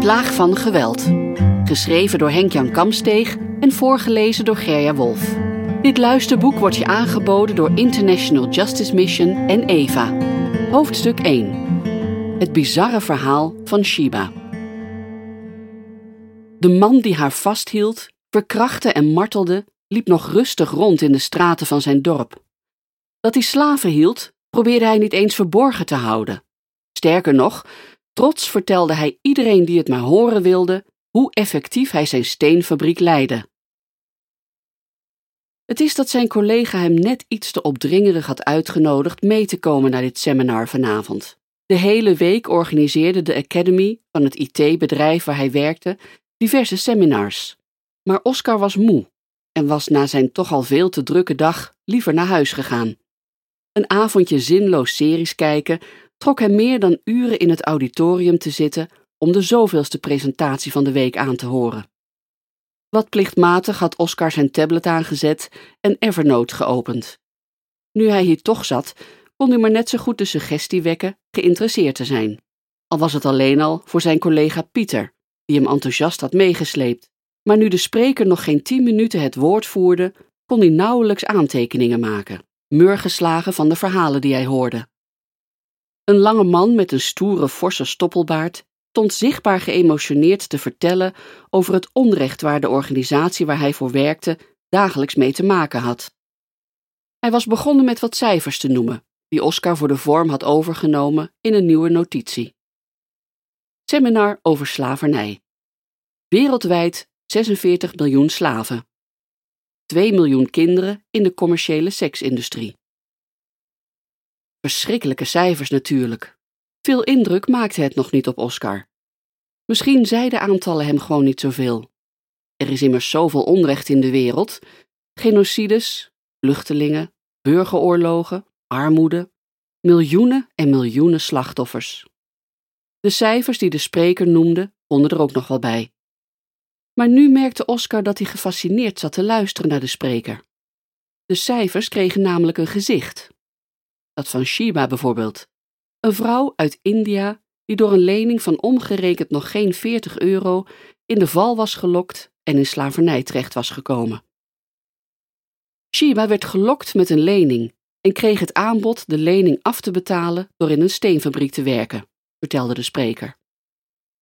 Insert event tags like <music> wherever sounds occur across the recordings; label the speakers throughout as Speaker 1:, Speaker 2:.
Speaker 1: Plaag van geweld. Geschreven door Henk-Jan Kamsteeg en voorgelezen door Gerja Wolf. Dit luisterboek wordt je aangeboden door International Justice Mission en EVA. Hoofdstuk 1. Het bizarre verhaal van Shiba. De man die haar vasthield, verkrachtte en martelde, liep nog rustig rond in de straten van zijn dorp. Dat hij slaven hield, probeerde hij niet eens verborgen te houden. Sterker nog, trots vertelde hij iedereen die het maar horen wilde hoe effectief hij zijn steenfabriek leidde. Het is dat zijn collega hem net iets te opdringerig had uitgenodigd mee te komen naar dit seminar vanavond. De hele week organiseerde de Academy van het IT-bedrijf waar hij werkte diverse seminars. Maar Oscar was moe en was na zijn toch al veel te drukke dag liever naar huis gegaan. Een avondje zinloos series kijken trok hem meer dan uren in het auditorium te zitten om de zoveelste presentatie van de week aan te horen. Wat plichtmatig had Oscar zijn tablet aangezet en Evernote geopend. Nu hij hier toch zat, kon hij maar net zo goed de suggestie wekken geïnteresseerd te zijn. Al was het alleen al voor zijn collega Pieter, die hem enthousiast had meegesleept. Maar nu de spreker nog geen tien minuten het woord voerde, kon hij nauwelijks aantekeningen maken, murgeslagen van de verhalen die hij hoorde. Een lange man met een stoere, forse stoppelbaard stond zichtbaar geëmotioneerd te vertellen over het onrecht waar de organisatie waar hij voor werkte dagelijks mee te maken had. Hij was begonnen met wat cijfers te noemen, die Oscar voor de vorm had overgenomen in een nieuwe notitie. Seminar over slavernij. Wereldwijd 46 miljoen slaven. 2 miljoen kinderen in de commerciële seksindustrie. Verschrikkelijke cijfers natuurlijk. Veel indruk maakte het nog niet op Oscar. Misschien zeiden aantallen hem gewoon niet zoveel. Er is immers zoveel onrecht in de wereld: genocides, vluchtelingen, burgeroorlogen, armoede, miljoenen en miljoenen slachtoffers. De cijfers die de spreker noemde, konden er ook nog wel bij. Maar nu merkte Oscar dat hij gefascineerd zat te luisteren naar de spreker. De cijfers kregen namelijk een gezicht. Dat van Shiba bijvoorbeeld. Een vrouw uit India die door een lening van omgerekend nog geen 40 euro in de val was gelokt en in slavernij terecht was gekomen. Shiba werd gelokt met een lening en kreeg het aanbod de lening af te betalen door in een steenfabriek te werken, vertelde de spreker.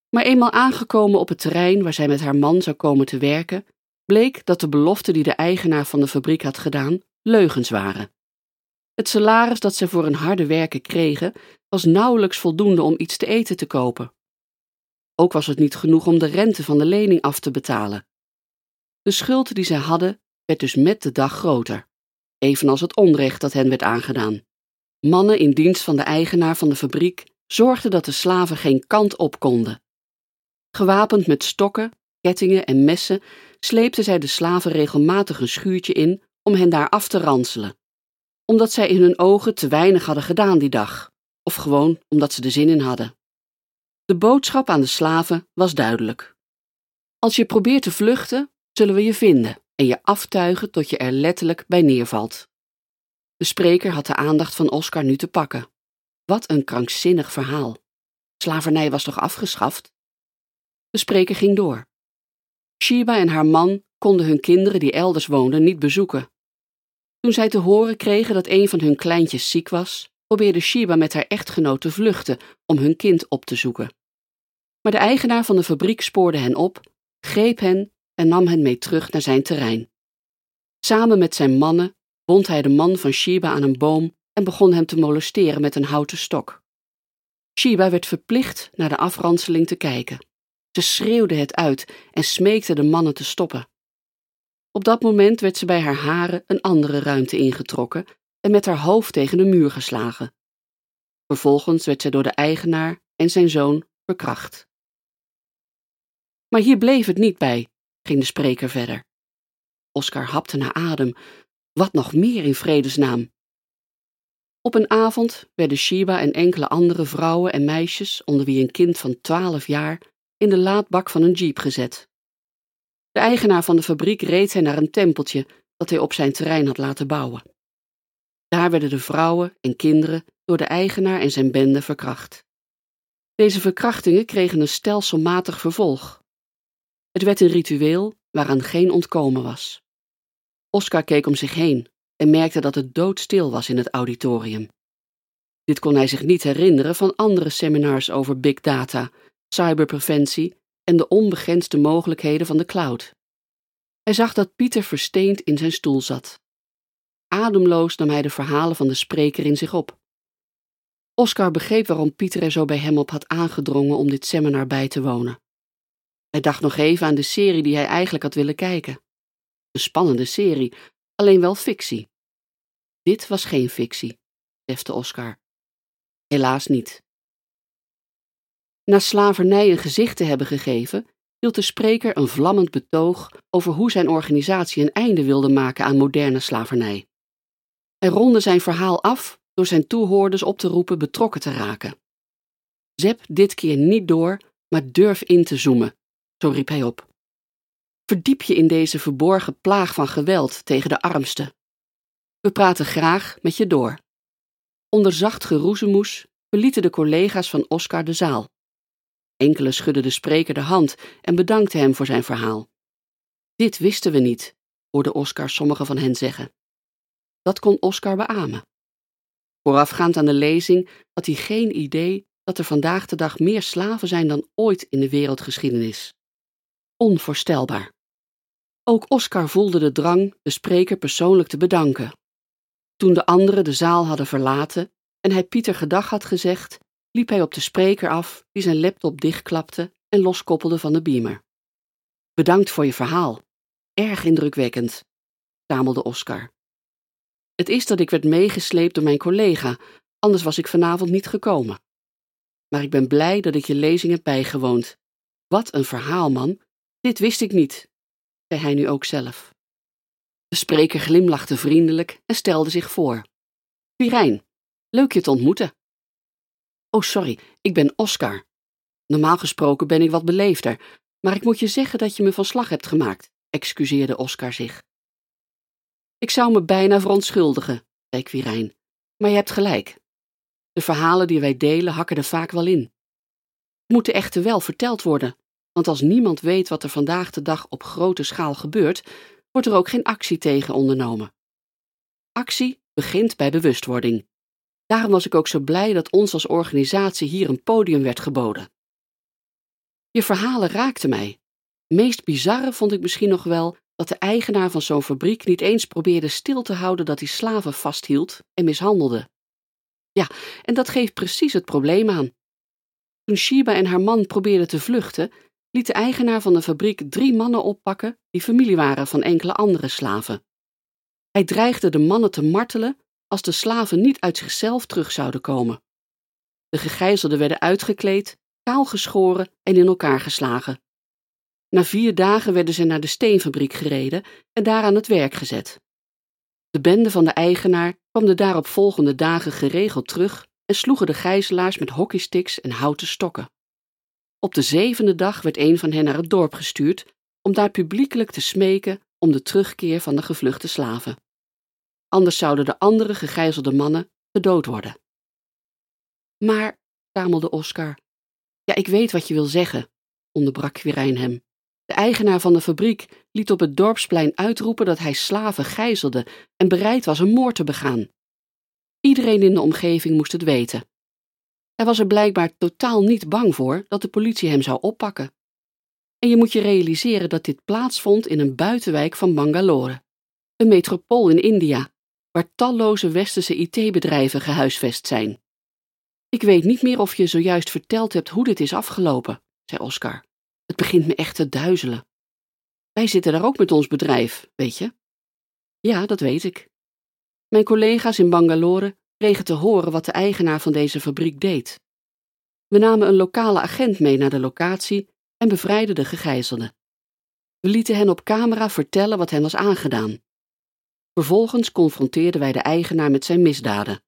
Speaker 1: Maar eenmaal aangekomen op het terrein waar zij met haar man zou komen te werken, bleek dat de beloften die de eigenaar van de fabriek had gedaan leugens waren. Het salaris dat zij voor hun harde werken kregen was nauwelijks voldoende om iets te eten te kopen. Ook was het niet genoeg om de rente van de lening af te betalen. De schuld die zij hadden werd dus met de dag groter, evenals het onrecht dat hen werd aangedaan. Mannen in dienst van de eigenaar van de fabriek zorgden dat de slaven geen kant op konden. Gewapend met stokken, kettingen en messen sleepten zij de slaven regelmatig een schuurtje in om hen daar af te ranselen omdat zij in hun ogen te weinig hadden gedaan die dag, of gewoon omdat ze er zin in hadden. De boodschap aan de slaven was duidelijk. Als je probeert te vluchten, zullen we je vinden en je aftuigen tot je er letterlijk bij neervalt. De spreker had de aandacht van Oscar nu te pakken. Wat een krankzinnig verhaal. Slavernij was toch afgeschaft? De spreker ging door. Shiba en haar man konden hun kinderen die elders woonden niet bezoeken toen zij te horen kregen dat een van hun kleintjes ziek was, probeerde Shiba met haar echtgenoot te vluchten om hun kind op te zoeken. Maar de eigenaar van de fabriek spoorde hen op, greep hen en nam hen mee terug naar zijn terrein. Samen met zijn mannen bond hij de man van Shiba aan een boom en begon hem te molesteren met een houten stok. Shiba werd verplicht naar de afranseling te kijken. Ze schreeuwde het uit en smeekte de mannen te stoppen. Op dat moment werd ze bij haar haren een andere ruimte ingetrokken en met haar hoofd tegen de muur geslagen. Vervolgens werd zij door de eigenaar en zijn zoon verkracht. Maar hier bleef het niet bij, ging de spreker verder. Oscar hapte naar adem. Wat nog meer in vredesnaam? Op een avond werden Shiba en enkele andere vrouwen en meisjes, onder wie een kind van twaalf jaar, in de laadbak van een jeep gezet. De eigenaar van de fabriek reed hij naar een tempeltje dat hij op zijn terrein had laten bouwen. Daar werden de vrouwen en kinderen door de eigenaar en zijn bende verkracht. Deze verkrachtingen kregen een stelselmatig vervolg. Het werd een ritueel waaraan geen ontkomen was. Oscar keek om zich heen en merkte dat het doodstil was in het auditorium. Dit kon hij zich niet herinneren van andere seminars over big data, cyberpreventie en de onbegrensde mogelijkheden van de cloud. Hij zag dat Pieter versteend in zijn stoel zat. Ademloos nam hij de verhalen van de spreker in zich op. Oscar begreep waarom Pieter er zo bij hem op had aangedrongen om dit seminar bij te wonen. Hij dacht nog even aan de serie die hij eigenlijk had willen kijken. Een spannende serie, alleen wel fictie. Dit was geen fictie, defte Oscar. Helaas niet. Na slavernij een gezicht te hebben gegeven, hield de spreker een vlammend betoog over hoe zijn organisatie een einde wilde maken aan moderne slavernij. Hij ronde zijn verhaal af door zijn toehoorders op te roepen betrokken te raken. Zep dit keer niet door, maar durf in te zoomen, zo riep hij op. Verdiep je in deze verborgen plaag van geweld tegen de armsten. We praten graag met je door. Onder zacht geroezemoes verlieten de collega's van Oscar de zaal. Enkele schudden de spreker de hand en bedankten hem voor zijn verhaal. Dit wisten we niet, hoorde Oscar sommigen van hen zeggen. Dat kon Oscar beamen. Voorafgaand aan de lezing had hij geen idee dat er vandaag de dag meer slaven zijn dan ooit in de wereldgeschiedenis. Onvoorstelbaar. Ook Oscar voelde de drang de spreker persoonlijk te bedanken. Toen de anderen de zaal hadden verlaten en hij Pieter gedag had gezegd, liep hij op de spreker af, die zijn laptop dichtklapte en loskoppelde van de beamer. Bedankt voor je verhaal. Erg indrukwekkend, stamelde Oscar. Het is dat ik werd meegesleept door mijn collega, anders was ik vanavond niet gekomen. Maar ik ben blij dat ik je lezing heb bijgewoond. Wat een verhaal, man. Dit wist ik niet, zei hij nu ook zelf. De spreker glimlachte vriendelijk en stelde zich voor. Pirijn, leuk je te ontmoeten. Oh, sorry, ik ben Oscar. Normaal gesproken ben ik wat beleefder, maar ik moet je zeggen dat je me van slag hebt gemaakt, excuseerde Oscar zich. Ik zou me bijna verontschuldigen, zei Quirijn, maar je hebt gelijk. De verhalen die wij delen hakken er vaak wel in. Moeten echter wel verteld worden, want als niemand weet wat er vandaag de dag op grote schaal gebeurt, wordt er ook geen actie tegen ondernomen. Actie begint bij bewustwording. Daarom was ik ook zo blij dat ons als organisatie hier een podium werd geboden. Je verhalen raakten mij. Meest bizarre vond ik misschien nog wel dat de eigenaar van zo'n fabriek niet eens probeerde stil te houden dat hij slaven vasthield en mishandelde. Ja, en dat geeft precies het probleem aan. Toen Shiba en haar man probeerden te vluchten, liet de eigenaar van de fabriek drie mannen oppakken die familie waren van enkele andere slaven. Hij dreigde de mannen te martelen als de slaven niet uit zichzelf terug zouden komen. De gegijzelden werden uitgekleed, kaal geschoren en in elkaar geslagen. Na vier dagen werden ze naar de steenfabriek gereden en daar aan het werk gezet. De bende van de eigenaar kwam de daarop volgende dagen geregeld terug en sloegen de gijzelaars met hockeysticks en houten stokken. Op de zevende dag werd een van hen naar het dorp gestuurd om daar publiekelijk te smeken om de terugkeer van de gevluchte slaven. Anders zouden de andere gegijzelde mannen gedood worden. Maar, stamelde Oscar, ja, ik weet wat je wil zeggen, onderbrak Quirijn hem. De eigenaar van de fabriek liet op het dorpsplein uitroepen dat hij slaven gijzelde en bereid was een moord te begaan. Iedereen in de omgeving moest het weten. Hij was er blijkbaar totaal niet bang voor dat de politie hem zou oppakken. En je moet je realiseren dat dit plaatsvond in een buitenwijk van Bangalore, een metropool in India, waar talloze westerse IT-bedrijven gehuisvest zijn. Ik weet niet meer of je zojuist verteld hebt hoe dit is afgelopen, zei Oscar. Het begint me echt te duizelen. Wij zitten daar ook met ons bedrijf, weet je? Ja, dat weet ik. Mijn collega's in Bangalore kregen te horen wat de eigenaar van deze fabriek deed. We namen een lokale agent mee naar de locatie en bevrijdden de gegijzelden. We lieten hen op camera vertellen wat hen was aangedaan. Vervolgens confronteerden wij de eigenaar met zijn misdaden.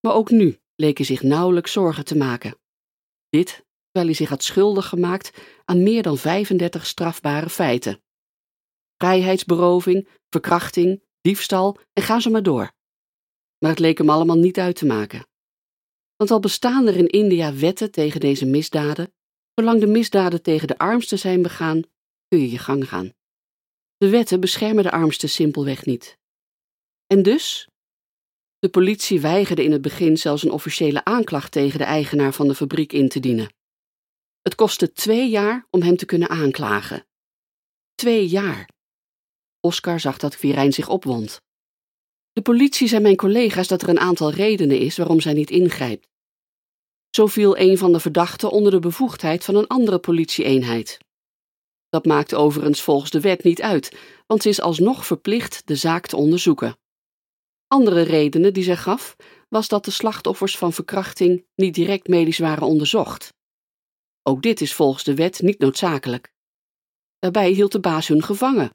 Speaker 1: Maar ook nu leek hij zich nauwelijks zorgen te maken. Dit terwijl hij zich had schuldig gemaakt aan meer dan 35 strafbare feiten. Vrijheidsberoving, verkrachting, diefstal en ga zo maar door maar het leek hem allemaal niet uit te maken. Want al bestaan er in India wetten tegen deze misdaden, zolang de misdaden tegen de armsten zijn begaan, kun je je gang gaan. De wetten beschermen de armsten simpelweg niet. En dus? De politie weigerde in het begin zelfs een officiële aanklacht tegen de eigenaar van de fabriek in te dienen. Het kostte twee jaar om hem te kunnen aanklagen. Twee jaar. Oscar zag dat Quirijn zich opwond. De politie zei mijn collega's dat er een aantal redenen is waarom zij niet ingrijpt. Zo viel een van de verdachten onder de bevoegdheid van een andere politieeenheid. Dat maakt overigens volgens de wet niet uit, want ze is alsnog verplicht de zaak te onderzoeken. Andere redenen die zij gaf, was dat de slachtoffers van verkrachting niet direct medisch waren onderzocht. Ook dit is volgens de wet niet noodzakelijk. Daarbij hield de baas hun gevangen.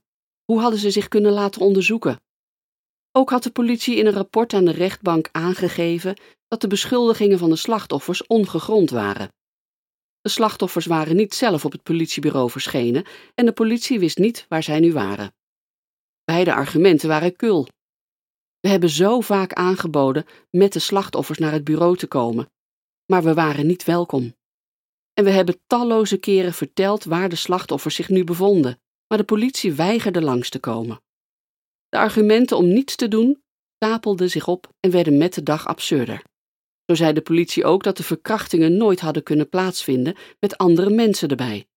Speaker 1: Hoe hadden ze zich kunnen laten onderzoeken? Ook had de politie in een rapport aan de rechtbank aangegeven dat de beschuldigingen van de slachtoffers ongegrond waren. De slachtoffers waren niet zelf op het politiebureau verschenen en de politie wist niet waar zij nu waren. Beide argumenten waren kul. We hebben zo vaak aangeboden met de slachtoffers naar het bureau te komen, maar we waren niet welkom. En we hebben talloze keren verteld waar de slachtoffers zich nu bevonden, maar de politie weigerde langs te komen. De argumenten om niets te doen stapelden zich op en werden met de dag absurder. Zo zei de politie ook dat de verkrachtingen nooit hadden kunnen plaatsvinden met andere mensen erbij.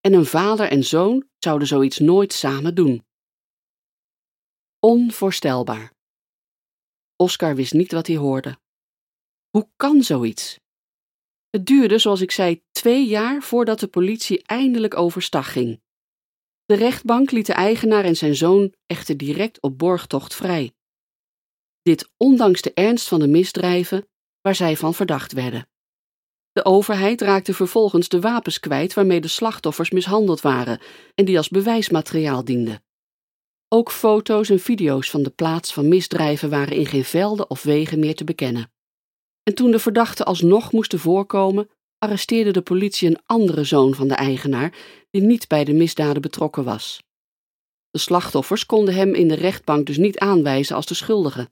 Speaker 1: En een vader en zoon zouden zoiets nooit samen doen. Onvoorstelbaar. Oscar wist niet wat hij hoorde. Hoe kan zoiets? Het duurde, zoals ik zei, twee jaar voordat de politie eindelijk overstag ging. De rechtbank liet de eigenaar en zijn zoon echter direct op borgtocht vrij. Dit ondanks de ernst van de misdrijven waar zij van verdacht werden. De overheid raakte vervolgens de wapens kwijt waarmee de slachtoffers mishandeld waren en die als bewijsmateriaal dienden. Ook foto's en video's van de plaats van misdrijven waren in geen velden of wegen meer te bekennen. En toen de verdachten alsnog moesten voorkomen, arresteerde de politie een andere zoon van de eigenaar die niet bij de misdaden betrokken was. De slachtoffers konden hem in de rechtbank dus niet aanwijzen als de schuldige.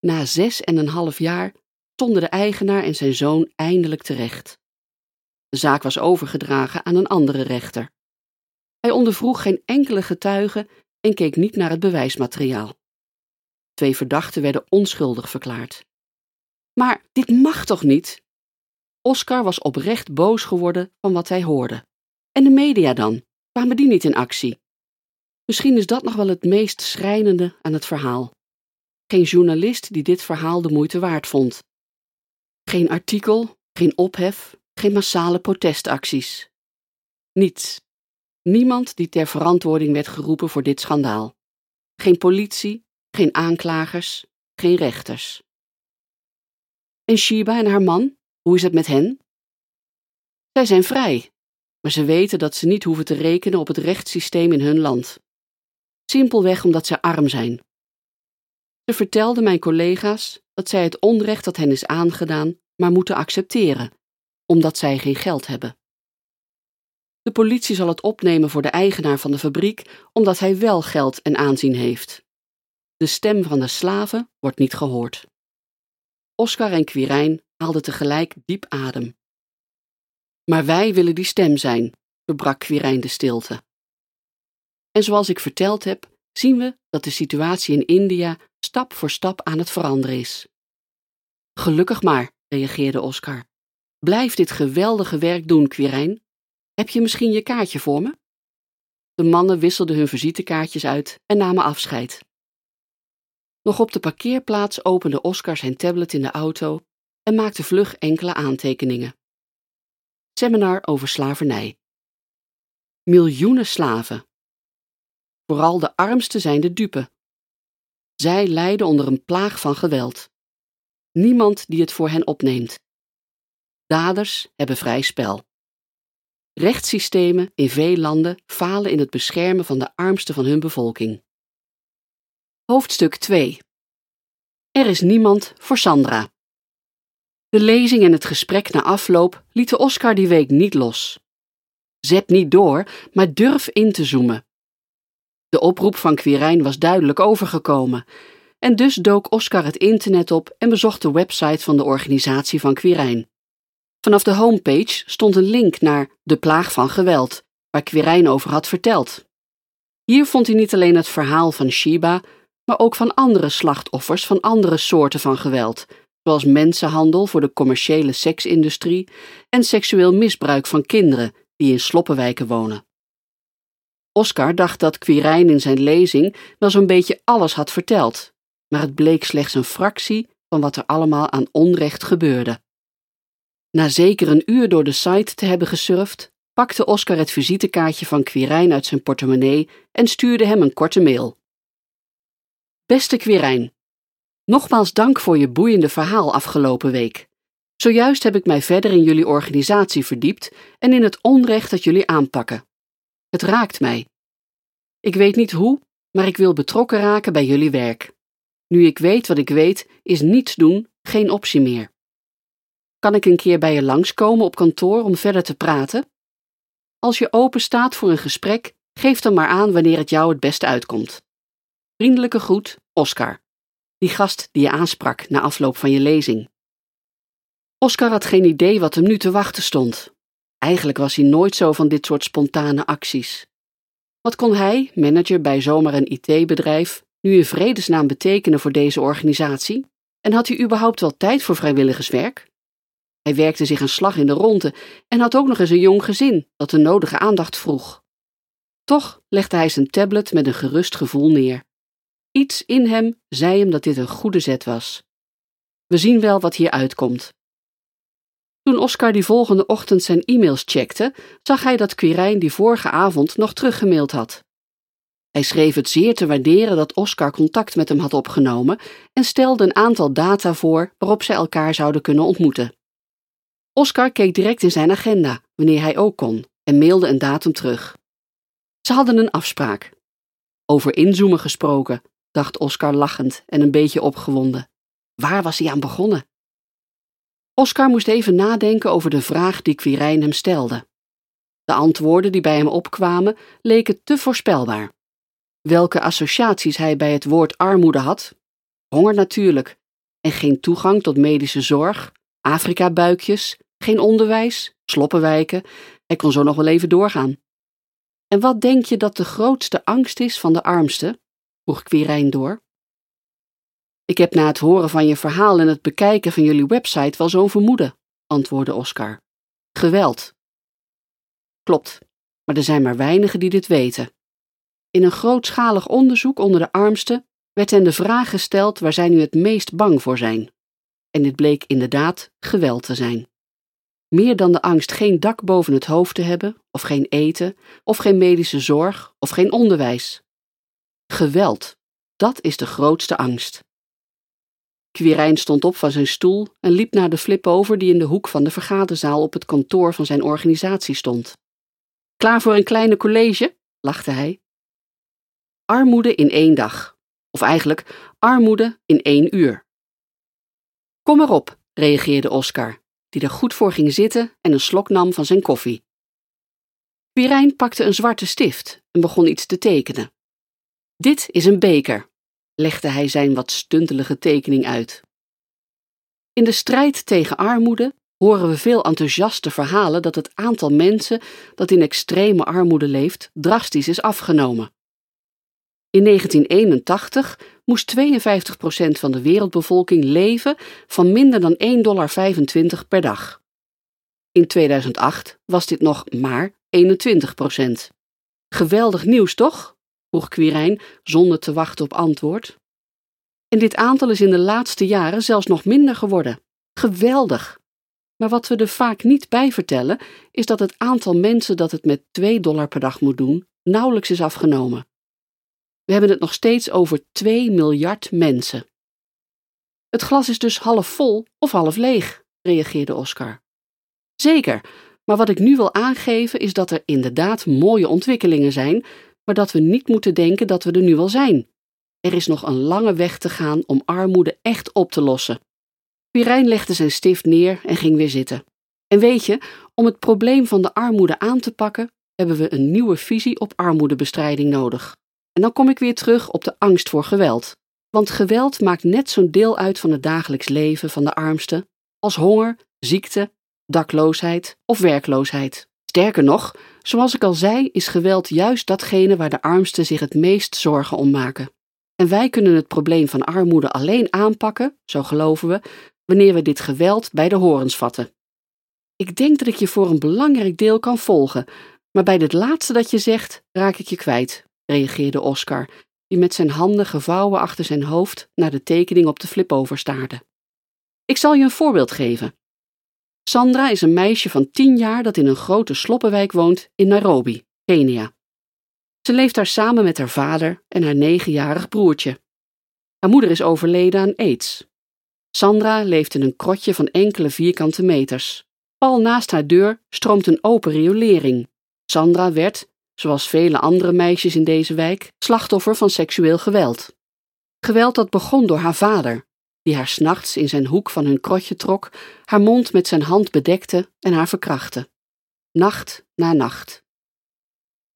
Speaker 1: Na zes en een half jaar stonden de eigenaar en zijn zoon eindelijk terecht. De zaak was overgedragen aan een andere rechter. Hij ondervroeg geen enkele getuige en keek niet naar het bewijsmateriaal. Twee verdachten werden onschuldig verklaard. Maar dit mag toch niet? Oscar was oprecht boos geworden van wat hij hoorde. En de media dan? Kwamen die niet in actie? Misschien is dat nog wel het meest schrijnende aan het verhaal. Geen journalist die dit verhaal de moeite waard vond. Geen artikel, geen ophef, geen massale protestacties. Niets. Niemand die ter verantwoording werd geroepen voor dit schandaal. Geen politie, geen aanklagers, geen rechters. En Shiba en haar man, hoe is het met hen? Zij zijn vrij, maar ze weten dat ze niet hoeven te rekenen op het rechtssysteem in hun land. Simpelweg omdat ze arm zijn. Ze vertelden mijn collega's dat zij het onrecht dat hen is aangedaan maar moeten accepteren, omdat zij geen geld hebben. De politie zal het opnemen voor de eigenaar van de fabriek, omdat hij wel geld en aanzien heeft. De stem van de slaven wordt niet gehoord. Oscar en Quirijn haalden tegelijk diep adem. Maar wij willen die stem zijn, verbrak Quirijn de stilte. En zoals ik verteld heb, zien we dat de situatie in India stap voor stap aan het veranderen is. Gelukkig maar, reageerde Oscar. Blijf dit geweldige werk doen, Quirijn. Heb je misschien je kaartje voor me? De mannen wisselden hun visitekaartjes uit en namen afscheid. Nog op de parkeerplaats opende Oscar zijn tablet in de auto en maakte vlug enkele aantekeningen. Seminar over slavernij. Miljoenen slaven. Vooral de armsten zijn de dupe. Zij lijden onder een plaag van geweld. Niemand die het voor hen opneemt. Daders hebben vrij spel. Rechtssystemen in veel landen falen in het beschermen van de armsten van hun bevolking. Hoofdstuk 2 Er is niemand voor Sandra. De lezing en het gesprek na afloop lieten Oscar die week niet los. Zet niet door, maar durf in te zoomen. De oproep van Quirijn was duidelijk overgekomen. en dus dook Oscar het internet op en bezocht de website van de organisatie van Quirijn. Vanaf de homepage stond een link naar De Plaag van Geweld, waar Quirijn over had verteld. Hier vond hij niet alleen het verhaal van Shiba, maar ook van andere slachtoffers van andere soorten van geweld, zoals mensenhandel voor de commerciële seksindustrie en seksueel misbruik van kinderen die in sloppenwijken wonen. Oscar dacht dat Quirijn in zijn lezing wel zo'n beetje alles had verteld, maar het bleek slechts een fractie van wat er allemaal aan onrecht gebeurde. Na zeker een uur door de site te hebben gesurfd, pakte Oscar het visitekaartje van Quirijn uit zijn portemonnee en stuurde hem een korte mail. Beste Quirijn, nogmaals dank voor je boeiende verhaal afgelopen week. Zojuist heb ik mij verder in jullie organisatie verdiept en in het onrecht dat jullie aanpakken. Het raakt mij. Ik weet niet hoe, maar ik wil betrokken raken bij jullie werk. Nu ik weet wat ik weet, is niets doen geen optie meer. Kan ik een keer bij je langskomen op kantoor om verder te praten? Als je open staat voor een gesprek, geef dan maar aan wanneer het jou het beste uitkomt. Vriendelijke groet, Oscar. Die gast die je aansprak na afloop van je lezing. Oscar had geen idee wat hem nu te wachten stond. Eigenlijk was hij nooit zo van dit soort spontane acties. Wat kon hij, manager bij zomaar een IT-bedrijf, nu in vredesnaam betekenen voor deze organisatie? En had hij überhaupt wel tijd voor vrijwilligerswerk? Hij werkte zich een slag in de ronde en had ook nog eens een jong gezin dat de nodige aandacht vroeg. Toch legde hij zijn tablet met een gerust gevoel neer. Iets in hem zei hem dat dit een goede zet was. We zien wel wat hier uitkomt. Toen Oscar die volgende ochtend zijn e-mails checkte, zag hij dat Quirijn die vorige avond nog teruggemaild had. Hij schreef het zeer te waarderen dat Oscar contact met hem had opgenomen en stelde een aantal data voor waarop zij elkaar zouden kunnen ontmoeten. Oscar keek direct in zijn agenda, wanneer hij ook kon, en mailde een datum terug. Ze hadden een afspraak. Over inzoomen gesproken, dacht Oscar lachend en een beetje opgewonden. Waar was hij aan begonnen? Oscar moest even nadenken over de vraag die Quirijn hem stelde. De antwoorden die bij hem opkwamen leken te voorspelbaar. Welke associaties hij bij het woord armoede had? Honger natuurlijk, en geen toegang tot medische zorg, Afrika-buikjes, geen onderwijs, sloppenwijken, hij kon zo nog wel even doorgaan. En wat denk je dat de grootste angst is van de armste? vroeg Quirijn door. Ik heb na het horen van je verhaal en het bekijken van jullie website wel zo'n vermoeden, antwoordde Oscar. Geweld. Klopt, maar er zijn maar weinigen die dit weten. In een grootschalig onderzoek onder de armsten werd hen de vraag gesteld waar zij nu het meest bang voor zijn. En dit bleek inderdaad geweld te zijn. Meer dan de angst geen dak boven het hoofd te hebben, of geen eten, of geen medische zorg, of geen onderwijs. Geweld, dat is de grootste angst. Quirijn stond op van zijn stoel en liep naar de flip over die in de hoek van de vergaderzaal op het kantoor van zijn organisatie stond. Klaar voor een kleine college? lachte hij. Armoede in één dag. Of eigenlijk armoede in één uur. Kom erop, reageerde Oscar, die er goed voor ging zitten en een slok nam van zijn koffie. Quirijn pakte een zwarte stift en begon iets te tekenen. Dit is een beker, legde hij zijn wat stuntelige tekening uit. In de strijd tegen armoede horen we veel enthousiaste verhalen dat het aantal mensen dat in extreme armoede leeft drastisch is afgenomen. In 1981 moest 52% van de wereldbevolking leven van minder dan 1,25 dollar per dag. In 2008 was dit nog maar 21%. Geweldig nieuws, toch? vroeg Quirijn zonder te wachten op antwoord. En dit aantal is in de laatste jaren zelfs nog minder geworden. Geweldig! Maar wat we er vaak niet bij vertellen, is dat het aantal mensen dat het met 2 dollar per dag moet doen, nauwelijks is afgenomen. We hebben het nog steeds over 2 miljard mensen. Het glas is dus half vol of half leeg, reageerde Oscar. Zeker, maar wat ik nu wil aangeven is dat er inderdaad mooie ontwikkelingen zijn, maar dat we niet moeten denken dat we er nu al zijn. Er is nog een lange weg te gaan om armoede echt op te lossen. Pirijn legde zijn stift neer en ging weer zitten. En weet je, om het probleem van de armoede aan te pakken, hebben we een nieuwe visie op armoedebestrijding nodig. En dan kom ik weer terug op de angst voor geweld. Want geweld maakt net zo'n deel uit van het dagelijks leven van de armsten als honger, ziekte, dakloosheid of werkloosheid. Sterker nog, zoals ik al zei, is geweld juist datgene waar de armsten zich het meest zorgen om maken. En wij kunnen het probleem van armoede alleen aanpakken, zo geloven we, wanneer we dit geweld bij de horens vatten. Ik denk dat ik je voor een belangrijk deel kan volgen, maar bij dit laatste dat je zegt, raak ik je kwijt, reageerde Oscar, die met zijn handen gevouwen achter zijn hoofd naar de tekening op de flipover staarde. Ik zal je een voorbeeld geven. Sandra is een meisje van tien jaar dat in een grote sloppenwijk woont in Nairobi, Kenia. Ze leeft daar samen met haar vader en haar negenjarig broertje. Haar moeder is overleden aan aids. Sandra leeft in een krotje van enkele vierkante meters. Pal naast haar deur stroomt een open riolering. Sandra werd, zoals vele andere meisjes in deze wijk, slachtoffer van seksueel geweld. Geweld dat begon door haar vader, die haar s'nachts in zijn hoek van hun krotje trok, haar mond met zijn hand bedekte en haar verkrachtte. Nacht na nacht.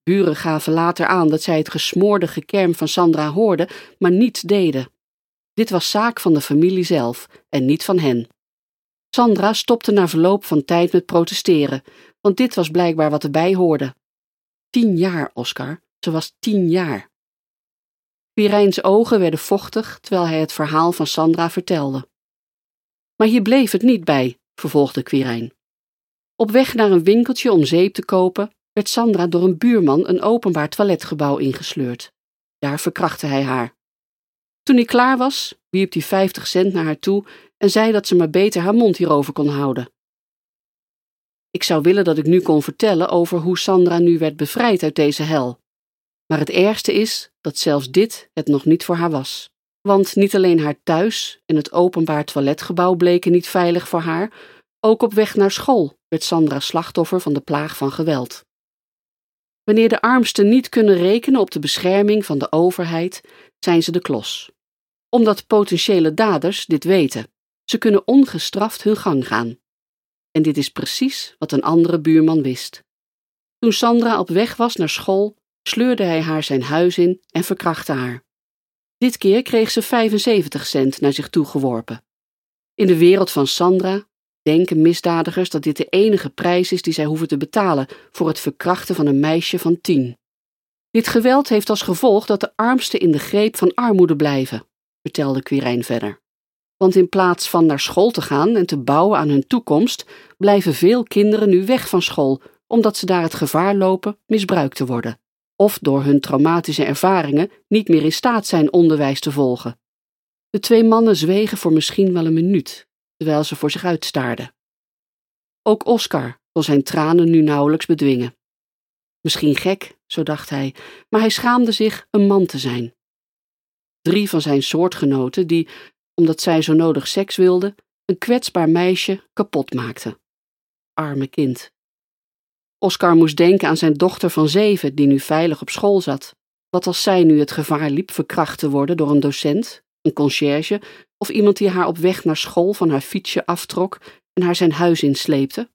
Speaker 1: Buren gaven later aan dat zij het gesmoorde gekerm van Sandra hoorden, maar niets deden. Dit was zaak van de familie zelf en niet van hen. Sandra stopte na verloop van tijd met protesteren, want dit was blijkbaar wat erbij hoorde. Tien jaar, Oscar. Ze was tien jaar. Quirijns ogen werden vochtig terwijl hij het verhaal van Sandra vertelde. Maar hier bleef het niet bij, vervolgde Quirijn. Op weg naar een winkeltje om zeep te kopen, werd Sandra door een buurman een openbaar toiletgebouw ingesleurd. Daar verkrachtte hij haar. Toen hij klaar was, wierp hij vijftig cent naar haar toe en zei dat ze maar beter haar mond hierover kon houden. Ik zou willen dat ik nu kon vertellen over hoe Sandra nu werd bevrijd uit deze hel. Maar het ergste is dat zelfs dit het nog niet voor haar was. Want niet alleen haar thuis en het openbaar toiletgebouw bleken niet veilig voor haar, ook op weg naar school werd Sandra slachtoffer van de plaag van geweld. Wanneer de armsten niet kunnen rekenen op de bescherming van de overheid, zijn ze de klos. Omdat potentiële daders dit weten. Ze kunnen ongestraft hun gang gaan. En dit is precies wat een andere buurman wist. Toen Sandra op weg was naar school, sleurde hij haar zijn huis in en verkrachtte haar. Dit keer kreeg ze 75 cent naar zich toegeworpen. In de wereld van Sandra denken misdadigers dat dit de enige prijs is die zij hoeven te betalen voor het verkrachten van een meisje van tien. Dit geweld heeft als gevolg dat de armsten in de greep van armoede blijven, vertelde Quirijn verder. Want in plaats van naar school te gaan en te bouwen aan hun toekomst, blijven veel kinderen nu weg van school, omdat ze daar het gevaar lopen misbruikt te worden, of door hun traumatische ervaringen niet meer in staat zijn onderwijs te volgen. De twee mannen zwegen voor misschien wel een minuut, terwijl ze voor zich uitstaarden. Ook Oscar kon zijn tranen nu nauwelijks bedwingen. Misschien gek, zo dacht hij, maar hij schaamde zich een man te zijn. Drie van zijn soortgenoten, die, omdat zij zo nodig seks wilden, een kwetsbaar meisje kapot maakten. Arme kind. Oscar moest denken aan zijn dochter van zeven, die nu veilig op school zat. Wat als zij nu het gevaar liep verkracht te worden door een docent, een conciërge of iemand die haar op weg naar school van haar fietsje aftrok en haar zijn huis insleepte?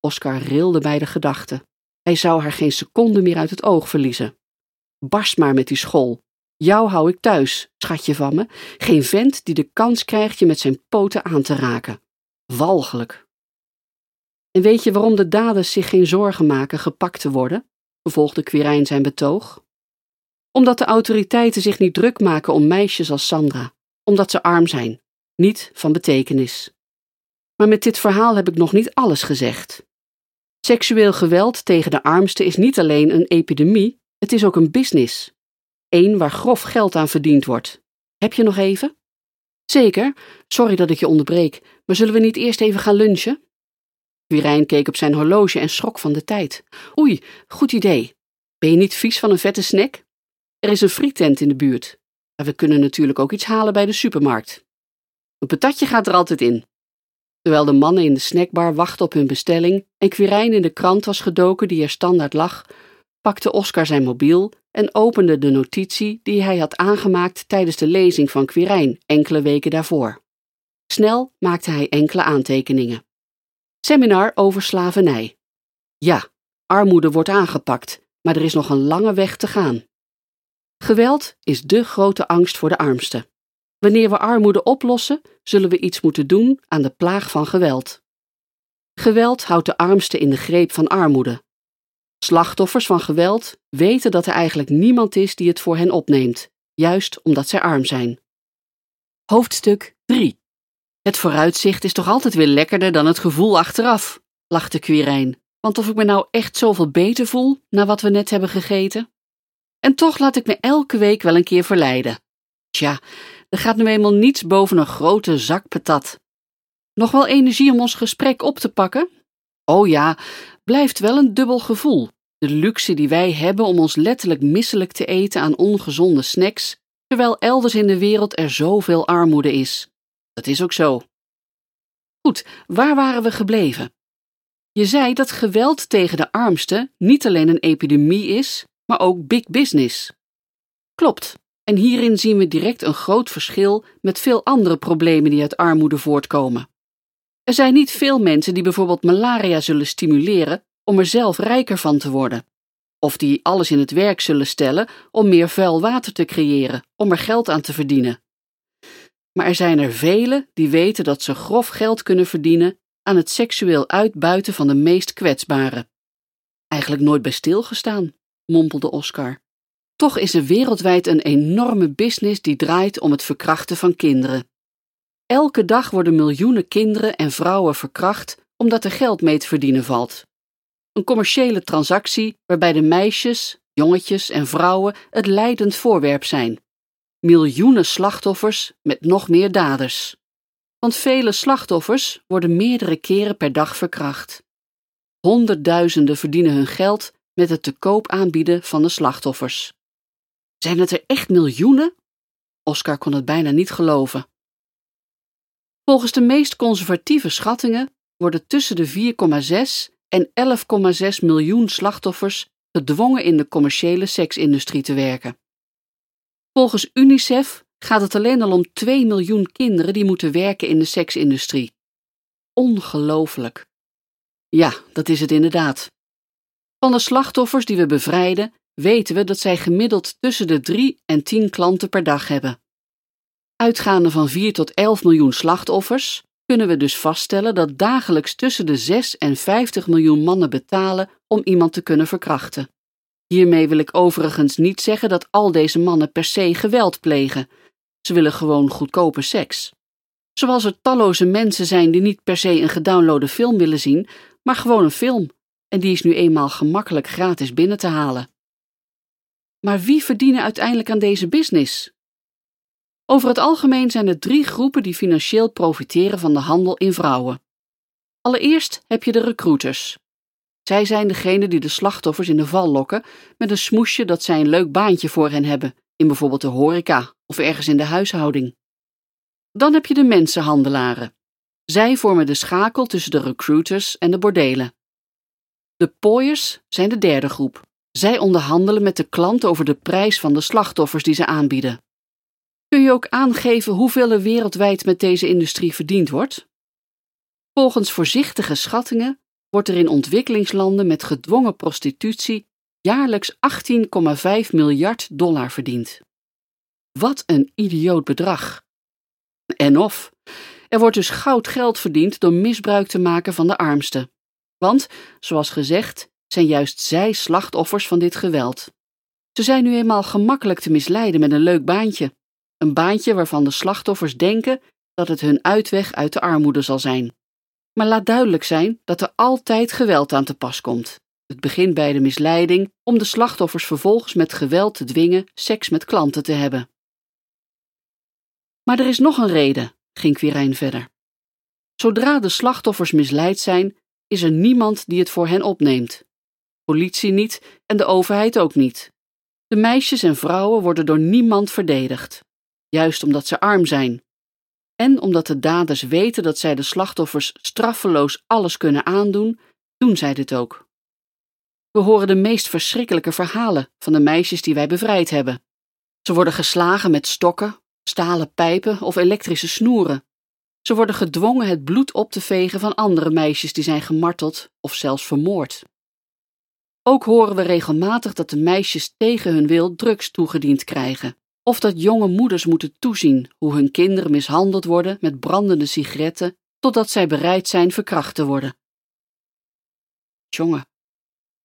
Speaker 1: Oscar rilde bij de gedachte. Hij zou haar geen seconde meer uit het oog verliezen. Barst maar met die school. Jou hou ik thuis, schatje van me. Geen vent die de kans krijgt je met zijn poten aan te raken. Walgelijk. En weet je waarom de daders zich geen zorgen maken gepakt te worden? vervolgde Quirijn zijn betoog. Omdat de autoriteiten zich niet druk maken om meisjes als Sandra, omdat ze arm zijn, niet van betekenis. Maar met dit verhaal heb ik nog niet alles gezegd. Seksueel geweld tegen de armsten is niet alleen een epidemie, het is ook een business. Eén waar grof geld aan verdiend wordt. Heb je nog even? Zeker, sorry dat ik je onderbreek, maar zullen we niet eerst even gaan lunchen? Quirijn keek op zijn horloge en schrok van de tijd. Oei, goed idee. Ben je niet vies van een vette snack? Er is een frietent in de buurt. Maar we kunnen natuurlijk ook iets halen bij de supermarkt. Een patatje gaat er altijd in. Terwijl de mannen in de snackbar wachten op hun bestelling en Quirijn in de krant was gedoken die er standaard lag, pakte Oscar zijn mobiel en opende de notitie die hij had aangemaakt tijdens de lezing van Quirijn enkele weken daarvoor. Snel maakte hij enkele aantekeningen. Seminar over slavernij. Ja, armoede wordt aangepakt, maar er is nog een lange weg te gaan. Geweld is dé grote angst voor de armsten. Wanneer we armoede oplossen, zullen we iets moeten doen aan de plaag van geweld. Geweld houdt de armsten in de greep van armoede. Slachtoffers van geweld weten dat er eigenlijk niemand is die het voor hen opneemt, juist omdat zij arm zijn. Hoofdstuk 3 Het vooruitzicht is toch altijd weer lekkerder dan het gevoel achteraf, lachte Quirijn. Want of ik me nou echt zoveel beter voel na wat we net hebben gegeten? En toch laat ik me elke week wel een keer verleiden. Tja, er gaat nu eenmaal niets boven een grote zak patat. Nog wel energie om ons gesprek op te pakken? Oh ja, blijft wel een dubbel gevoel. De luxe die wij hebben om ons letterlijk misselijk te eten aan ongezonde snacks, terwijl elders in de wereld er zoveel armoede is. Dat is ook zo. Goed, waar waren we gebleven? Je zei dat geweld tegen de armsten niet alleen een epidemie is, maar ook big business. Klopt, en hierin zien we direct een groot verschil met veel andere problemen die uit armoede voortkomen. Er zijn niet veel mensen die bijvoorbeeld malaria zullen stimuleren om er zelf rijker van te worden, of die alles in het werk zullen stellen om meer vuil water te creëren, om er geld aan te verdienen. Maar er zijn er velen die weten dat ze grof geld kunnen verdienen aan het seksueel uitbuiten van de meest kwetsbaren. Eigenlijk nooit bij stilgestaan, mompelde Oscar. Toch is er wereldwijd een enorme business die draait om het verkrachten van kinderen. Elke dag worden miljoenen kinderen en vrouwen verkracht omdat er geld mee te verdienen valt. Een commerciële transactie waarbij de meisjes, jongetjes en vrouwen het leidend voorwerp zijn. Miljoenen slachtoffers met nog meer daders. Want vele slachtoffers worden meerdere keren per dag verkracht. Honderdduizenden verdienen hun geld met het te koop aanbieden van de slachtoffers. Zijn het er echt miljoenen? Oscar kon het bijna niet geloven. Volgens de meest conservatieve schattingen worden tussen de 4,6 en 11,6 miljoen slachtoffers gedwongen in de commerciële seksindustrie te werken. Volgens UNICEF gaat het alleen al om 2 miljoen kinderen die moeten werken in de seksindustrie. Ongelooflijk. Ja, dat is het inderdaad. Van de slachtoffers die we bevrijden, weten we dat zij gemiddeld tussen de 3 en 10 klanten per dag hebben. Uitgaande van 4 tot 11 miljoen slachtoffers, kunnen we dus vaststellen dat dagelijks tussen de 6 en 50 miljoen mannen betalen om iemand te kunnen verkrachten. Hiermee wil ik overigens niet zeggen dat al deze mannen per se geweld plegen. Ze willen gewoon goedkope seks. Zoals er talloze mensen zijn die niet per se een gedownloade film willen zien, maar gewoon een film, en die is nu eenmaal gemakkelijk gratis binnen te halen. Maar wie verdienen uiteindelijk aan deze business? Over het algemeen zijn er drie groepen die financieel profiteren van de handel in vrouwen. Allereerst heb je de recruiters. Zij zijn degene die de slachtoffers in de val lokken met een smoesje dat zij een leuk baantje voor hen hebben, in bijvoorbeeld de horeca of ergens in de huishouding. Dan heb je de mensenhandelaren. Zij vormen de schakel tussen de recruiters en de bordelen. De pooiers zijn de derde groep. Zij onderhandelen met de klant over de prijs van de slachtoffers die ze aanbieden. Kun je ook aangeven hoeveel er wereldwijd met deze industrie verdiend wordt? Volgens voorzichtige schattingen wordt er in ontwikkelingslanden met gedwongen prostitutie jaarlijks 18,5 miljard dollar verdiend. Wat een idioot bedrag! En of, er wordt dus goud geld verdiend door misbruik te maken van de armsten. Want, zoals gezegd, zijn juist zij slachtoffers van dit geweld. Ze zijn nu eenmaal gemakkelijk te misleiden met een leuk baantje. Een baantje waarvan de slachtoffers denken dat het hun uitweg uit de armoede zal zijn. Maar laat duidelijk zijn dat er altijd geweld aan te pas komt. Het begint bij de misleiding om de slachtoffers vervolgens met geweld te dwingen seks met klanten te hebben. Maar er is nog een reden, ging Quirijn verder. Zodra de slachtoffers misleid zijn, is er niemand die het voor hen opneemt. Politie niet en de overheid ook niet. De meisjes en vrouwen worden door niemand verdedigd juist omdat ze arm zijn. En omdat de daders weten dat zij de slachtoffers straffeloos alles kunnen aandoen, doen zij dit ook. We horen de meest verschrikkelijke verhalen van de meisjes die wij bevrijd hebben. Ze worden geslagen met stokken, stalen pijpen of elektrische snoeren. Ze worden gedwongen het bloed op te vegen van andere meisjes die zijn gemarteld of zelfs vermoord. Ook horen we regelmatig dat de meisjes tegen hun wil drugs toegediend krijgen. Of dat jonge moeders moeten toezien hoe hun kinderen mishandeld worden met brandende sigaretten totdat zij bereid zijn verkracht te worden. Jongen,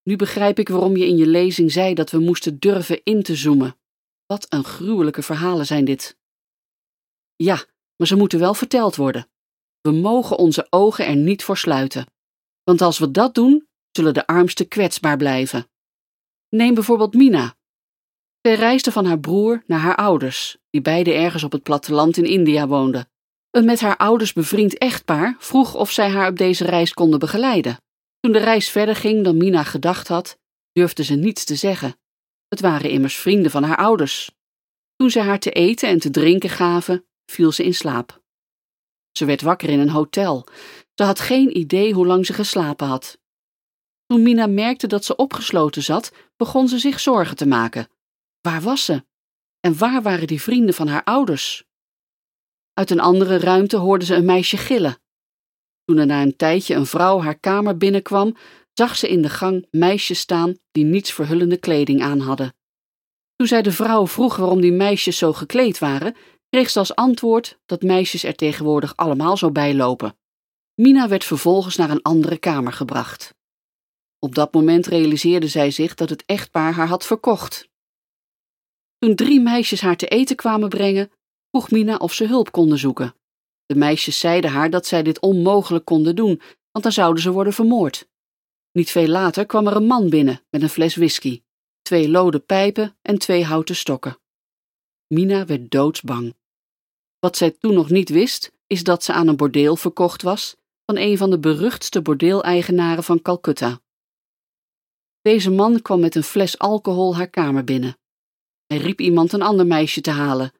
Speaker 1: nu begrijp ik waarom je in je lezing zei dat we moesten durven in te zoomen. Wat een gruwelijke verhalen zijn dit. Ja, maar ze moeten wel verteld worden. We mogen onze ogen er niet voor sluiten. Want als we dat doen, zullen de armsten kwetsbaar blijven. Neem bijvoorbeeld Mina. Zij reisde van haar broer naar haar ouders, die beide ergens op het platteland in India woonden. Een met haar ouders bevriend echtpaar vroeg of zij haar op deze reis konden begeleiden. Toen de reis verder ging dan Mina gedacht had, durfde ze niets te zeggen. Het waren immers vrienden van haar ouders. Toen ze haar te eten en te drinken gaven, viel ze in slaap. Ze werd wakker in een hotel. Ze had geen idee hoe lang ze geslapen had. Toen Mina merkte dat ze opgesloten zat, begon ze zich zorgen te maken. Waar was ze? En waar waren die vrienden van haar ouders? Uit een andere ruimte hoorde ze een meisje gillen. Toen er na een tijdje een vrouw haar kamer binnenkwam, zag ze in de gang meisjes staan die niets verhullende kleding aan hadden. Toen zij de vrouw vroeg waarom die meisjes zo gekleed waren, kreeg ze als antwoord dat meisjes er tegenwoordig allemaal zo bijlopen. Mina werd vervolgens naar een andere kamer gebracht. Op dat moment realiseerde zij zich dat het echtpaar haar had verkocht. Toen drie meisjes haar te eten kwamen brengen, vroeg Mina of ze hulp konden zoeken. De meisjes zeiden haar dat zij dit onmogelijk konden doen, want dan zouden ze worden vermoord. Niet veel later kwam er een man binnen met een fles whisky, twee lode pijpen en twee houten stokken. Mina werd doodsbang. Wat zij toen nog niet wist, is dat ze aan een bordeel verkocht was van een van de beruchtste bordeeleigenaren van Calcutta. Deze man kwam met een fles alcohol haar kamer binnen. Hij riep iemand een ander meisje te halen.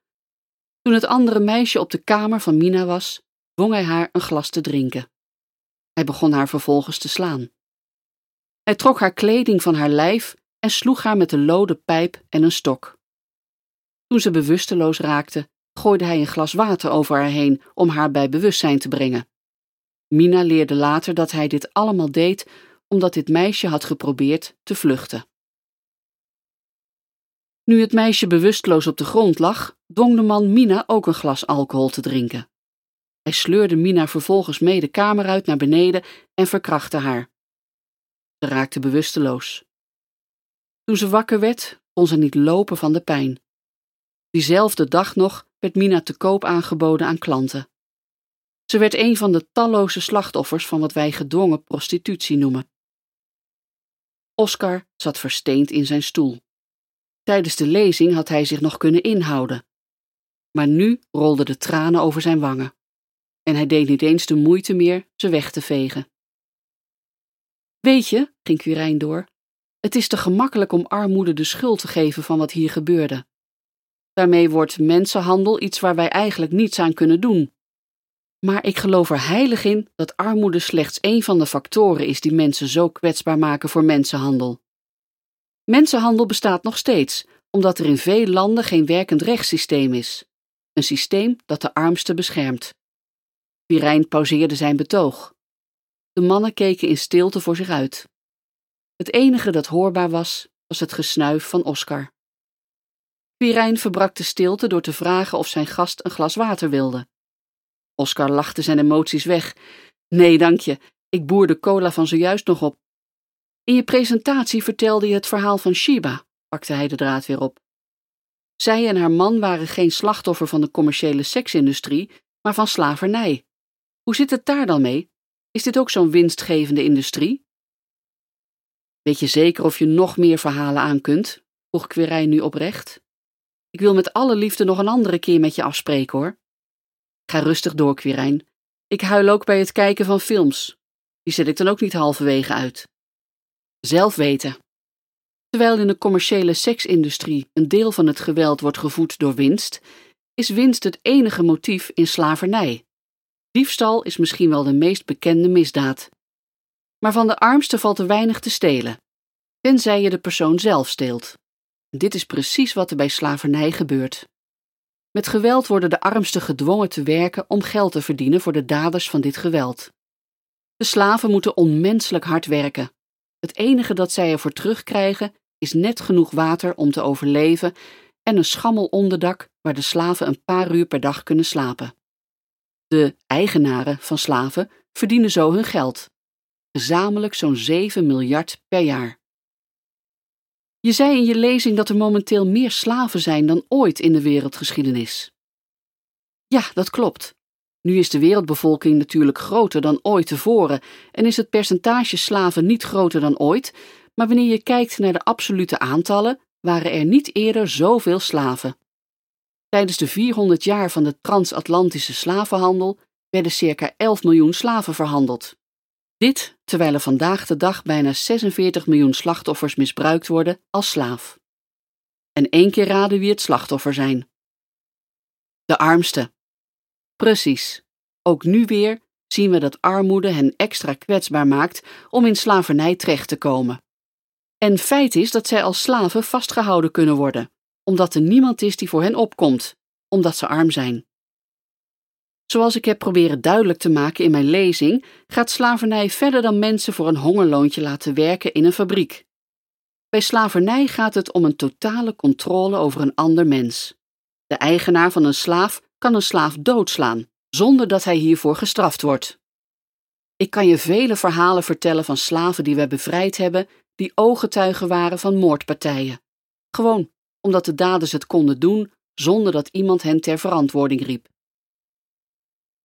Speaker 1: Toen het andere meisje op de kamer van Mina was, dwong hij haar een glas te drinken. Hij begon haar vervolgens te slaan. Hij trok haar kleding van haar lijf en sloeg haar met een lode pijp en een stok. Toen ze bewusteloos raakte, gooide hij een glas water over haar heen om haar bij bewustzijn te brengen. Mina leerde later dat hij dit allemaal deed omdat dit meisje had geprobeerd te vluchten. Nu het meisje bewusteloos op de grond lag, dwong de man Mina ook een glas alcohol te drinken. Hij sleurde Mina vervolgens mee de kamer uit naar beneden en verkrachtte haar. Ze raakte bewusteloos. Toen ze wakker werd, kon ze niet lopen van de pijn. Diezelfde dag nog werd Mina te koop aangeboden aan klanten. Ze werd een van de talloze slachtoffers van wat wij gedwongen prostitutie noemen. Oscar zat versteend in zijn stoel. Tijdens de lezing had hij zich nog kunnen inhouden. Maar nu rolden de tranen over zijn wangen. En hij deed niet eens de moeite meer ze weg te vegen. Weet je, ging Quirijn door, het is te gemakkelijk om armoede de schuld te geven van wat hier gebeurde. Daarmee wordt mensenhandel iets waar wij eigenlijk niets aan kunnen doen. Maar ik geloof er heilig in dat armoede slechts één van de factoren is die mensen zo kwetsbaar maken voor mensenhandel. Mensenhandel bestaat nog steeds, omdat er in veel landen geen werkend rechtssysteem is. Een systeem dat de armsten beschermt. Pirijn pauzeerde zijn betoog. De mannen keken in stilte voor zich uit. Het enige dat hoorbaar was, was het gesnuif van Oscar. Pirijn verbrak de stilte door te vragen of zijn gast een glas water wilde. Oscar lachte zijn emoties weg. Nee, dank je. Ik boer de cola van zojuist nog op. In je presentatie vertelde je het verhaal van Shiba, pakte hij de draad weer op. Zij en haar man waren geen slachtoffer van de commerciële seksindustrie, maar van slavernij. Hoe zit het daar dan mee? Is dit ook zo'n winstgevende industrie? Weet je zeker of je nog meer verhalen aan kunt? vroeg Quirijn nu oprecht. Ik wil met alle liefde nog een andere keer met je afspreken hoor. Ga rustig door, Quirijn. Ik huil ook bij het kijken van films. Die zet ik dan ook niet halverwege uit. Zelf weten. Terwijl in de commerciële seksindustrie een deel van het geweld wordt gevoed door winst, is winst het enige motief in slavernij. Diefstal is misschien wel de meest bekende misdaad. Maar van de armste valt er weinig te stelen, tenzij je de persoon zelf steelt. Dit is precies wat er bij slavernij gebeurt. Met geweld worden de armsten gedwongen te werken om geld te verdienen voor de daders van dit geweld. De slaven moeten onmenselijk hard werken. Het enige dat zij ervoor terugkrijgen is net genoeg water om te overleven en een schammel onderdak waar de slaven een paar uur per dag kunnen slapen. De eigenaren van slaven verdienen zo hun geld, gezamenlijk zo'n 7 miljard per jaar. Je zei in je lezing dat er momenteel meer slaven zijn dan ooit in de wereldgeschiedenis. Ja, dat klopt. Nu is de wereldbevolking natuurlijk groter dan ooit tevoren en is het percentage slaven niet groter dan ooit, maar wanneer je kijkt naar de absolute aantallen, waren er niet eerder zoveel slaven. Tijdens de 400 jaar van de transatlantische slavenhandel werden circa 11 miljoen slaven verhandeld. Dit terwijl er vandaag de dag bijna 46 miljoen slachtoffers misbruikt worden als slaaf. En één keer raden wie het slachtoffer zijn. De armste. Precies. Ook nu weer zien we dat armoede hen extra kwetsbaar maakt om in slavernij terecht te komen. En feit is dat zij als slaven vastgehouden kunnen worden, omdat er niemand is die voor hen opkomt, omdat ze arm zijn. Zoals ik heb proberen duidelijk te maken in mijn lezing, gaat slavernij verder dan mensen voor een hongerloontje laten werken in een fabriek. Bij slavernij gaat het om een totale controle over een ander mens. De eigenaar van een slaaf kan een slaaf doodslaan, zonder dat hij hiervoor gestraft wordt. Ik kan je vele verhalen vertellen van slaven die we bevrijd hebben, die ooggetuigen waren van moordpartijen. Gewoon omdat de daders het konden doen zonder dat iemand hen ter verantwoording riep.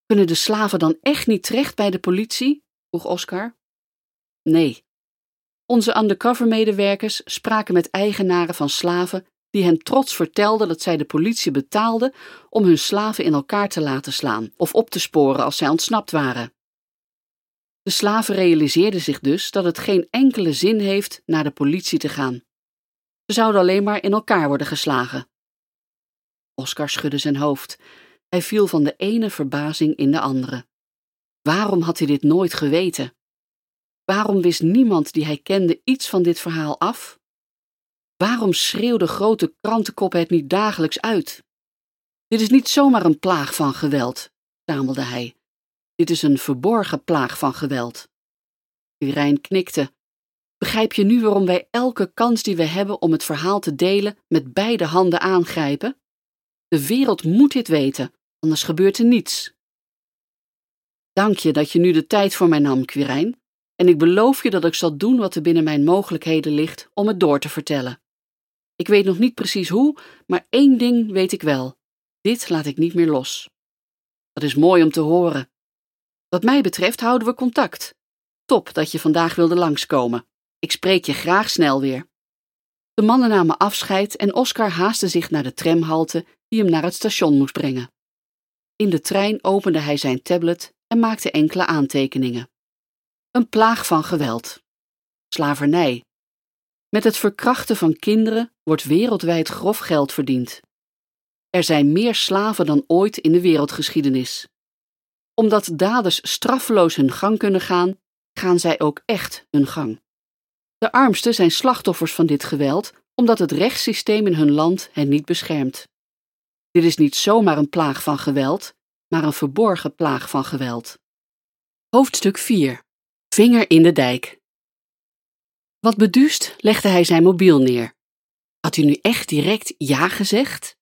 Speaker 1: Kunnen de slaven dan echt niet terecht bij de politie? vroeg Oscar. Nee. Onze undercover-medewerkers spraken met eigenaren van slaven die hen trots vertelden dat zij de politie betaalden om hun slaven in elkaar te laten slaan of op te sporen als zij ontsnapt waren. De slaven realiseerden zich dus dat het geen enkele zin heeft naar de politie te gaan. Ze zouden alleen maar in elkaar worden geslagen. Oscar schudde zijn hoofd. Hij viel van de ene verbazing in de andere. Waarom had hij dit nooit geweten? Waarom wist niemand die hij kende iets van dit verhaal af? Waarom schreeuwde grote krantenkop het niet dagelijks uit? Dit is niet zomaar een plaag van geweld, stamelde hij. Dit is een verborgen plaag van geweld. Irijn knikte. Begrijp je nu waarom wij elke kans die we hebben om het verhaal te delen met beide handen aangrijpen? De wereld moet dit weten, anders gebeurt er niets. Dank je dat je nu de tijd voor mij nam, Quirijn, en ik beloof je dat ik zal doen wat er binnen mijn mogelijkheden ligt om het door te vertellen. Ik weet nog niet precies hoe, maar één ding weet ik wel: dit laat ik niet meer los. Dat is mooi om te horen. Wat mij betreft houden we contact. Top dat je vandaag wilde langskomen. Ik spreek je graag snel weer. De mannen namen afscheid en Oscar haastte zich naar de tramhalte die hem naar het station moest brengen. In de trein opende hij zijn tablet en maakte enkele aantekeningen. Een plaag van geweld. Slavernij. Met het verkrachten van kinderen wordt wereldwijd grof geld verdiend. Er zijn meer slaven dan ooit in de wereldgeschiedenis. Omdat daders straffeloos hun gang kunnen gaan, gaan zij ook echt hun gang. De armsten zijn slachtoffers van dit geweld omdat het rechtssysteem in hun land hen niet beschermt. Dit is niet zomaar een plaag van geweld, maar een verborgen plaag van geweld. Hoofdstuk 4 Vinger in de dijk. Wat beduust legde hij zijn mobiel neer. Had hij nu echt direct ja gezegd?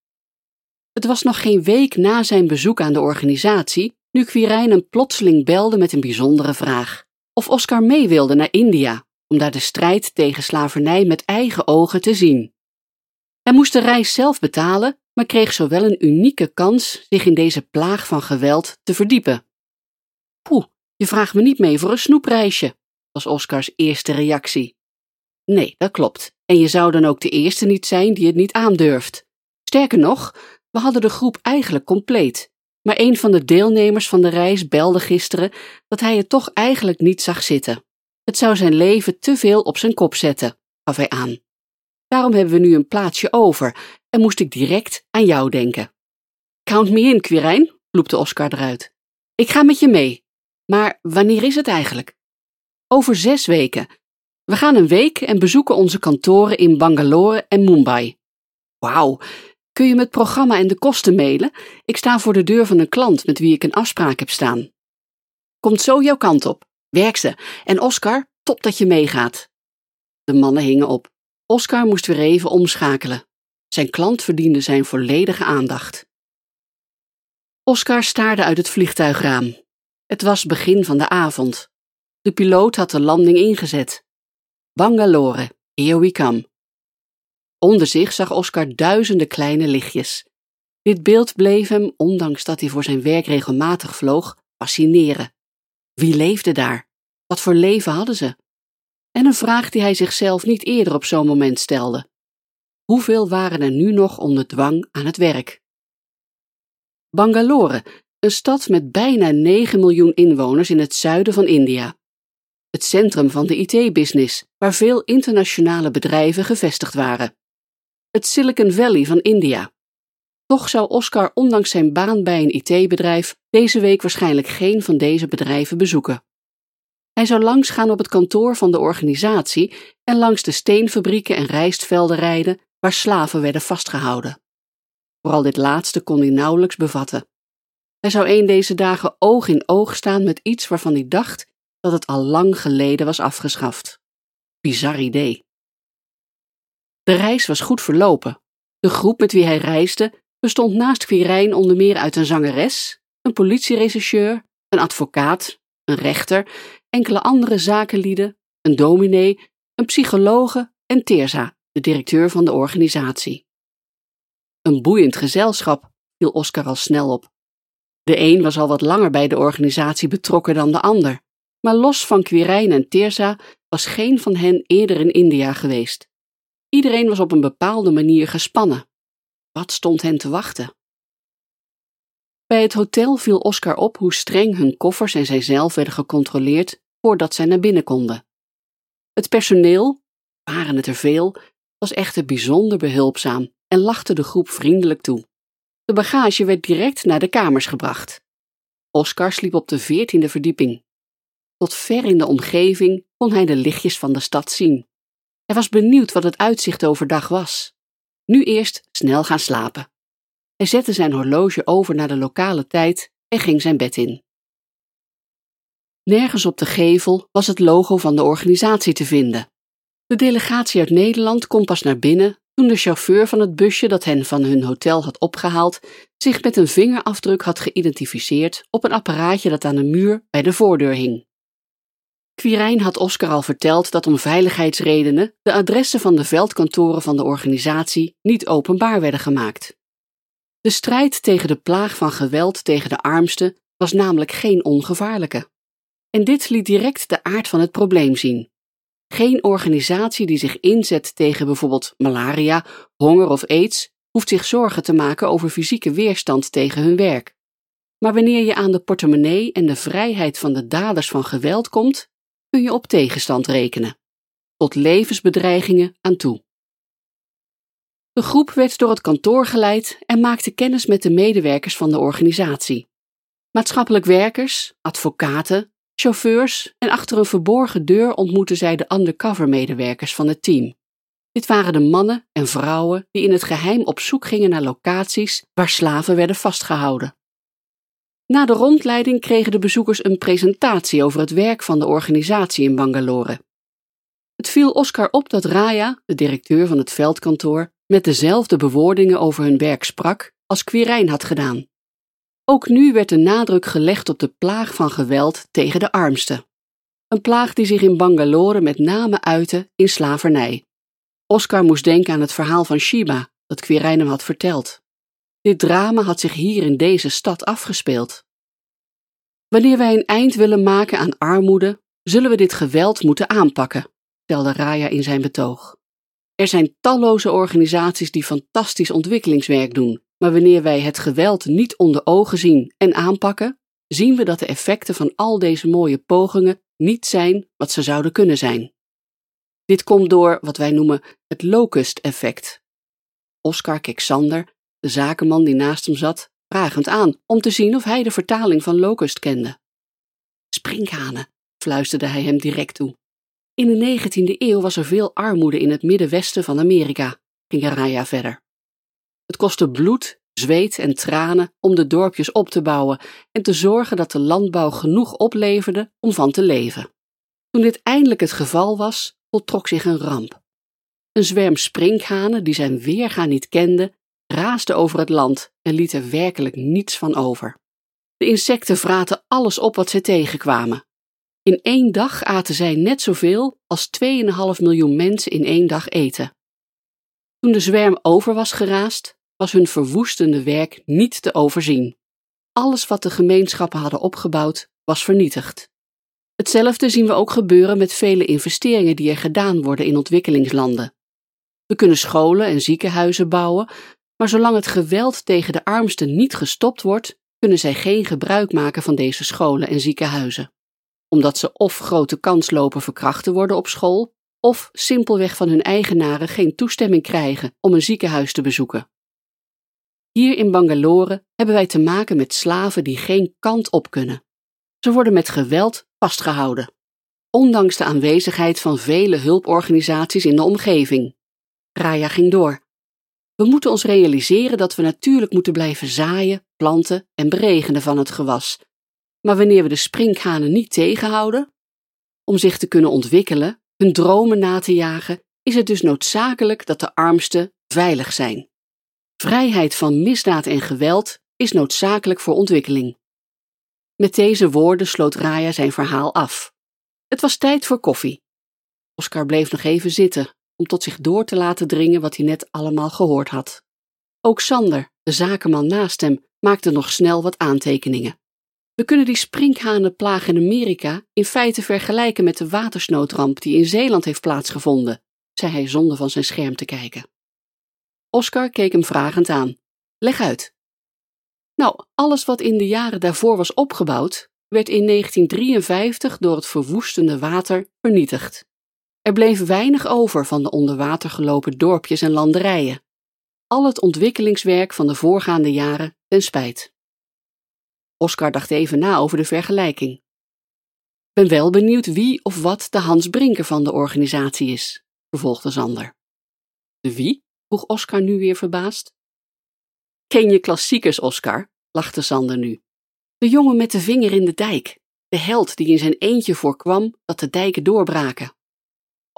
Speaker 1: Het was nog geen week na zijn bezoek aan de organisatie, nu Quirijn hem plotseling belde met een bijzondere vraag: of Oscar mee wilde naar India om daar de strijd tegen slavernij met eigen ogen te zien. Hij moest de reis zelf betalen, maar kreeg zowel een unieke kans zich in deze plaag van geweld te verdiepen. Poeh, je vraagt me niet mee voor een snoepreisje, was Oscars eerste reactie. Nee, dat klopt. En je zou dan ook de eerste niet zijn die het niet aandurft. Sterker nog, we hadden de groep eigenlijk compleet. Maar een van de deelnemers van de reis belde gisteren dat hij het toch eigenlijk niet zag zitten. Het zou zijn leven te veel op zijn kop zetten, gaf hij aan. Daarom hebben we nu een plaatsje over en moest ik direct aan jou denken. Count me in, Quirijn, vloepte Oscar eruit. Ik ga met je mee. Maar wanneer is het eigenlijk? Over zes weken. We gaan een week en bezoeken onze kantoren in Bangalore en Mumbai. Wauw, kun je me het programma en de kosten mailen? Ik sta voor de deur van een klant met wie ik een afspraak heb staan. Komt zo jouw kant op. Werk ze. En Oscar, top dat je meegaat. De mannen hingen op. Oscar moest weer even omschakelen. Zijn klant verdiende zijn volledige aandacht. Oscar staarde uit het vliegtuigraam. Het was begin van de avond. De piloot had de landing ingezet. Bangalore, here we come. Onder zich zag Oscar duizenden kleine lichtjes. Dit beeld bleef hem, ondanks dat hij voor zijn werk regelmatig vloog, fascineren. Wie leefde daar? Wat voor leven hadden ze? En een vraag die hij zichzelf niet eerder op zo'n moment stelde. Hoeveel waren er nu nog onder dwang aan het werk? Bangalore, een stad met bijna 9 miljoen inwoners in het zuiden van India. Het centrum van de IT-business, waar veel internationale bedrijven gevestigd waren. Het Silicon Valley van India. Toch zou Oscar ondanks zijn baan bij een IT-bedrijf deze week waarschijnlijk geen van deze bedrijven bezoeken. Hij zou langs gaan op het kantoor van de organisatie en langs de steenfabrieken en rijstvelden rijden waar slaven werden vastgehouden. Vooral dit laatste kon hij nauwelijks bevatten. Hij zou een deze dagen oog in oog staan met iets waarvan hij dacht dat het al lang geleden was afgeschaft. Bizar idee. De reis was goed verlopen. De groep met wie hij reisde bestond naast Quirijn onder meer uit een zangeres, een politierechercheur, een advocaat, een rechter, enkele andere zakenlieden, een dominee, een psychologe en Teerza, de directeur van de organisatie. Een boeiend gezelschap, viel Oscar al snel op. De een was al wat langer bij de organisatie betrokken dan de ander, maar los van Quirijn en Teerza was geen van hen eerder in India geweest. Iedereen was op een bepaalde manier gespannen. Wat stond hen te wachten? Bij het hotel viel Oscar op hoe streng hun koffers en zijzelf werden gecontroleerd voordat zij naar binnen konden. Het personeel, waren het er veel, was echter bijzonder behulpzaam en lachte de groep vriendelijk toe. De bagage werd direct naar de kamers gebracht. Oscar sliep op de veertiende verdieping. Tot ver in de omgeving kon hij de lichtjes van de stad zien. Hij was benieuwd wat het uitzicht overdag was. Nu eerst snel gaan slapen. Hij zette zijn horloge over naar de lokale tijd en ging zijn bed in. Nergens op de gevel was het logo van de organisatie te vinden. De delegatie uit Nederland kon pas naar binnen toen de chauffeur van het busje dat hen van hun hotel had opgehaald zich met een vingerafdruk had geïdentificeerd op een apparaatje dat aan de muur bij de voordeur hing. Quirijn had Oscar al verteld dat om veiligheidsredenen de adressen van de veldkantoren van de organisatie niet openbaar werden gemaakt. De strijd tegen de plaag van geweld tegen de armsten was namelijk geen ongevaarlijke. En dit liet direct de aard van het probleem zien. Geen organisatie die zich inzet tegen bijvoorbeeld malaria, honger of aids hoeft zich zorgen te maken over fysieke weerstand tegen hun werk. Maar wanneer je aan de portemonnee en de vrijheid van de daders van geweld komt, kun je op tegenstand rekenen, tot levensbedreigingen aan toe. De groep werd door het kantoor geleid en maakte kennis met de medewerkers van de organisatie. Maatschappelijk werkers, advocaten, chauffeurs en achter een verborgen deur ontmoetten zij de undercover-medewerkers van het team. Dit waren de mannen en vrouwen die in het geheim op zoek gingen naar locaties waar slaven werden vastgehouden. Na de rondleiding kregen de bezoekers een presentatie over het werk van de organisatie in Bangalore. Het viel Oscar op dat Raya, de directeur van het veldkantoor, met dezelfde bewoordingen over hun werk sprak als Quirijn had gedaan. Ook nu werd de nadruk gelegd op de plaag van geweld tegen de armsten. Een plaag die zich in Bangalore met name uitte in slavernij. Oscar moest denken aan het verhaal van Shiba dat Quirijn hem had verteld. Dit drama had zich hier in deze stad afgespeeld. Wanneer wij een eind willen maken aan armoede, zullen we dit geweld moeten aanpakken, stelde Raya in zijn betoog. Er zijn talloze organisaties die fantastisch ontwikkelingswerk doen, maar wanneer wij het geweld niet onder ogen zien en aanpakken, zien we dat de effecten van al deze mooie pogingen niet zijn wat ze zouden kunnen zijn. Dit komt door wat wij noemen het locust-effect. Oscar keek Sander, de zakenman die naast hem zat, vragend aan om te zien of hij de vertaling van locust kende. Sprinkhanen, fluisterde hij hem direct toe. In de 19e eeuw was er veel armoede in het middenwesten van Amerika, ging Raya verder. Het kostte bloed, zweet en tranen om de dorpjes op te bouwen en te zorgen dat de landbouw genoeg opleverde om van te leven. Toen dit eindelijk het geval was, voltrok zich een ramp. Een zwerm sprinkhanen die zijn weerga niet kende, raasde over het land en liet er werkelijk niets van over. De insecten vraten alles op wat zij tegenkwamen. In één dag aten zij net zoveel als 2,5 miljoen mensen in één dag eten. Toen de zwerm over was geraasd, was hun verwoestende werk niet te overzien. Alles wat de gemeenschappen hadden opgebouwd, was vernietigd. Hetzelfde zien we ook gebeuren met vele investeringen die er gedaan worden in ontwikkelingslanden. We kunnen scholen en ziekenhuizen bouwen, maar zolang het geweld tegen de armsten niet gestopt wordt, kunnen zij geen gebruik maken van deze scholen en ziekenhuizen. Omdat ze of grote kans lopen verkracht te worden op school, of simpelweg van hun eigenaren geen toestemming krijgen om een ziekenhuis te bezoeken. Hier in Bangalore hebben wij te maken met slaven die geen kant op kunnen. Ze worden met geweld vastgehouden, ondanks de aanwezigheid van vele hulporganisaties in de omgeving. Raya ging door. We moeten ons realiseren dat we natuurlijk moeten blijven zaaien, planten en beregenen van het gewas. Maar wanneer we de sprinkhanen niet tegenhouden, om zich te kunnen ontwikkelen, hun dromen na te jagen, is het dus noodzakelijk dat de armsten veilig zijn. Vrijheid van misdaad en geweld is noodzakelijk voor ontwikkeling. Met deze woorden sloot Raya zijn verhaal af. Het was tijd voor koffie. Oscar bleef nog even zitten om tot zich door te laten dringen wat hij net allemaal gehoord had. Ook Sander, de zakenman naast hem, maakte nog snel wat aantekeningen. We kunnen die sprinkhanenplaag in Amerika in feite vergelijken met de watersnoodramp die in Zeeland heeft plaatsgevonden, zei hij zonder van zijn scherm te kijken. Oscar keek hem vragend aan. Leg uit. Nou, alles wat in de jaren daarvoor was opgebouwd, werd in 1953 door het verwoestende water vernietigd. Er bleef weinig over van de onder water gelopen dorpjes en landerijen. Al het ontwikkelingswerk van de voorgaande jaren ten spijt. Oscar dacht even na over de vergelijking. Ben wel benieuwd wie of wat de Hans Brinker van de organisatie is, vervolgde Zander. De wie? vroeg Oscar nu weer verbaasd. Ken je klassiekers, Oscar? lachte Sander nu. De jongen met de vinger in de dijk, de held die in zijn eentje voorkwam dat de dijken doorbraken.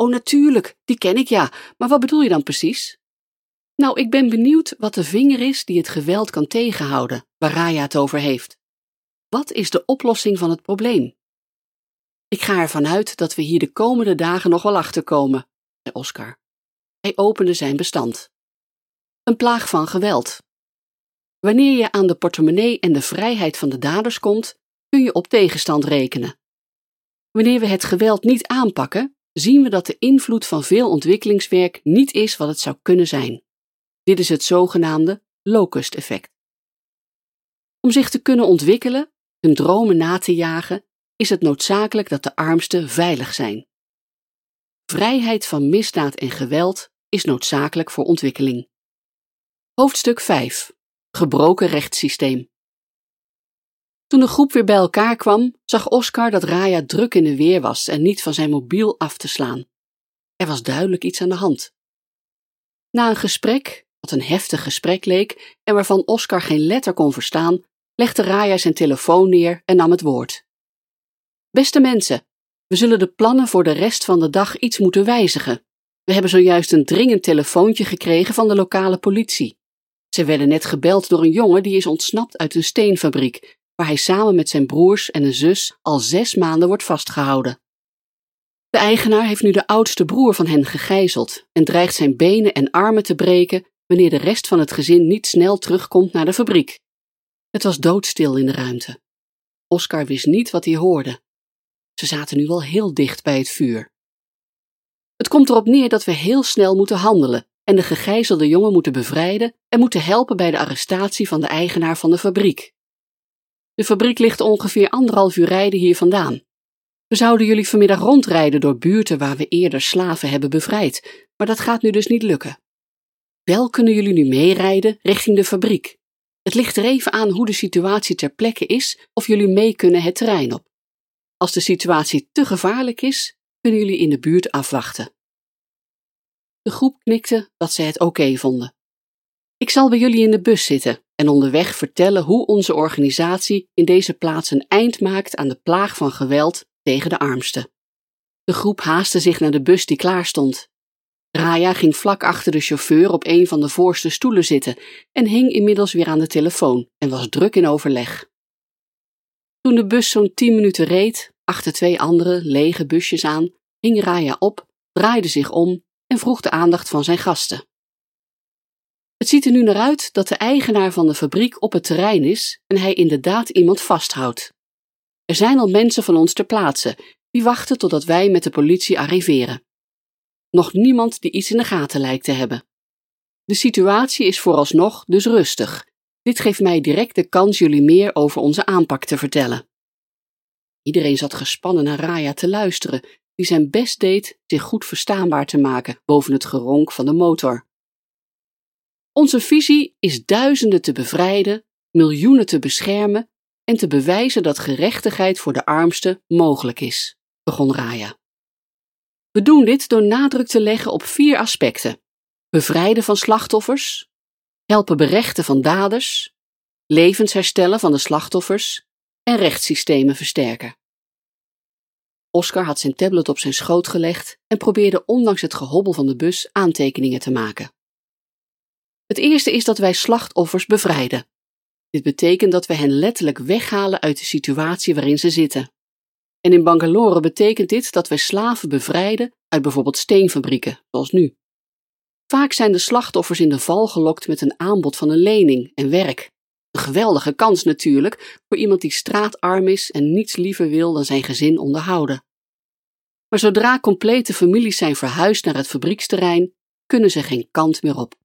Speaker 1: Oh, natuurlijk, die ken ik ja, maar wat bedoel je dan precies? Nou, ik ben benieuwd wat de vinger is die het geweld kan tegenhouden, waar Raya het over heeft. Wat is de oplossing van het probleem? Ik ga ervan uit dat we hier de komende dagen nog wel achterkomen, zei Oscar. Hij opende zijn bestand. Een plaag van geweld. Wanneer je aan de portemonnee en de vrijheid van de daders komt, kun je op tegenstand rekenen. Wanneer we het geweld niet aanpakken, zien we dat de invloed van veel ontwikkelingswerk niet is wat het zou kunnen zijn. Dit is het zogenaamde locust-effect. Om zich te kunnen ontwikkelen, hun dromen na te jagen, is het noodzakelijk dat de armsten veilig zijn. Vrijheid van misdaad en geweld is noodzakelijk voor ontwikkeling. Hoofdstuk 5 Gebroken rechtssysteem. Toen de groep weer bij elkaar kwam, zag Oscar dat Raya druk in de weer was en niet van zijn mobiel af te slaan. Er was duidelijk iets aan de hand. Na een gesprek, wat een heftig gesprek leek en waarvan Oscar geen letter kon verstaan, legde Raya zijn telefoon neer en nam het woord. Beste mensen, we zullen de plannen voor de rest van de dag iets moeten wijzigen. We hebben zojuist een dringend telefoontje gekregen van de lokale politie. Ze werden net gebeld door een jongen die is ontsnapt uit een steenfabriek, waar hij samen met zijn broers en een zus al zes maanden wordt vastgehouden. De eigenaar heeft nu de oudste broer van hen gegijzeld en dreigt zijn benen en armen te breken wanneer de rest van het gezin niet snel terugkomt naar de fabriek. Het was doodstil in de ruimte. Oscar wist niet wat hij hoorde. Ze zaten nu wel heel dicht bij het vuur. Het komt erop neer dat we heel snel moeten handelen en de gegijzelde jongen moeten bevrijden en moeten helpen bij de arrestatie van de eigenaar van de fabriek. De fabriek ligt ongeveer anderhalf uur rijden hier vandaan. We zouden jullie vanmiddag rondrijden door buurten waar we eerder slaven hebben bevrijd, maar dat gaat nu dus niet lukken. Wel kunnen jullie nu meerijden richting de fabriek. Het ligt er even aan hoe de situatie ter plekke is of jullie mee kunnen het terrein op. Als de situatie te gevaarlijk is, kunnen jullie in de buurt afwachten. De groep knikte dat ze het oké vonden. Ik zal bij jullie in de bus zitten en onderweg vertellen hoe onze organisatie in deze plaats een eind maakt aan de plaag van geweld tegen de armsten. De groep haastte zich naar de bus die klaar stond. Raya ging vlak achter de chauffeur op een van de voorste stoelen zitten en hing inmiddels weer aan de telefoon en was druk in overleg. Toen de bus zo'n tien minuten reed, achter twee andere lege busjes aan, hing Raya op, draaide zich om en vroeg de aandacht van zijn gasten. Het ziet er nu naar uit dat de eigenaar van de fabriek op het terrein is en hij inderdaad iemand vasthoudt. Er zijn al mensen van ons ter plaatse, die wachten totdat wij met de politie arriveren. Nog niemand die iets in de gaten lijkt te hebben. De situatie is vooralsnog dus rustig. Dit geeft mij direct de kans jullie meer over onze aanpak te vertellen. Iedereen zat gespannen naar Raya te luisteren, die zijn best deed zich goed verstaanbaar te maken boven het geronk van de motor. Onze visie is duizenden te bevrijden, miljoenen te beschermen en te bewijzen dat gerechtigheid voor de armsten mogelijk is, begon Raya. We doen dit door nadruk te leggen op vier aspecten: bevrijden van slachtoffers, helpen berechten van daders, levens herstellen van de slachtoffers en rechtssystemen versterken. Oscar had zijn tablet op zijn schoot gelegd en probeerde ondanks het gehobbel van de bus aantekeningen te maken. Het eerste is dat wij slachtoffers bevrijden. Dit betekent dat we hen letterlijk weghalen uit de situatie waarin ze zitten. En in Bangalore betekent dit dat wij slaven bevrijden uit bijvoorbeeld steenfabrieken, zoals nu. Vaak zijn de slachtoffers in de val gelokt met een aanbod van een lening en werk. Een geweldige kans natuurlijk voor iemand die straatarm is en niets liever wil dan zijn gezin onderhouden. Maar zodra complete families zijn verhuisd naar het fabrieksterrein, kunnen ze geen kant meer op.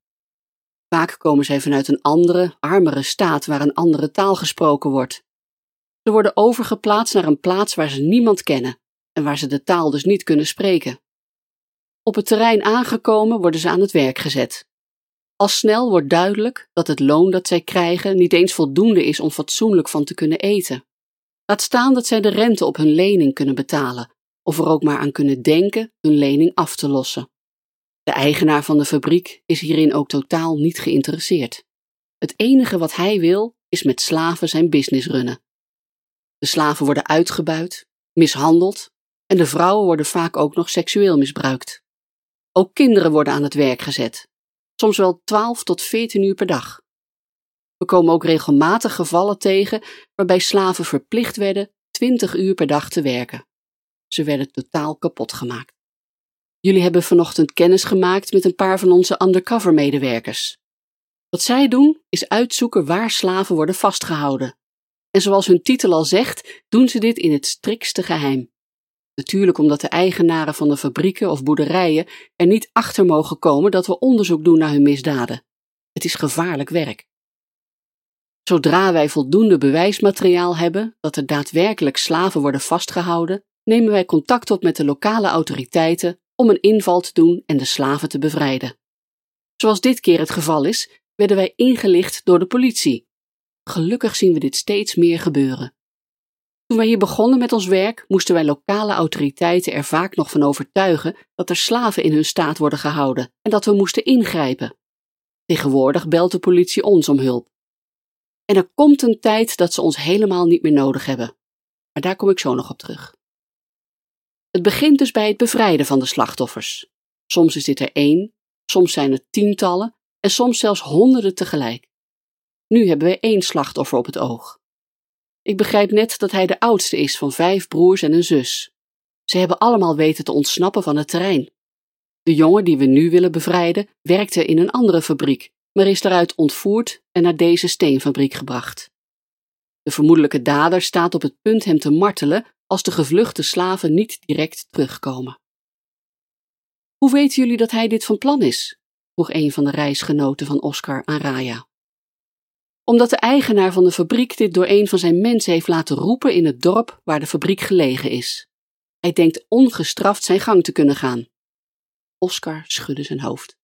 Speaker 1: Vaak komen zij vanuit een andere, armere staat waar een andere taal gesproken wordt. Ze worden overgeplaatst naar een plaats waar ze niemand kennen en waar ze de taal dus niet kunnen spreken. Op het terrein aangekomen worden ze aan het werk gezet. Al snel wordt duidelijk dat het loon dat zij krijgen niet eens voldoende is om fatsoenlijk van te kunnen eten. Laat staan dat zij de rente op hun lening kunnen betalen, of er ook maar aan kunnen denken hun lening af te lossen. De eigenaar van de fabriek is hierin ook totaal niet geïnteresseerd. Het enige wat hij wil is met slaven zijn business runnen. De slaven worden uitgebuit, mishandeld en de vrouwen worden vaak ook nog seksueel misbruikt. Ook kinderen worden aan het werk gezet, soms wel 12 tot 14 uur per dag. We komen ook regelmatig gevallen tegen waarbij slaven verplicht werden 20 uur per dag te werken. Ze werden totaal kapot gemaakt. Jullie hebben vanochtend kennis gemaakt met een paar van onze undercover medewerkers. Wat zij doen is uitzoeken waar slaven worden vastgehouden. En zoals hun titel al zegt, doen ze dit in het strikste geheim. Natuurlijk omdat de eigenaren van de fabrieken of boerderijen er niet achter mogen komen dat we onderzoek doen naar hun misdaden. Het is gevaarlijk werk. Zodra wij voldoende bewijsmateriaal hebben dat er daadwerkelijk slaven worden vastgehouden, nemen wij contact op met de lokale autoriteiten om een inval te doen en de slaven te bevrijden. Zoals dit keer het geval is, werden wij ingelicht door de politie. Gelukkig zien we dit steeds meer gebeuren. Toen wij hier begonnen met ons werk, moesten wij lokale autoriteiten er vaak nog van overtuigen dat er slaven in hun staat worden gehouden en dat we moesten ingrijpen. Tegenwoordig belt de politie ons om hulp. En er komt een tijd dat ze ons helemaal niet meer nodig hebben. Maar daar kom ik zo nog op terug. Het begint dus bij het bevrijden van de slachtoffers. Soms is dit er één, soms zijn het tientallen en soms zelfs honderden tegelijk. Nu hebben we één slachtoffer op het oog. Ik begrijp net dat hij de oudste is van vijf broers en een zus. Ze hebben allemaal weten te ontsnappen van het terrein. De jongen die we nu willen bevrijden werkte in een andere fabriek, maar is daaruit ontvoerd en naar deze steenfabriek gebracht. De vermoedelijke dader staat op het punt hem te martelen als de gevluchte slaven niet direct terugkomen. Hoe weten jullie dat hij dit van plan is? vroeg een van de reisgenoten van Oscar aan Raya. Omdat de eigenaar van de fabriek dit door een van zijn mensen heeft laten roepen in het dorp waar de fabriek gelegen is. Hij denkt ongestraft zijn gang te kunnen gaan. Oscar schudde zijn hoofd.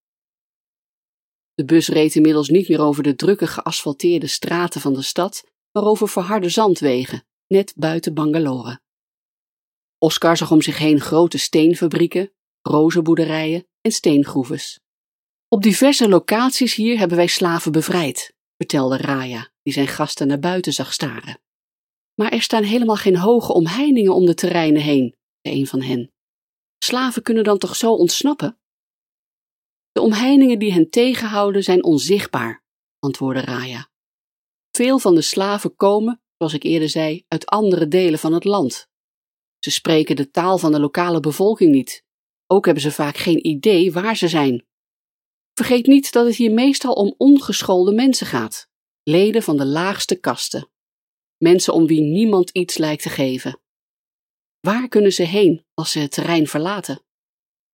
Speaker 1: De bus reed inmiddels niet meer over de drukke geasfalteerde straten van de stad, maar over verharde zandwegen, net buiten Bangalore. Oscar zag om zich heen grote steenfabrieken, rozenboerderijen en steengroeves. Op diverse locaties hier hebben wij slaven bevrijd, vertelde Raya, die zijn gasten naar buiten zag staren. Maar er staan helemaal geen hoge omheiningen om de terreinen heen, zei een van hen. Slaven kunnen dan toch zo ontsnappen? De omheiningen die hen tegenhouden zijn onzichtbaar, antwoordde Raya. Veel van de slaven komen, zoals ik eerder zei, uit andere delen van het land. Ze spreken de taal van de lokale bevolking niet. Ook hebben ze vaak geen idee waar ze zijn. Vergeet niet dat het hier meestal om ongeschoolde mensen gaat, leden van de laagste kasten. Mensen om wie niemand iets lijkt te geven. Waar kunnen ze heen als ze het terrein verlaten?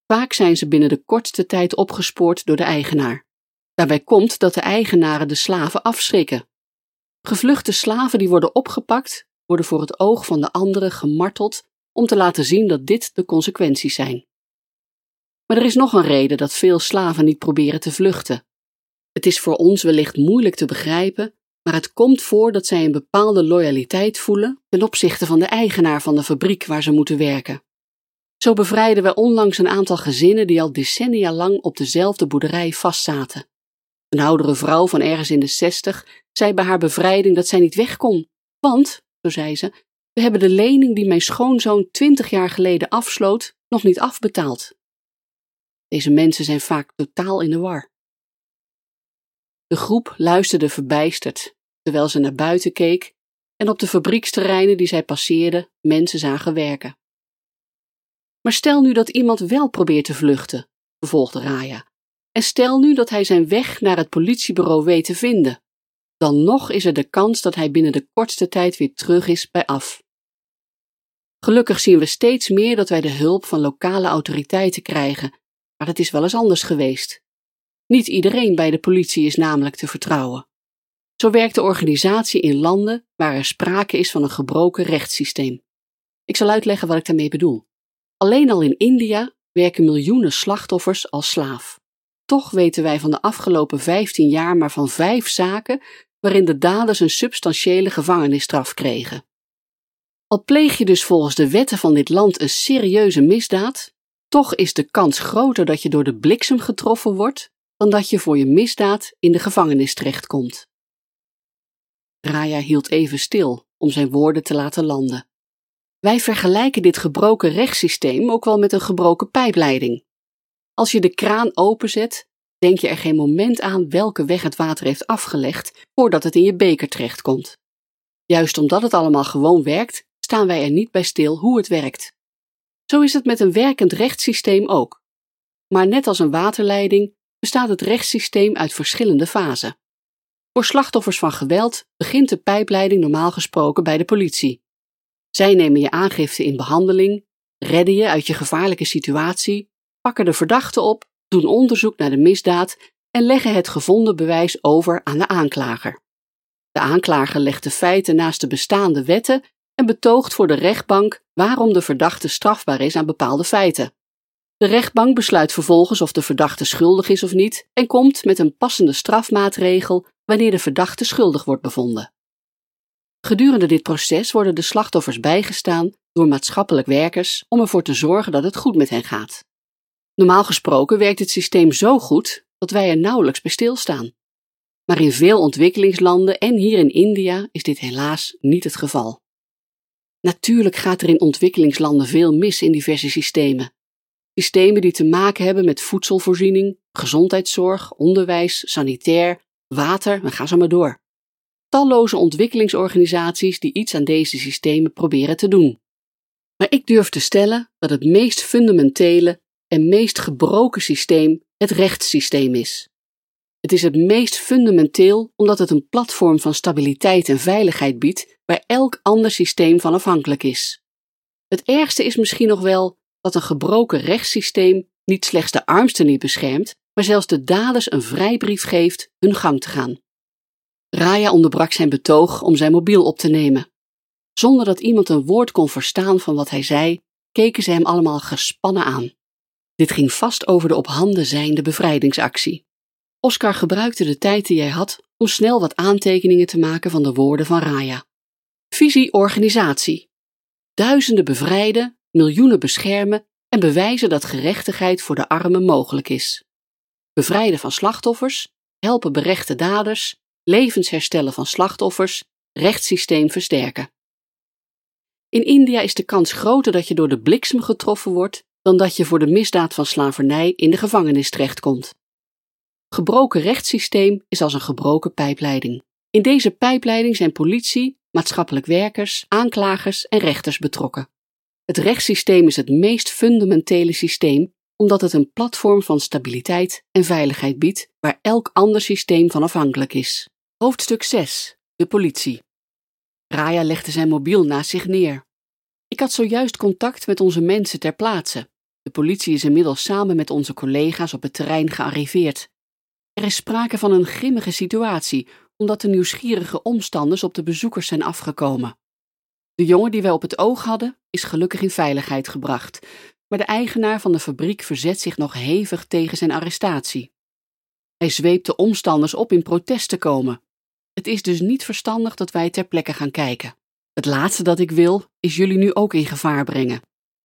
Speaker 1: Vaak zijn ze binnen de kortste tijd opgespoord door de eigenaar. Daarbij komt dat de eigenaren de slaven afschrikken. Gevluchte slaven die worden opgepakt, worden voor het oog van de anderen gemarteld om te laten zien dat dit de consequenties zijn. Maar er is nog een reden dat veel slaven niet proberen te vluchten. Het is voor ons wellicht moeilijk te begrijpen, maar het komt voor dat zij een bepaalde loyaliteit voelen ten opzichte van de eigenaar van de fabriek waar ze moeten werken. Zo bevrijden we onlangs een aantal gezinnen die al decennia lang op dezelfde boerderij vastzaten. Een oudere vrouw van ergens in de zestig zei bij haar bevrijding dat zij niet weg kon, want, zo zei ze, we hebben de lening die mijn schoonzoon twintig jaar geleden afsloot nog niet afbetaald. Deze mensen zijn vaak totaal in de war. De groep luisterde verbijsterd, terwijl ze naar buiten keek en op de fabrieksterreinen die zij passeerden mensen zagen werken. Maar stel nu dat iemand wel probeert te vluchten, vervolgde Raya, en stel nu dat hij zijn weg naar het politiebureau weet te vinden. Dan nog is er de kans dat hij binnen de kortste tijd weer terug is bij af. Gelukkig zien we steeds meer dat wij de hulp van lokale autoriteiten krijgen, maar het is wel eens anders geweest. Niet iedereen bij de politie is namelijk te vertrouwen. Zo werkt de organisatie in landen waar er sprake is van een gebroken rechtssysteem. Ik zal uitleggen wat ik daarmee bedoel. Alleen al in India werken miljoenen slachtoffers als slaaf. Toch weten wij van de afgelopen 15 jaar maar van vijf zaken waarin de daders een substantiële gevangenisstraf kregen. Al pleeg je dus volgens de wetten van dit land een serieuze misdaad, toch is de kans groter dat je door de bliksem getroffen wordt dan dat je voor je misdaad in de gevangenis terechtkomt. Raya hield even stil om zijn woorden te laten landen. Wij vergelijken dit gebroken rechtssysteem ook wel met een gebroken pijpleiding. Als je de kraan openzet, denk je er geen moment aan welke weg het water heeft afgelegd voordat het in je beker terechtkomt. Juist omdat het allemaal gewoon werkt, staan wij er niet bij stil hoe het werkt. Zo is het met een werkend rechtssysteem ook. Maar net als een waterleiding bestaat het rechtssysteem uit verschillende fasen. Voor slachtoffers van geweld begint de pijpleiding normaal gesproken bij de politie. Zij nemen je aangifte in behandeling, redden je uit je gevaarlijke situatie, pakken de verdachte op, doen onderzoek naar de misdaad en leggen het gevonden bewijs over aan de aanklager. De aanklager legt de feiten naast de bestaande wetten en betoogt voor de rechtbank waarom de verdachte strafbaar is aan bepaalde feiten. De rechtbank besluit vervolgens of de verdachte schuldig is of niet en komt met een passende strafmaatregel wanneer de verdachte schuldig wordt bevonden. Gedurende dit proces worden de slachtoffers bijgestaan door maatschappelijk werkers om ervoor te zorgen dat het goed met hen gaat. Normaal gesproken werkt het systeem zo goed dat wij er nauwelijks bij stilstaan. Maar in veel ontwikkelingslanden en hier in India is dit helaas niet het geval. Natuurlijk gaat er in ontwikkelingslanden veel mis in diverse systemen. Systemen die te maken hebben met voedselvoorziening, gezondheidszorg, onderwijs, sanitair, water en ga zo maar door. Talloze ontwikkelingsorganisaties die iets aan deze systemen proberen te doen. Maar ik durf te stellen dat het meest fundamentele en meest gebroken systeem het rechtssysteem is. Het is het meest fundamenteel omdat het een platform van stabiliteit en veiligheid biedt waar elk ander systeem van afhankelijk is. Het ergste is misschien nog wel dat een gebroken rechtssysteem niet slechts de armsten niet beschermt, maar zelfs de daders een vrijbrief geeft hun gang te gaan. Raya onderbrak zijn betoog om zijn mobiel op te nemen. Zonder dat iemand een woord kon verstaan van wat hij zei, keken ze hem allemaal gespannen aan. Dit ging vast over de op handen zijnde bevrijdingsactie. Oscar gebruikte de tijd die hij had om snel wat aantekeningen te maken van de woorden van Raya. Visie organisatie. Duizenden bevrijden, miljoenen beschermen en bewijzen dat gerechtigheid voor de armen mogelijk is. Bevrijden van slachtoffers, helpen berechte daders, levens herstellen van slachtoffers, rechtssysteem versterken. In India is de kans groter dat je door de bliksem getroffen wordt dan dat je voor de misdaad van slavernij in de gevangenis terechtkomt. Gebroken rechtssysteem is als een gebroken pijpleiding. In deze pijpleiding zijn politie, maatschappelijk werkers, aanklagers en rechters betrokken. Het rechtssysteem is het meest fundamentele systeem omdat het een platform van stabiliteit en veiligheid biedt waar elk ander systeem van afhankelijk is. Hoofdstuk 6. De politie. Raya legde zijn mobiel naast zich neer. Ik had zojuist contact met onze mensen ter plaatse. De politie is inmiddels samen met onze collega's op het terrein gearriveerd. Er is sprake van een grimmige situatie, omdat de nieuwsgierige omstanders op de bezoekers zijn afgekomen. De jongen die wij op het oog hadden, is gelukkig in veiligheid gebracht, maar de eigenaar van de fabriek verzet zich nog hevig tegen zijn arrestatie. Hij zweept de omstanders op in protest te komen. Het is dus niet verstandig dat wij ter plekke gaan kijken. Het laatste dat ik wil, is jullie nu ook in gevaar brengen.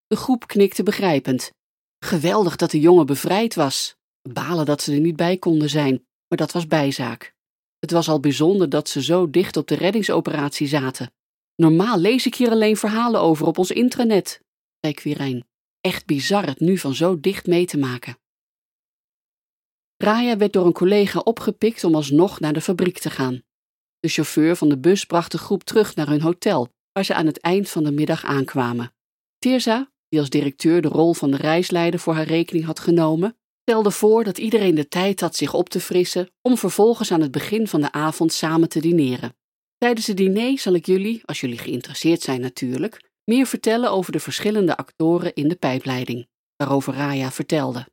Speaker 1: De groep knikte begrijpend. Geweldig dat de jongen bevrijd was. Balen dat ze er niet bij konden zijn, maar dat was bijzaak. Het was al bijzonder dat ze zo dicht op de reddingsoperatie zaten. Normaal lees ik hier alleen verhalen over op ons intranet, zei Quirijn. Echt bizar het nu van zo dicht mee te maken. Raya werd door een collega opgepikt om alsnog naar de fabriek te gaan. De chauffeur van de bus bracht de groep terug naar hun hotel, waar ze aan het eind van de middag aankwamen. Tirza, die als directeur de rol van de reisleider voor haar rekening had genomen, stelde voor dat iedereen de tijd had zich op te frissen om vervolgens aan het begin van de avond samen te dineren. Tijdens het diner zal ik jullie, als jullie geïnteresseerd zijn natuurlijk, meer vertellen over de verschillende actoren in de pijpleiding, waarover Raya vertelde.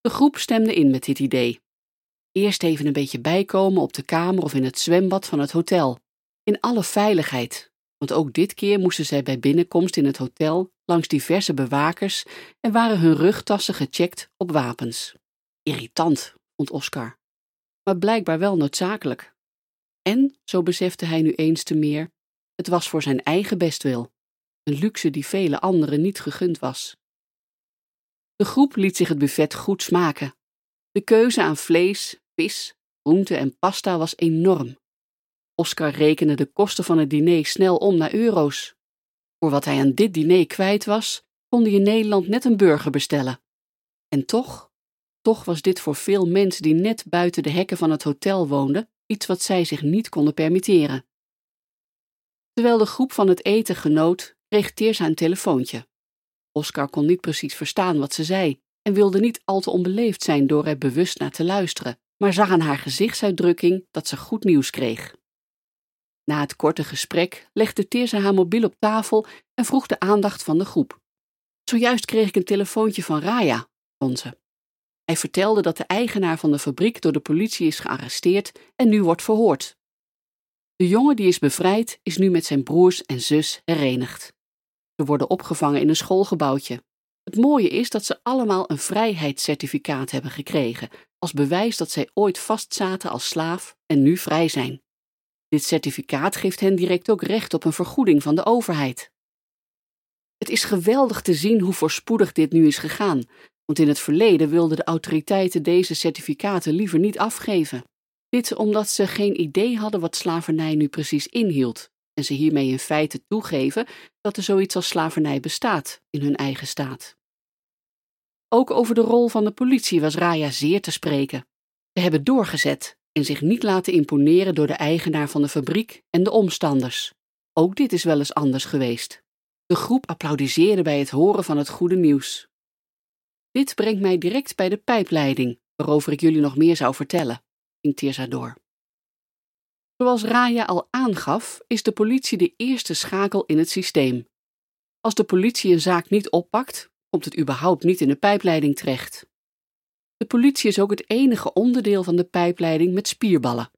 Speaker 1: De groep stemde in met dit idee. Eerst even een beetje bijkomen op de kamer of in het zwembad van het hotel, in alle veiligheid, want ook dit keer moesten zij bij binnenkomst in het hotel langs diverse bewakers en waren hun rugtassen gecheckt op wapens. Irritant, vond Oscar, maar blijkbaar wel noodzakelijk. En, zo besefte hij nu eens te meer, het was voor zijn eigen bestwil, een luxe die vele anderen niet gegund was. De groep liet zich het buffet goed smaken. De keuze aan vlees, vis, groente en pasta was enorm. Oscar rekende de kosten van het diner snel om naar euro's. Voor wat hij aan dit diner kwijt was, kon hij in Nederland net een burger bestellen. En toch, toch was dit voor veel mensen die net buiten de hekken van het hotel woonden, iets wat zij zich niet konden permitteren. Terwijl de groep van het eten genoot, kreeg Teersa een telefoontje. Oscar kon niet precies verstaan wat ze zei en wilde niet al te onbeleefd zijn door er bewust naar te luisteren, maar zag aan haar gezichtsuitdrukking dat ze goed nieuws kreeg. Na het korte gesprek legde Teersa haar mobiel op tafel en vroeg de aandacht van de groep. Zojuist kreeg ik een telefoontje van Raya, vond ze. Hij vertelde dat de eigenaar van de fabriek door de politie is gearresteerd en nu wordt verhoord. De jongen die is bevrijd is nu met zijn broers en zus herenigd. Ze worden opgevangen in een schoolgebouwtje. Het mooie is dat ze allemaal een vrijheidscertificaat hebben gekregen, als bewijs dat zij ooit vastzaten als slaaf en nu vrij zijn. Dit certificaat geeft hen direct ook recht op een vergoeding van de overheid. Het is geweldig te zien hoe voorspoedig dit nu is gegaan, want in het verleden wilden de autoriteiten deze certificaten liever niet afgeven. Dit omdat ze geen idee hadden wat slavernij nu precies inhield en ze hiermee in feite toegeven dat er zoiets als slavernij bestaat in hun eigen staat. Ook over de rol van de politie was Raya zeer te spreken. Ze hebben doorgezet en zich niet laten imponeren door de eigenaar van de fabriek en de omstanders. Ook dit is wel eens anders geweest. De groep applaudisseerde bij het horen van het goede nieuws. Dit brengt mij direct bij de pijpleiding, waarover ik jullie nog meer zou vertellen ging Tirza door. Zoals Raya al aangaf, is de politie de eerste schakel in het systeem. Als de politie een zaak niet oppakt, komt het überhaupt niet in de pijpleiding terecht. De politie is ook het enige onderdeel van de pijpleiding met spierballen.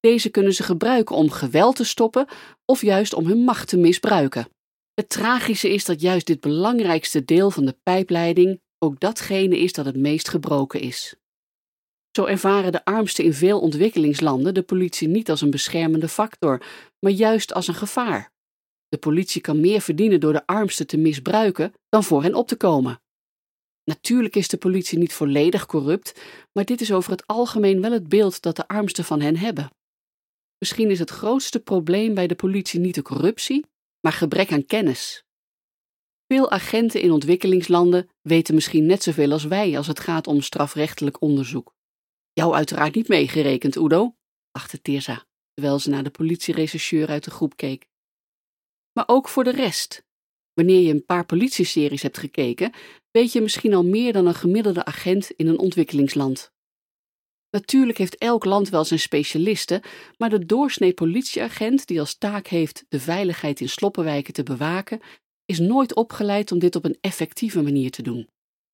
Speaker 1: Deze kunnen ze gebruiken om geweld te stoppen of juist om hun macht te misbruiken. Het tragische is dat juist dit belangrijkste deel van de pijpleiding ook datgene is dat het meest gebroken is. Zo ervaren de armsten in veel ontwikkelingslanden de politie niet als een beschermende factor, maar juist als een gevaar. De politie kan meer verdienen door de armsten te misbruiken dan voor hen op te komen. Natuurlijk is de politie niet volledig corrupt, maar dit is over het algemeen wel het beeld dat de armsten van hen hebben. Misschien is het grootste probleem bij de politie niet de corruptie, maar gebrek aan kennis. Veel agenten in ontwikkelingslanden weten misschien net zoveel als wij als het gaat om strafrechtelijk onderzoek. Jou uiteraard niet meegerekend, Udo, lachte Tirza, terwijl ze naar de politierechercheur uit de groep keek. Maar ook voor de rest. Wanneer je een paar politieseries hebt gekeken, weet je misschien al meer dan een gemiddelde agent in een ontwikkelingsland. Natuurlijk heeft elk land wel zijn specialisten, maar de doorsnee politieagent die als taak heeft de veiligheid in sloppenwijken te bewaken, is nooit opgeleid om dit op een effectieve manier te doen.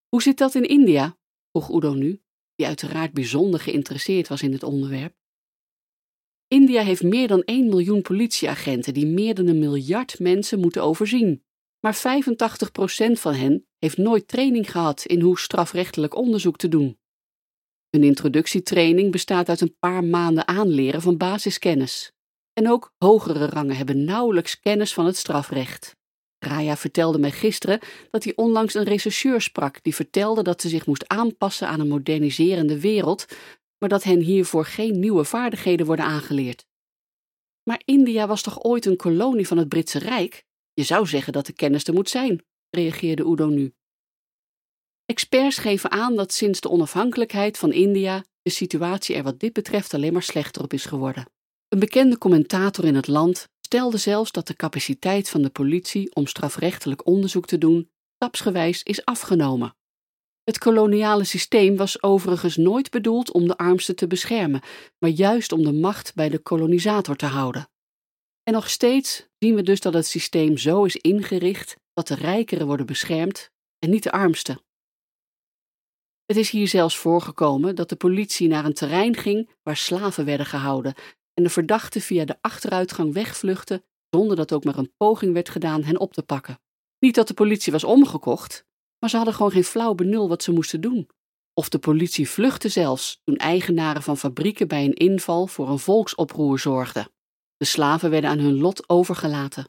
Speaker 1: Hoe zit dat in India? vroeg Udo nu, die uiteraard bijzonder geïnteresseerd was in het onderwerp. India heeft meer dan 1 miljoen politieagenten die meer dan een miljard mensen moeten overzien. Maar 85% van hen heeft nooit training gehad in hoe strafrechtelijk onderzoek te doen. Een introductietraining bestaat uit een paar maanden aanleren van basiskennis. En ook hogere rangen hebben nauwelijks kennis van het strafrecht. Raya vertelde mij gisteren dat hij onlangs een rechercheur sprak die vertelde dat ze zich moest aanpassen aan een moderniserende wereld, maar dat hen hiervoor geen nieuwe vaardigheden worden aangeleerd. Maar India was toch ooit een kolonie van het Britse Rijk? Je zou zeggen dat de kennis er moet zijn, reageerde Udo nu. Experts geven aan dat sinds de onafhankelijkheid van India de situatie er wat dit betreft alleen maar slechter op is geworden. Een bekende commentator in het land stelde zelfs dat de capaciteit van de politie om strafrechtelijk onderzoek te doen stapsgewijs is afgenomen. Het koloniale systeem was overigens nooit bedoeld om de armsten te beschermen, maar juist om de macht bij de kolonisator te houden. En nog steeds zien we dus dat het systeem zo is ingericht dat de rijkeren worden beschermd en niet de armsten. Het is hier zelfs voorgekomen dat de politie naar een terrein ging waar slaven werden gehouden en de verdachten via de achteruitgang wegvluchtten zonder dat ook maar een poging werd gedaan hen op te pakken. Niet dat de politie was omgekocht, maar ze hadden gewoon geen flauw benul wat ze moesten doen. Of de politie vluchtte zelfs toen eigenaren van fabrieken bij een inval voor een volksoproer zorgden. De slaven werden aan hun lot overgelaten.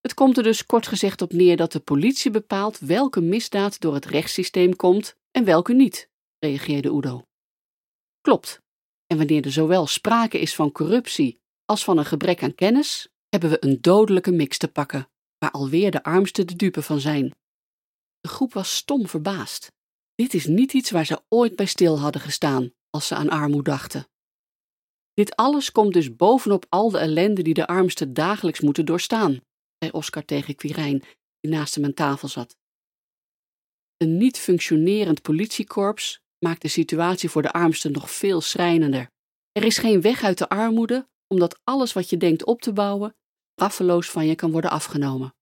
Speaker 1: Het komt er dus kort gezegd op neer dat de politie bepaalt welke misdaad door het rechtssysteem komt en welke niet, reageerde Udo. Klopt. En wanneer er zowel sprake is van corruptie als van een gebrek aan kennis, hebben we een dodelijke mix te pakken, waar alweer de armsten de dupe van zijn. De groep was stom verbaasd. Dit is niet iets waar ze ooit bij stil hadden gestaan als ze aan armoede dachten. Dit alles komt dus bovenop al de ellende die de armsten dagelijks moeten doorstaan, zei Oscar tegen Quirijn, die naast hem aan tafel zat. Een niet functionerend politiekorps maakt de situatie voor de armsten nog veel schrijnender. Er is geen weg uit de armoede, omdat alles wat je denkt op te bouwen, straffeloos van je kan worden afgenomen.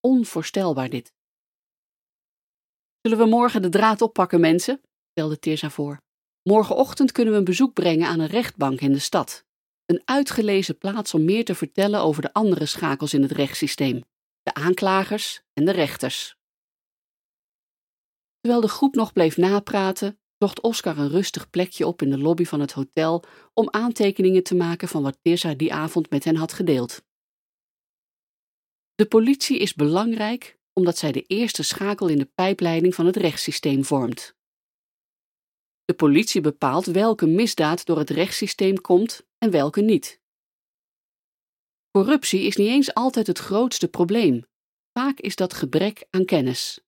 Speaker 1: Onvoorstelbaar dit. Zullen we morgen de draad oppakken, mensen? stelde Tirza voor. Morgenochtend kunnen we een bezoek brengen aan een rechtbank in de stad. Een uitgelezen plaats om meer te vertellen over de andere schakels in het rechtssysteem: de aanklagers en de rechters. Terwijl de groep nog bleef napraten, zocht Oscar een rustig plekje op in de lobby van het hotel om aantekeningen te maken van wat Tirza die avond met hen had gedeeld. De politie is belangrijk omdat zij de eerste schakel in de pijpleiding van het rechtssysteem vormt. De politie bepaalt welke misdaad door het rechtssysteem komt en welke niet. Corruptie is niet eens altijd het grootste probleem. Vaak is dat gebrek aan kennis.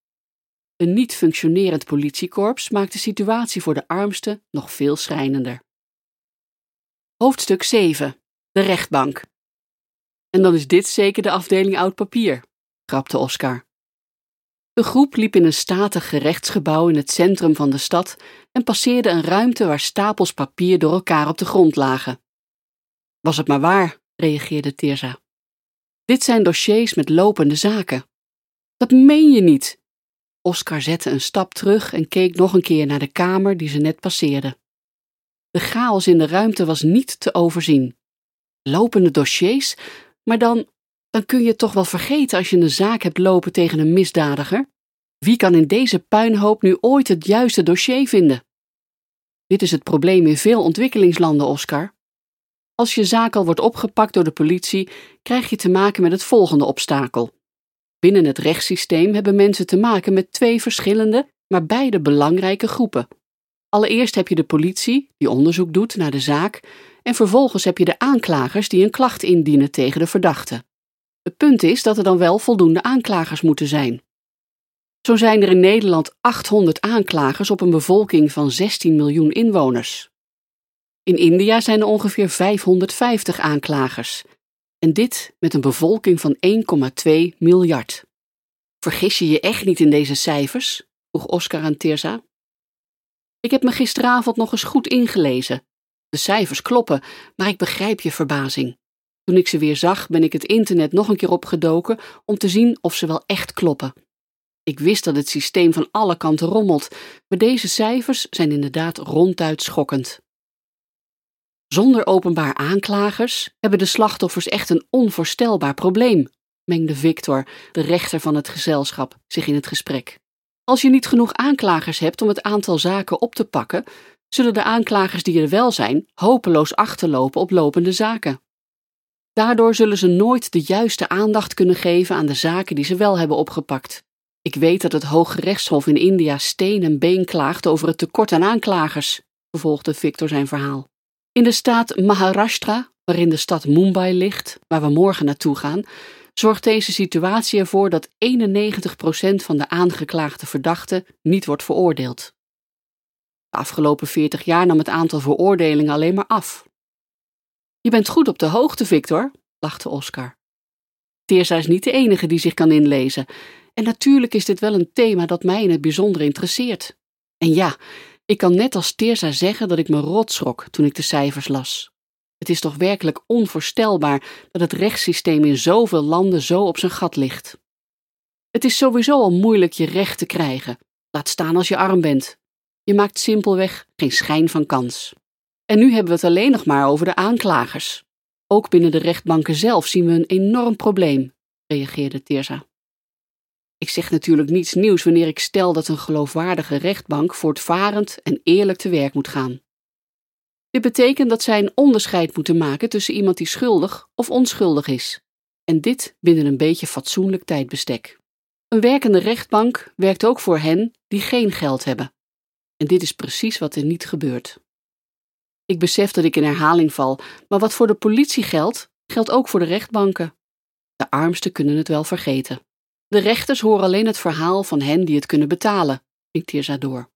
Speaker 1: Een niet functionerend politiekorps maakt de situatie voor de armsten nog veel schrijnender. Hoofdstuk 7. De rechtbank. En dan is dit zeker de afdeling oud papier, grapte Oscar. De groep liep in een statig gerechtsgebouw in het centrum van de stad en passeerde een ruimte waar stapels papier door elkaar op de grond lagen. Was het maar waar, reageerde Tirza. Dit zijn dossiers met lopende zaken. Dat meen je niet. Oscar zette een stap terug en keek nog een keer naar de kamer die ze net passeerde. De chaos in de ruimte was niet te overzien. Lopende dossiers, maar dan dan kun je toch wel vergeten als je een zaak hebt lopen tegen een misdadiger. Wie kan in deze puinhoop nu ooit het juiste dossier vinden? Dit is het probleem in veel ontwikkelingslanden, Oscar. Als je zaak al wordt opgepakt door de politie, krijg je te maken met het volgende obstakel. Binnen het rechtssysteem hebben mensen te maken met twee verschillende, maar beide belangrijke groepen. Allereerst heb je de politie, die onderzoek doet naar de zaak, en vervolgens heb je de aanklagers die een klacht indienen tegen de verdachte. Het punt is dat er dan wel voldoende aanklagers moeten zijn. Zo zijn er in Nederland 800 aanklagers op een bevolking van 16 miljoen inwoners. In India zijn er ongeveer 550 aanklagers. En dit met een bevolking van 1,2 miljard. Vergis je je echt niet in deze cijfers? vroeg Oscar aan Tirza. Ik heb me gisteravond nog eens goed ingelezen. De cijfers kloppen, maar ik begrijp je verbazing. Toen ik ze weer zag, ben ik het internet nog een keer opgedoken om te zien of ze wel echt kloppen. Ik wist dat het systeem van alle kanten rommelt, maar deze cijfers zijn inderdaad ronduit schokkend. Zonder openbaar aanklagers hebben de slachtoffers echt een onvoorstelbaar probleem, mengde Victor, de rechter van het gezelschap, zich in het gesprek. Als je niet genoeg aanklagers hebt om het aantal zaken op te pakken, zullen de aanklagers die er wel zijn hopeloos achterlopen op lopende zaken. Daardoor zullen ze nooit de juiste aandacht kunnen geven aan de zaken die ze wel hebben opgepakt. Ik weet dat het Hoge Rechtshof in India steen en been klaagt over het tekort aan aanklagers, vervolgde Victor zijn verhaal. In de staat Maharashtra, waarin de stad Mumbai ligt, waar we morgen naartoe gaan, zorgt deze situatie ervoor dat 91% van de aangeklaagde verdachten niet wordt veroordeeld. De afgelopen 40 jaar nam het aantal veroordelingen alleen maar af. Je bent goed op de hoogte, Victor, lachte Oscar. Teersa is niet de enige die zich kan inlezen. En natuurlijk is dit wel een thema dat mij in het bijzonder interesseert. En ja, ik kan net als Teersa zeggen dat ik me rot schrok toen ik de cijfers las. Het is toch werkelijk onvoorstelbaar dat het rechtssysteem in zoveel landen zo op zijn gat ligt. Het is sowieso al moeilijk je recht te krijgen, laat staan als je arm bent. Je maakt simpelweg geen schijn van kans. En nu hebben we het alleen nog maar over de aanklagers. Ook binnen de rechtbanken zelf zien we een enorm probleem, reageerde Teersa. Ik zeg natuurlijk niets nieuws wanneer ik stel dat een geloofwaardige rechtbank voortvarend en eerlijk te werk moet gaan. Dit betekent dat zij een onderscheid moeten maken tussen iemand die schuldig of onschuldig is, en dit binnen een beetje fatsoenlijk tijdbestek. Een werkende rechtbank werkt ook voor hen die geen geld hebben. En dit is precies wat er niet gebeurt. Ik besef dat ik in herhaling val, maar wat voor de politie geldt, geldt ook voor de rechtbanken. De armsten kunnen het wel vergeten. De rechters horen alleen het verhaal van hen die het kunnen betalen, ging Tirza door.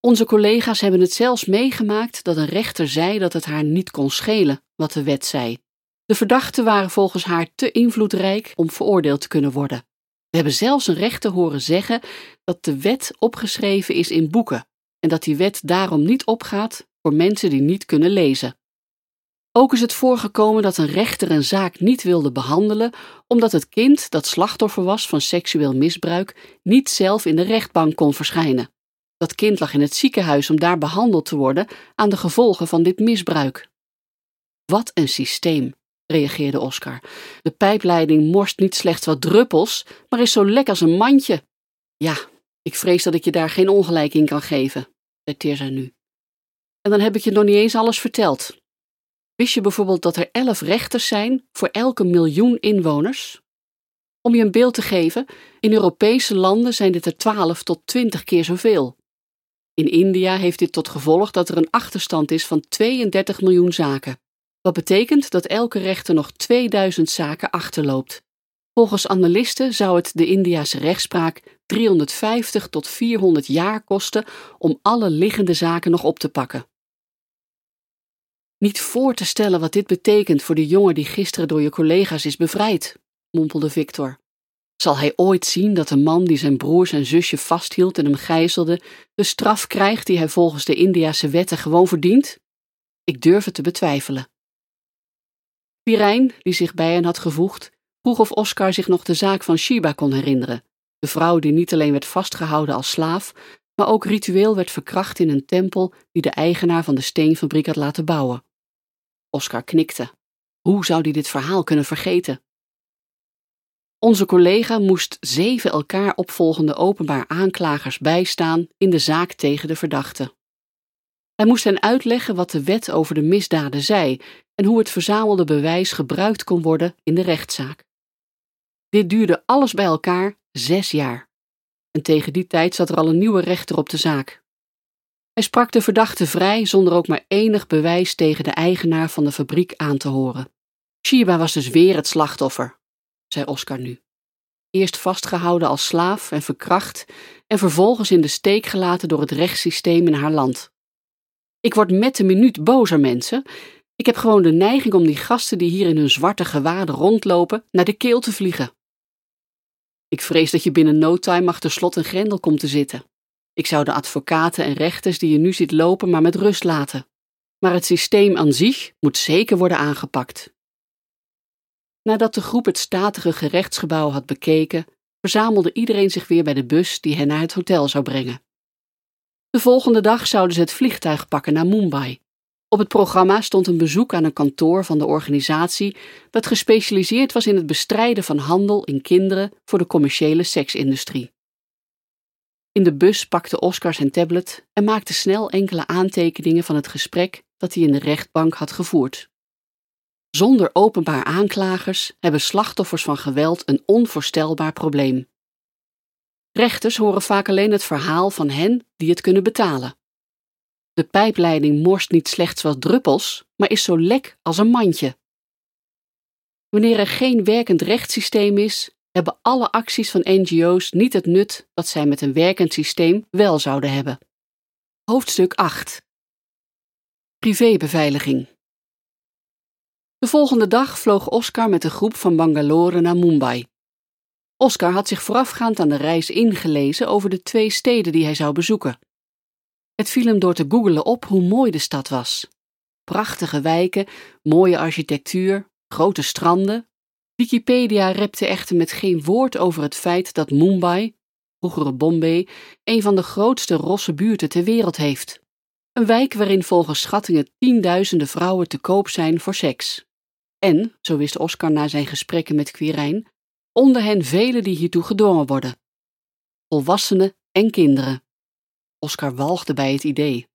Speaker 1: Onze collega's hebben het zelfs meegemaakt dat een rechter zei dat het haar niet kon schelen wat de wet zei. De verdachten waren volgens haar te invloedrijk om veroordeeld te kunnen worden. We hebben zelfs een rechter horen zeggen dat de wet opgeschreven is in boeken en dat die wet daarom niet opgaat voor mensen die niet kunnen lezen. Ook is het voorgekomen dat een rechter een zaak niet wilde behandelen omdat het kind dat slachtoffer was van seksueel misbruik niet zelf in de rechtbank kon verschijnen. Dat kind lag in het ziekenhuis om daar behandeld te worden aan de gevolgen van dit misbruik. Wat een systeem, reageerde Oscar. De pijpleiding morst niet slechts wat druppels, maar is zo lek als een mandje. Ja, ik vrees dat ik je daar geen ongelijk in kan geven, zei Teerza nu. En dan heb ik je nog niet eens alles verteld. Wist je bijvoorbeeld dat er elf rechters zijn voor elke miljoen inwoners? Om je een beeld te geven, in Europese landen zijn dit er 12 tot 20 keer zoveel. In India heeft dit tot gevolg dat er een achterstand is van 32 miljoen zaken. Wat betekent dat elke rechter nog 2000 zaken achterloopt. Volgens analisten zou het de Indiase rechtspraak 350 tot 400 jaar kosten om alle liggende zaken nog op te pakken. Niet voor te stellen wat dit betekent voor de jongen die gisteren door je collega's is bevrijd, mompelde Victor. Zal hij ooit zien dat de man die zijn broers en zusje vasthield en hem gijzelde, de straf krijgt die hij volgens de Indiase wetten gewoon verdient? Ik durf het te betwijfelen. Pirijn, die zich bij hen had gevoegd, vroeg of Oscar zich nog de zaak van Shiba kon herinneren, de vrouw die niet alleen werd vastgehouden als slaaf, maar ook ritueel werd verkracht in een tempel die de eigenaar van de steenfabriek had laten bouwen. Oscar knikte. Hoe zou hij dit verhaal kunnen vergeten? Onze collega moest zeven elkaar opvolgende openbaar aanklagers bijstaan in de zaak tegen de verdachte. Hij moest hen uitleggen wat de wet over de misdaden zei en hoe het verzamelde bewijs gebruikt kon worden in de rechtszaak. Dit duurde alles bij elkaar zes jaar. En tegen die tijd zat er al een nieuwe rechter op de zaak. Hij sprak de verdachte vrij zonder ook maar enig bewijs tegen de eigenaar van de fabriek aan te horen. Shiba was dus weer het slachtoffer. zei Oscar nu. Eerst vastgehouden als slaaf en verkracht en vervolgens in de steek gelaten door het rechtssysteem in haar land. Ik word met de minuut bozer, mensen. Ik heb gewoon de neiging om die gasten die hier in hun zwarte gewaden rondlopen naar de keel te vliegen. Ik vrees dat je binnen no time achter slot en grendel komt te zitten. Ik zou de advocaten en rechters die je nu ziet lopen maar met rust laten. Maar het systeem aan zich moet zeker worden aangepakt. Nadat de groep het statige gerechtsgebouw had bekeken, verzamelde iedereen zich weer bij de bus die hen naar het hotel zou brengen. De volgende dag zouden ze het vliegtuig pakken naar Mumbai. Op het programma stond een bezoek aan een kantoor van de organisatie dat gespecialiseerd was in het bestrijden van handel in kinderen voor de commerciële seksindustrie. In de bus pakte Oscar zijn tablet en maakte snel enkele aantekeningen van het gesprek dat hij in de rechtbank had gevoerd. Zonder openbaar aanklagers hebben slachtoffers van geweld een onvoorstelbaar probleem. Rechters horen vaak alleen het verhaal van hen die het kunnen betalen. De pijpleiding morst niet slechts wat druppels, maar is zo lek als een mandje. Wanneer er geen werkend rechtssysteem is, hebben alle acties van NGO's niet het nut dat zij met een werkend systeem wel zouden hebben. Hoofdstuk 8 Privébeveiliging De volgende dag vloog Oscar met een groep van Bangalore naar Mumbai. Oscar had zich voorafgaand aan de reis ingelezen over de twee steden die hij zou bezoeken. Het viel hem door te googelen op hoe mooi de stad was. Prachtige wijken, mooie architectuur, grote stranden. Wikipedia repte echter met geen woord over het feit dat Mumbai, vroegere Bombay, een van de grootste rosse buurten ter wereld heeft. Een wijk waarin volgens schattingen tienduizenden vrouwen te koop zijn voor seks. En, zo wist Oscar na zijn gesprekken met Quirijn, onder hen velen die hiertoe gedwongen worden. Volwassenen en kinderen. Oscar walgde bij het idee.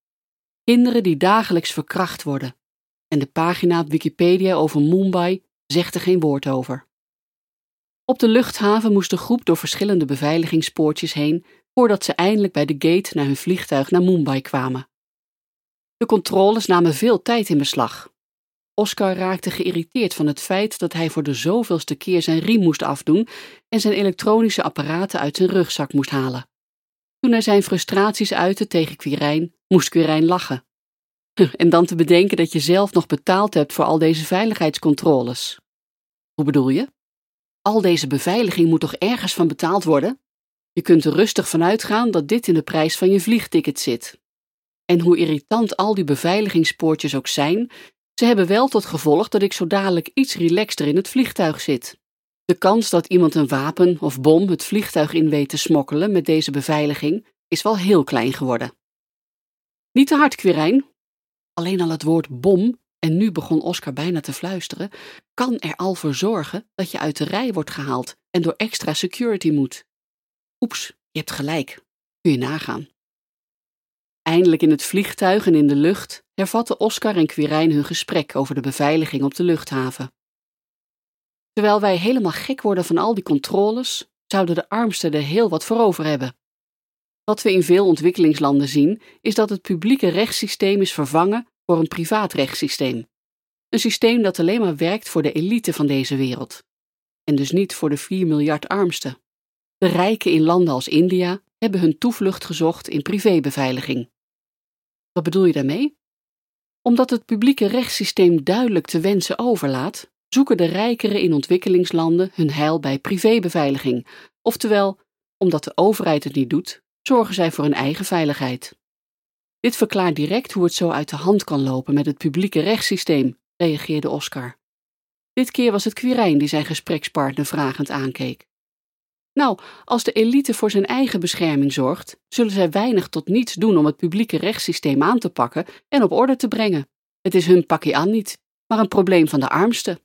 Speaker 1: Kinderen die dagelijks verkracht worden. En de pagina op Wikipedia over Mumbai zegt er geen woord over. Op de luchthaven moest de groep door verschillende beveiligingspoortjes heen voordat ze eindelijk bij de gate naar hun vliegtuig naar Mumbai kwamen. De controles namen veel tijd in beslag. Oscar raakte geïrriteerd van het feit dat hij voor de zoveelste keer zijn riem moest afdoen en zijn elektronische apparaten uit zijn rugzak moest halen. Toen hij zijn frustraties uitte tegen Quirijn, moest Quirijn lachen. <laughs> En dan te bedenken dat je zelf nog betaald hebt voor al deze veiligheidscontroles. Hoe bedoel je? Al deze beveiliging moet toch ergens van betaald worden? Je kunt er rustig van uitgaan dat dit in de prijs van je vliegticket zit. En hoe irritant al die beveiligingspoortjes ook zijn, ze hebben wel tot gevolg dat ik zo dadelijk iets relaxter in het vliegtuig zit. De kans dat iemand een wapen of bom het vliegtuig in weet te smokkelen met deze beveiliging is wel heel klein geworden. Niet te hard, Quirijn. Alleen al het woord bom, en nu begon Oscar bijna te fluisteren, kan er al voor zorgen dat je uit de rij wordt gehaald en door extra security moet. Oeps, je hebt gelijk. Kun je nagaan. Eindelijk in het vliegtuig en in de lucht hervatten Oscar en Quirijn hun gesprek over de beveiliging op de luchthaven. Terwijl wij helemaal gek worden van al die controles, zouden de armsten er heel wat voor over hebben. Wat we in veel ontwikkelingslanden zien, is dat het publieke rechtssysteem is vervangen voor een privaat rechtssysteem. Een systeem dat alleen maar werkt voor de elite van deze wereld. En dus niet voor de 4 miljard armsten. De rijken in landen als India hebben hun toevlucht gezocht in privébeveiliging. Wat bedoel je daarmee? Omdat het publieke rechtssysteem duidelijk te wensen overlaat, zoeken de rijkeren in ontwikkelingslanden hun heil bij privébeveiliging. Oftewel, omdat de overheid het niet doet, zorgen zij voor hun eigen veiligheid. Dit verklaart direct hoe het zo uit de hand kan lopen met het publieke rechtssysteem, reageerde Oscar. Dit keer was het Quirijn die zijn gesprekspartner vragend aankeek. Nou, als de elite voor zijn eigen bescherming zorgt, zullen zij weinig tot niets doen om het publieke rechtssysteem aan te pakken en op orde te brengen. Het is hun pakje aan niet, maar een probleem van de armsten.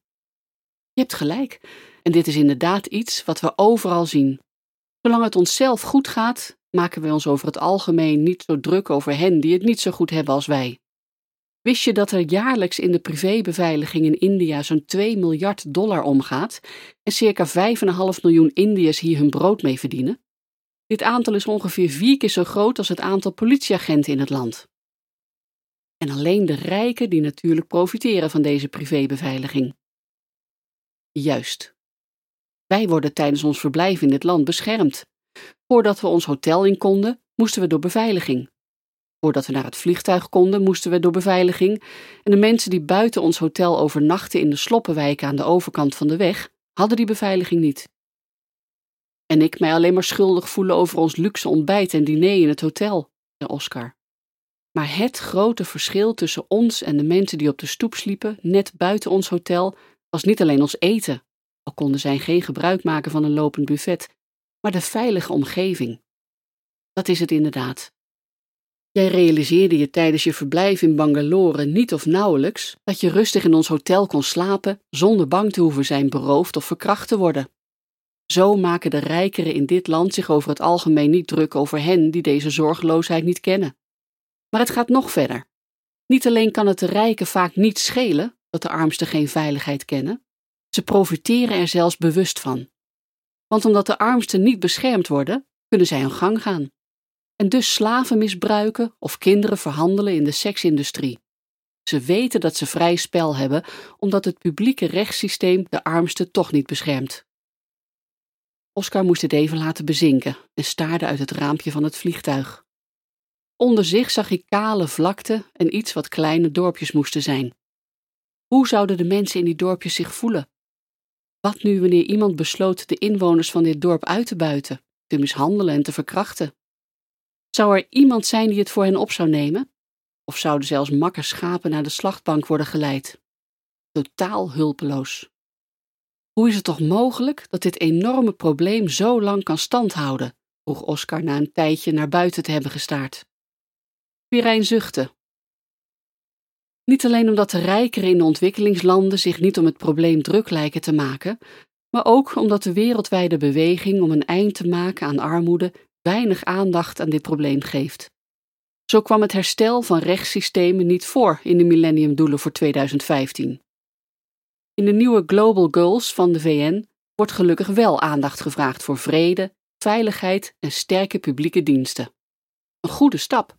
Speaker 1: Je hebt gelijk, en dit is inderdaad iets wat we overal zien. Zolang het onszelf goed gaat, maken we ons over het algemeen niet zo druk over hen die het niet zo goed hebben als wij. Wist je dat er jaarlijks in de privébeveiliging in India zo'n 2 miljard dollar omgaat en circa 5,5 miljoen Indiërs hier hun brood mee verdienen? Dit aantal is ongeveer vier keer zo groot als het aantal politieagenten in het land. En alleen de rijken die natuurlijk profiteren van deze privébeveiliging. Juist. Wij worden tijdens ons verblijf in dit land beschermd. Voordat we ons hotel in konden, moesten we door beveiliging. Voordat we naar het vliegtuig konden, moesten we door beveiliging. En de mensen die buiten ons hotel overnachten in de sloppenwijken aan de overkant van de weg, hadden die beveiliging niet. En ik mij alleen maar schuldig voelen over ons luxe ontbijt en diner in het hotel, zei Oscar. Maar het grote verschil tussen ons en de mensen die op de stoep sliepen, net buiten ons hotel, was niet alleen ons eten, al konden zij geen gebruik maken van een lopend buffet, maar de veilige omgeving. Dat is het inderdaad. Jij realiseerde je tijdens je verblijf in Bangalore niet of nauwelijks dat je rustig in ons hotel kon slapen zonder bang te hoeven zijn beroofd of verkracht te worden. Zo maken de rijkeren in dit land zich over het algemeen niet druk over hen die deze zorgeloosheid niet kennen. Maar het gaat nog verder. Niet alleen kan het de rijken vaak niet schelen dat de armsten geen veiligheid kennen, ze profiteren er zelfs bewust van. Want omdat de armsten niet beschermd worden, kunnen zij hun gang gaan. En dus slaven misbruiken of kinderen verhandelen in de seksindustrie. Ze weten dat ze vrij spel hebben, omdat het publieke rechtssysteem de armsten toch niet beschermt. Oscar moest het even laten bezinken en staarde uit het raampje van het vliegtuig. Onder zich zag hij kale vlakte en iets wat kleine dorpjes moesten zijn. Hoe zouden de mensen in die dorpjes zich voelen? Wat nu wanneer iemand besloot de inwoners van dit dorp uit te buiten, te mishandelen en te verkrachten? Zou er iemand zijn die het voor hen op zou nemen? Of zouden zelfs makke schapen naar de slachtbank worden geleid? Totaal hulpeloos. Hoe is het toch mogelijk dat dit enorme probleem zo lang kan standhouden? vroeg Oscar na een tijdje naar buiten te hebben gestaard. Pirijn zuchtte. Niet alleen omdat de rijkeren in de ontwikkelingslanden zich niet om het probleem druk lijken te maken, maar ook omdat de wereldwijde beweging om een eind te maken aan armoede weinig aandacht aan dit probleem geeft. Zo kwam het herstel van rechtssystemen niet voor in de millenniumdoelen voor 2015. In de nieuwe Global Goals van de VN wordt gelukkig wel aandacht gevraagd voor vrede, veiligheid en sterke publieke diensten. Een goede stap.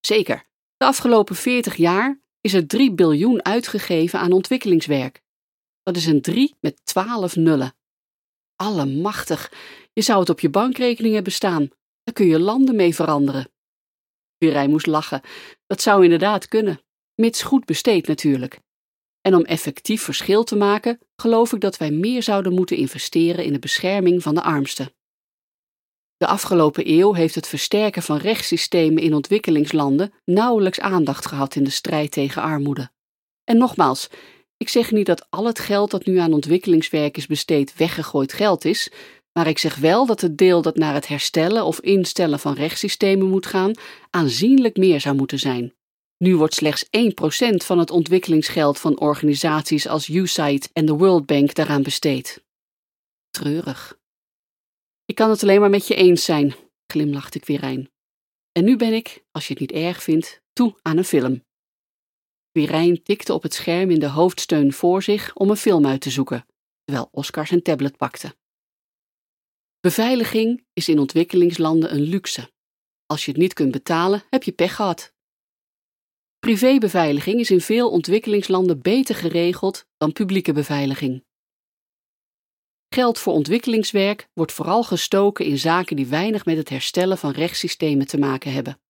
Speaker 1: Zeker, de afgelopen 40 jaar is er 3 biljoen uitgegeven aan ontwikkelingswerk. Dat is een 3 met 12 nullen. Allemachtig, je zou het op je bankrekening hebben staan. Daar kun je landen mee veranderen. Virij moest lachen. Dat zou inderdaad kunnen, mits goed besteed natuurlijk. En om effectief verschil te maken, geloof ik dat wij meer zouden moeten investeren in de bescherming van de armsten. De afgelopen eeuw heeft het versterken van rechtssystemen in ontwikkelingslanden nauwelijks aandacht gehad in de strijd tegen armoede. En nogmaals, ik zeg niet dat al het geld dat nu aan ontwikkelingswerk is besteed weggegooid geld is, maar ik zeg wel dat het deel dat naar het herstellen of instellen van rechtssystemen moet gaan, aanzienlijk meer zou moeten zijn. Nu wordt slechts 1% van het ontwikkelingsgeld van organisaties als USAID en de World Bank daaraan besteed. Treurig. Ik kan het alleen maar met je eens zijn, glimlachte Quirijn. En nu ben ik, als je het niet erg vindt, toe aan een film. Quirijn tikte op het scherm in de hoofdsteun voor zich om een film uit te zoeken, terwijl Oscar zijn tablet pakte. Beveiliging is in ontwikkelingslanden een luxe. Als je het niet kunt betalen, heb je pech gehad. Privébeveiliging is in veel ontwikkelingslanden beter geregeld dan publieke beveiliging. Geld voor ontwikkelingswerk wordt vooral gestoken in zaken die weinig met het herstellen van rechtssystemen te maken hebben.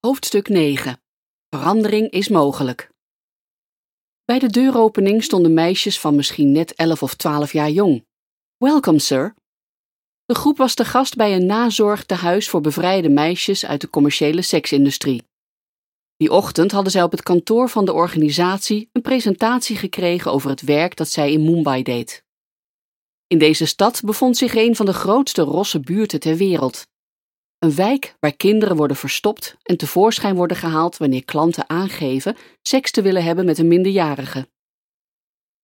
Speaker 1: Hoofdstuk 9. Verandering is mogelijk. Bij de deuropening stonden meisjes van misschien net 11 of 12 jaar jong. Welkom, sir. De groep was te gast bij een nazorgtehuis voor bevrijde meisjes uit de commerciële seksindustrie. Die ochtend hadden zij op het kantoor van de organisatie een presentatie gekregen over het werk dat zij in Mumbai deed. In deze stad bevond zich een van de grootste rosse buurten ter wereld. Een wijk waar kinderen worden verstopt en tevoorschijn worden gehaald wanneer klanten aangeven seks te willen hebben met een minderjarige.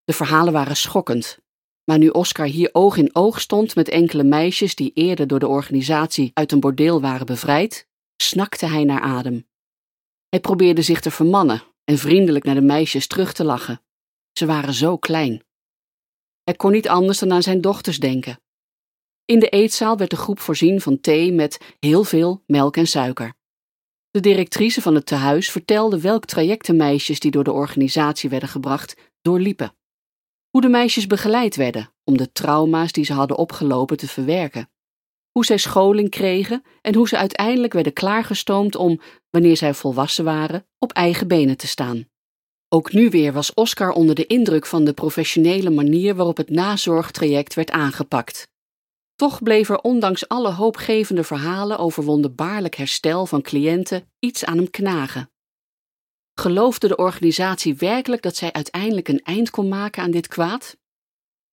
Speaker 1: De verhalen waren schokkend maar nu Oscar hier oog in oog stond met enkele meisjes die eerder door de organisatie uit een bordeel waren bevrijd, snakte hij naar adem. Hij probeerde zich te vermannen en vriendelijk naar de meisjes terug te lachen. Ze waren zo klein. Hij kon niet anders dan aan zijn dochters denken. In de eetzaal werd de groep voorzien van thee met heel veel melk en suiker. De directrice van het tehuis vertelde welk traject de meisjes die door de organisatie werden gebracht doorliepen. Hoe de meisjes begeleid werden om de trauma's die ze hadden opgelopen te verwerken. Hoe zij scholing kregen en hoe ze uiteindelijk werden klaargestoomd om, wanneer zij volwassen waren, op eigen benen te staan. Ook nu weer was Oscar onder de indruk van de professionele manier waarop het nazorgtraject werd aangepakt. Toch bleef er ondanks alle hoopgevende verhalen over wonderbaarlijk herstel van cliënten iets aan hem knagen. Geloofde de organisatie werkelijk dat zij uiteindelijk een eind kon maken aan dit kwaad?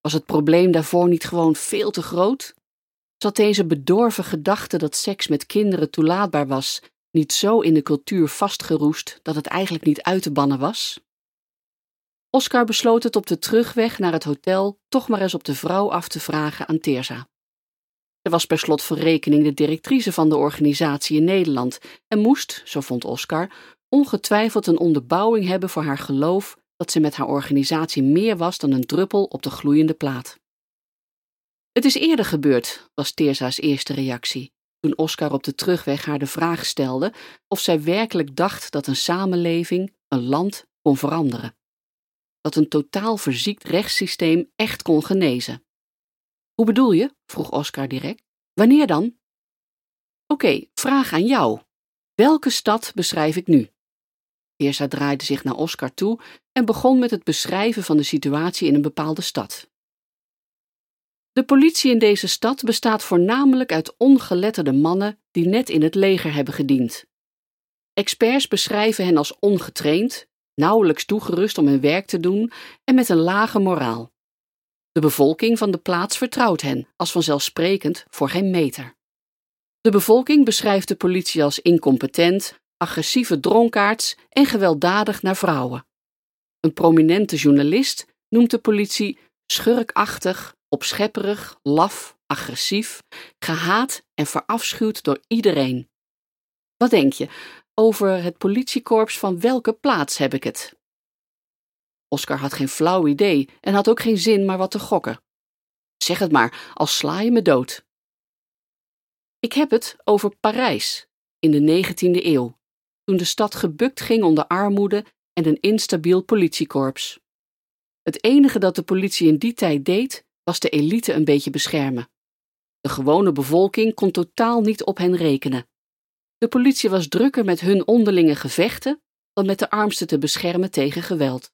Speaker 1: Was het probleem daarvoor niet gewoon veel te groot? Zat deze bedorven gedachte dat seks met kinderen toelaatbaar was niet zo in de cultuur vastgeroest dat het eigenlijk niet uit te bannen was? Oscar besloot het op de terugweg naar het hotel toch maar eens op de vrouw af te vragen aan Teersa. Ze was per slot van rekening de directrice van de organisatie in Nederland en moest, zo vond Oscar, ongetwijfeld een onderbouwing hebben voor haar geloof dat ze met haar organisatie meer was dan een druppel op de gloeiende plaat. Het is eerder gebeurd, was Teersa's eerste reactie, toen Oscar op de terugweg haar de vraag stelde of zij werkelijk dacht dat een samenleving, een land, kon veranderen. Dat een totaal verziekt rechtssysteem echt kon genezen. Hoe bedoel je? vroeg Oscar direct. Wanneer dan? Oké, vraag aan jou. Welke stad beschrijf ik nu? Eersa draaide zich naar Oscar toe en begon met het beschrijven van de situatie in een bepaalde stad. De politie in deze stad bestaat voornamelijk uit ongeletterde mannen die net in het leger hebben gediend. Experts beschrijven hen als ongetraind, nauwelijks toegerust om hun werk te doen en met een lage moraal. De bevolking van de plaats vertrouwt hen als vanzelfsprekend voor geen meter. De bevolking beschrijft de politie als incompetent, agressieve dronkaards en gewelddadig naar vrouwen. Een prominente journalist noemt de politie schurkachtig, opschepperig, laf, agressief, gehaat en verafschuwd door iedereen. Wat denk je, over het politiekorps van welke plaats heb ik het? Oscar had geen flauw idee en had ook geen zin maar wat te gokken. Zeg het maar, als sla je me dood. Ik heb het over Parijs in de 19e eeuw, toen de stad gebukt ging onder armoede en een instabiel politiekorps. Het enige dat de politie in die tijd deed, was de elite een beetje beschermen. De gewone bevolking kon totaal niet op hen rekenen. De politie was drukker met hun onderlinge gevechten dan met de armsten te beschermen tegen geweld.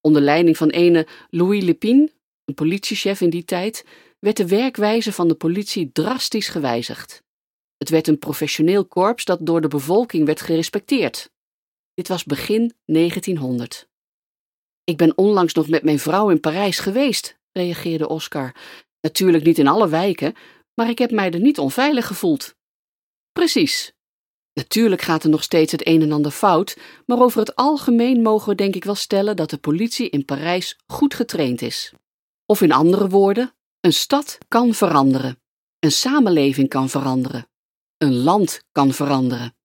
Speaker 1: Onder leiding van ene Louis Lepine, een politiechef in die tijd, werd de werkwijze van de politie drastisch gewijzigd. Het werd een professioneel korps dat door de bevolking werd gerespecteerd. Dit was begin 1900. Ik ben onlangs nog met mijn vrouw in Parijs geweest, reageerde Oscar. Natuurlijk niet in alle wijken, maar ik heb mij er niet onveilig gevoeld. Precies, Natuurlijk gaat er nog steeds het een en ander fout, maar over het algemeen mogen we denk ik wel stellen dat de politie in Parijs goed getraind is. Of in andere woorden, een stad kan veranderen, een samenleving kan veranderen, een land kan veranderen.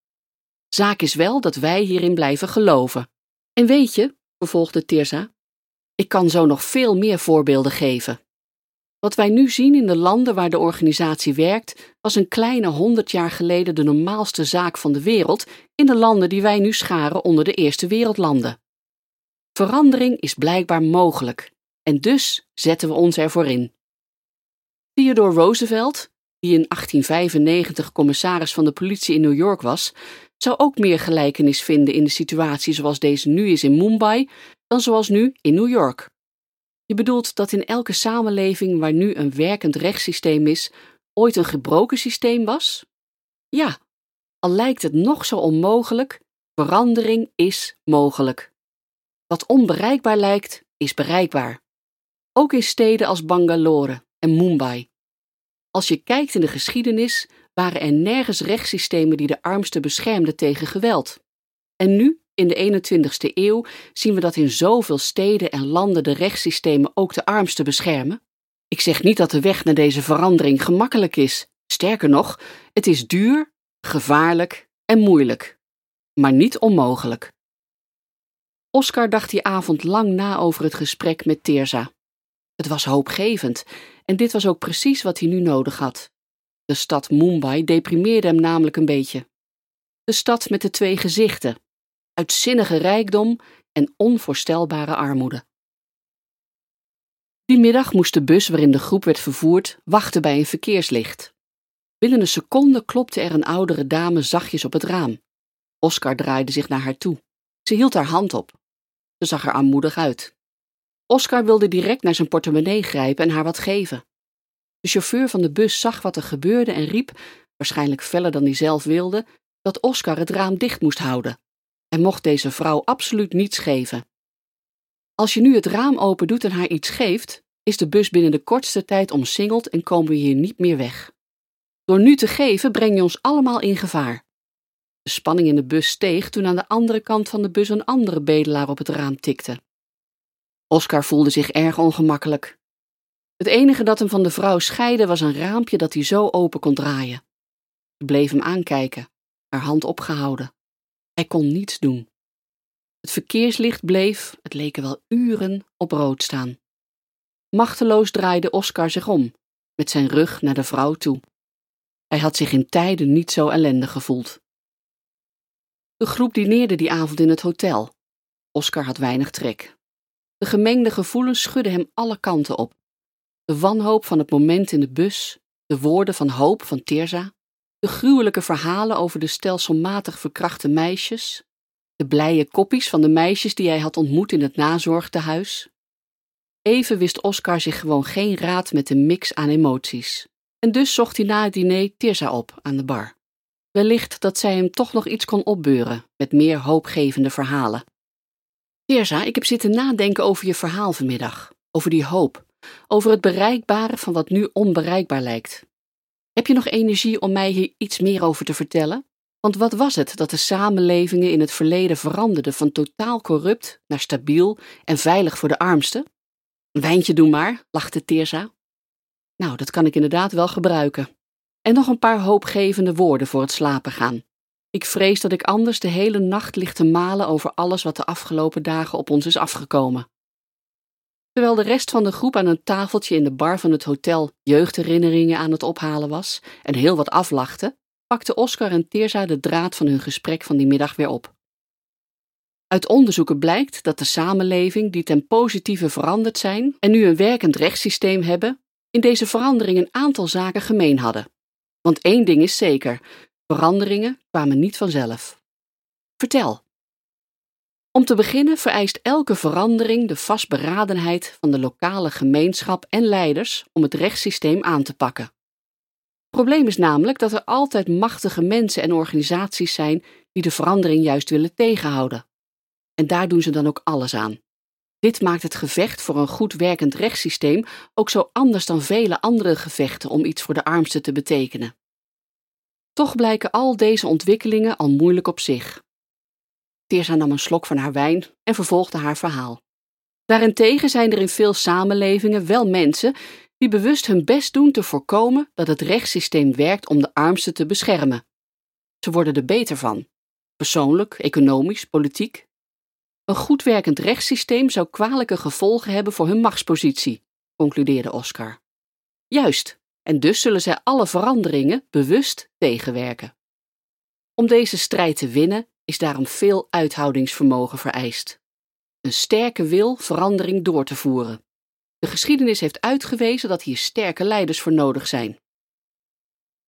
Speaker 1: Zaak is wel dat wij hierin blijven geloven. En weet je, vervolgde Tirza, ik kan zo nog veel meer voorbeelden geven. Wat wij nu zien in de landen waar de organisatie werkt, was een kleine honderd jaar geleden de normaalste zaak van de wereld in de landen die wij nu scharen onder de eerste wereldlanden. Verandering is blijkbaar mogelijk en dus zetten we ons ervoor in. Theodore Roosevelt, die in 1895 commissaris van de politie in New York was, zou ook meer gelijkenis vinden in de situatie zoals deze nu is in Mumbai dan zoals nu in New York. Je bedoelt dat in elke samenleving waar nu een werkend rechtssysteem is, ooit een gebroken systeem was? Ja, al lijkt het nog zo onmogelijk, verandering is mogelijk. Wat onbereikbaar lijkt, is bereikbaar. Ook in steden als Bangalore en Mumbai. Als je kijkt in de geschiedenis, waren er nergens rechtssystemen die de armsten beschermden tegen geweld. En nu in de 21ste eeuw zien we dat in zoveel steden en landen de rechtssystemen ook de armsten beschermen. Ik zeg niet dat de weg naar deze verandering gemakkelijk is. Sterker nog, het is duur, gevaarlijk en moeilijk. Maar niet onmogelijk. Oscar dacht die avond lang na over het gesprek met Teersa. Het was hoopgevend en dit was ook precies wat hij nu nodig had. De stad Mumbai deprimeerde hem namelijk een beetje. De stad met de twee gezichten, uitzinnige rijkdom en onvoorstelbare armoede. Die middag moest de bus waarin de groep werd vervoerd wachten bij een verkeerslicht. Binnen een seconde klopte er een oudere dame zachtjes op het raam. Oscar draaide zich naar haar toe. Ze hield haar hand op. Ze zag er armoedig uit. Oscar wilde direct naar zijn portemonnee grijpen en haar wat geven. De chauffeur van de bus zag wat er gebeurde en riep, waarschijnlijk feller dan hij zelf wilde, dat Oscar het raam dicht moest houden. Hij mocht deze vrouw absoluut niets geven. Als je nu het raam open doet en haar iets geeft, is de bus binnen de kortste tijd omsingeld en komen we hier niet meer weg. Door nu te geven breng je ons allemaal in gevaar. De spanning in de bus steeg toen aan de andere kant van de bus een andere bedelaar op het raam tikte. Oscar voelde zich erg ongemakkelijk. Het enige dat hem van de vrouw scheidde was een raampje dat hij zo open kon draaien. Ze bleef hem aankijken, haar hand opgehouden. Hij kon niets doen. Het verkeerslicht bleef, het leken wel uren, op rood staan. Machteloos draaide Oscar zich om, met zijn rug naar de vrouw toe. Hij had zich in tijden niet zo ellendig gevoeld. De groep dineerde die avond in het hotel. Oscar had weinig trek. De gemengde gevoelens schudden hem alle kanten op. De wanhoop van het moment in de bus, de woorden van hoop van Teerza, de gruwelijke verhalen over de stelselmatig verkrachte meisjes, de blije koppies van de meisjes die hij had ontmoet in het nazorgtehuis. Even wist Oscar zich gewoon geen raad met de mix aan emoties. En dus zocht hij na het diner Tirza op aan de bar. Wellicht dat zij hem toch nog iets kon opbeuren met meer hoopgevende verhalen. Tirza, ik heb zitten nadenken over je verhaal vanmiddag, over die hoop, over het bereikbare van wat nu onbereikbaar lijkt. Heb je nog energie om mij hier iets meer over te vertellen? Want wat was het dat de samenlevingen in het verleden veranderden van totaal corrupt naar stabiel en veilig voor de armsten? Een wijntje doen maar, lachte Teerza. Nou, dat kan ik inderdaad wel gebruiken. En nog een paar hoopgevende woorden voor het slapen gaan. Ik vrees dat ik anders de hele nacht lig te malen over alles wat de afgelopen dagen op ons is afgekomen. Terwijl de rest van de groep aan een tafeltje in de bar van het hotel jeugdherinneringen aan het ophalen was en heel wat aflachte, pakten Oscar en Teerza de draad van hun gesprek van die middag weer op. Uit onderzoeken blijkt dat de samenleving die ten positieve veranderd zijn en nu een werkend rechtssysteem hebben, in deze verandering een aantal zaken gemeen hadden. Want één ding is zeker: veranderingen kwamen niet vanzelf. Vertel. Om te beginnen vereist elke verandering de vastberadenheid van de lokale gemeenschap en leiders om het rechtssysteem aan te pakken. Het probleem is namelijk dat er altijd machtige mensen en organisaties zijn die de verandering juist willen tegenhouden. En daar doen ze dan ook alles aan. Dit maakt het gevecht voor een goed werkend rechtssysteem ook zo anders dan vele andere gevechten om iets voor de armsten te betekenen. Toch blijken al deze ontwikkelingen al moeilijk op zich. Teersa nam een slok van haar wijn en vervolgde haar verhaal. Daarentegen zijn er in veel samenlevingen wel mensen die bewust hun best doen te voorkomen dat het rechtssysteem werkt om de armsten te beschermen. Ze worden er beter van, persoonlijk, economisch, politiek. Een goed werkend rechtssysteem zou kwalijke gevolgen hebben voor hun machtspositie, concludeerde Oscar. Juist, en dus zullen zij alle veranderingen bewust tegenwerken. Om deze strijd te winnen is daarom veel uithoudingsvermogen vereist. Een sterke wil verandering door te voeren. De geschiedenis heeft uitgewezen dat hier sterke leiders voor nodig zijn.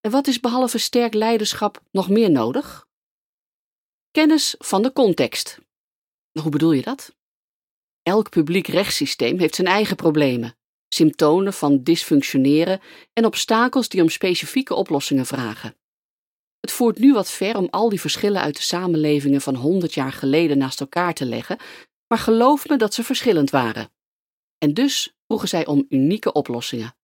Speaker 1: En wat is behalve sterk leiderschap nog meer nodig? Kennis van de context. Hoe bedoel je dat? Elk publiek rechtssysteem heeft zijn eigen problemen, symptomen van dysfunctioneren en obstakels die om specifieke oplossingen vragen. Het voert nu wat ver om al die verschillen uit de samenlevingen van honderd jaar geleden naast elkaar te leggen, maar geloof me dat ze verschillend waren. En dus vroegen zij om unieke oplossingen.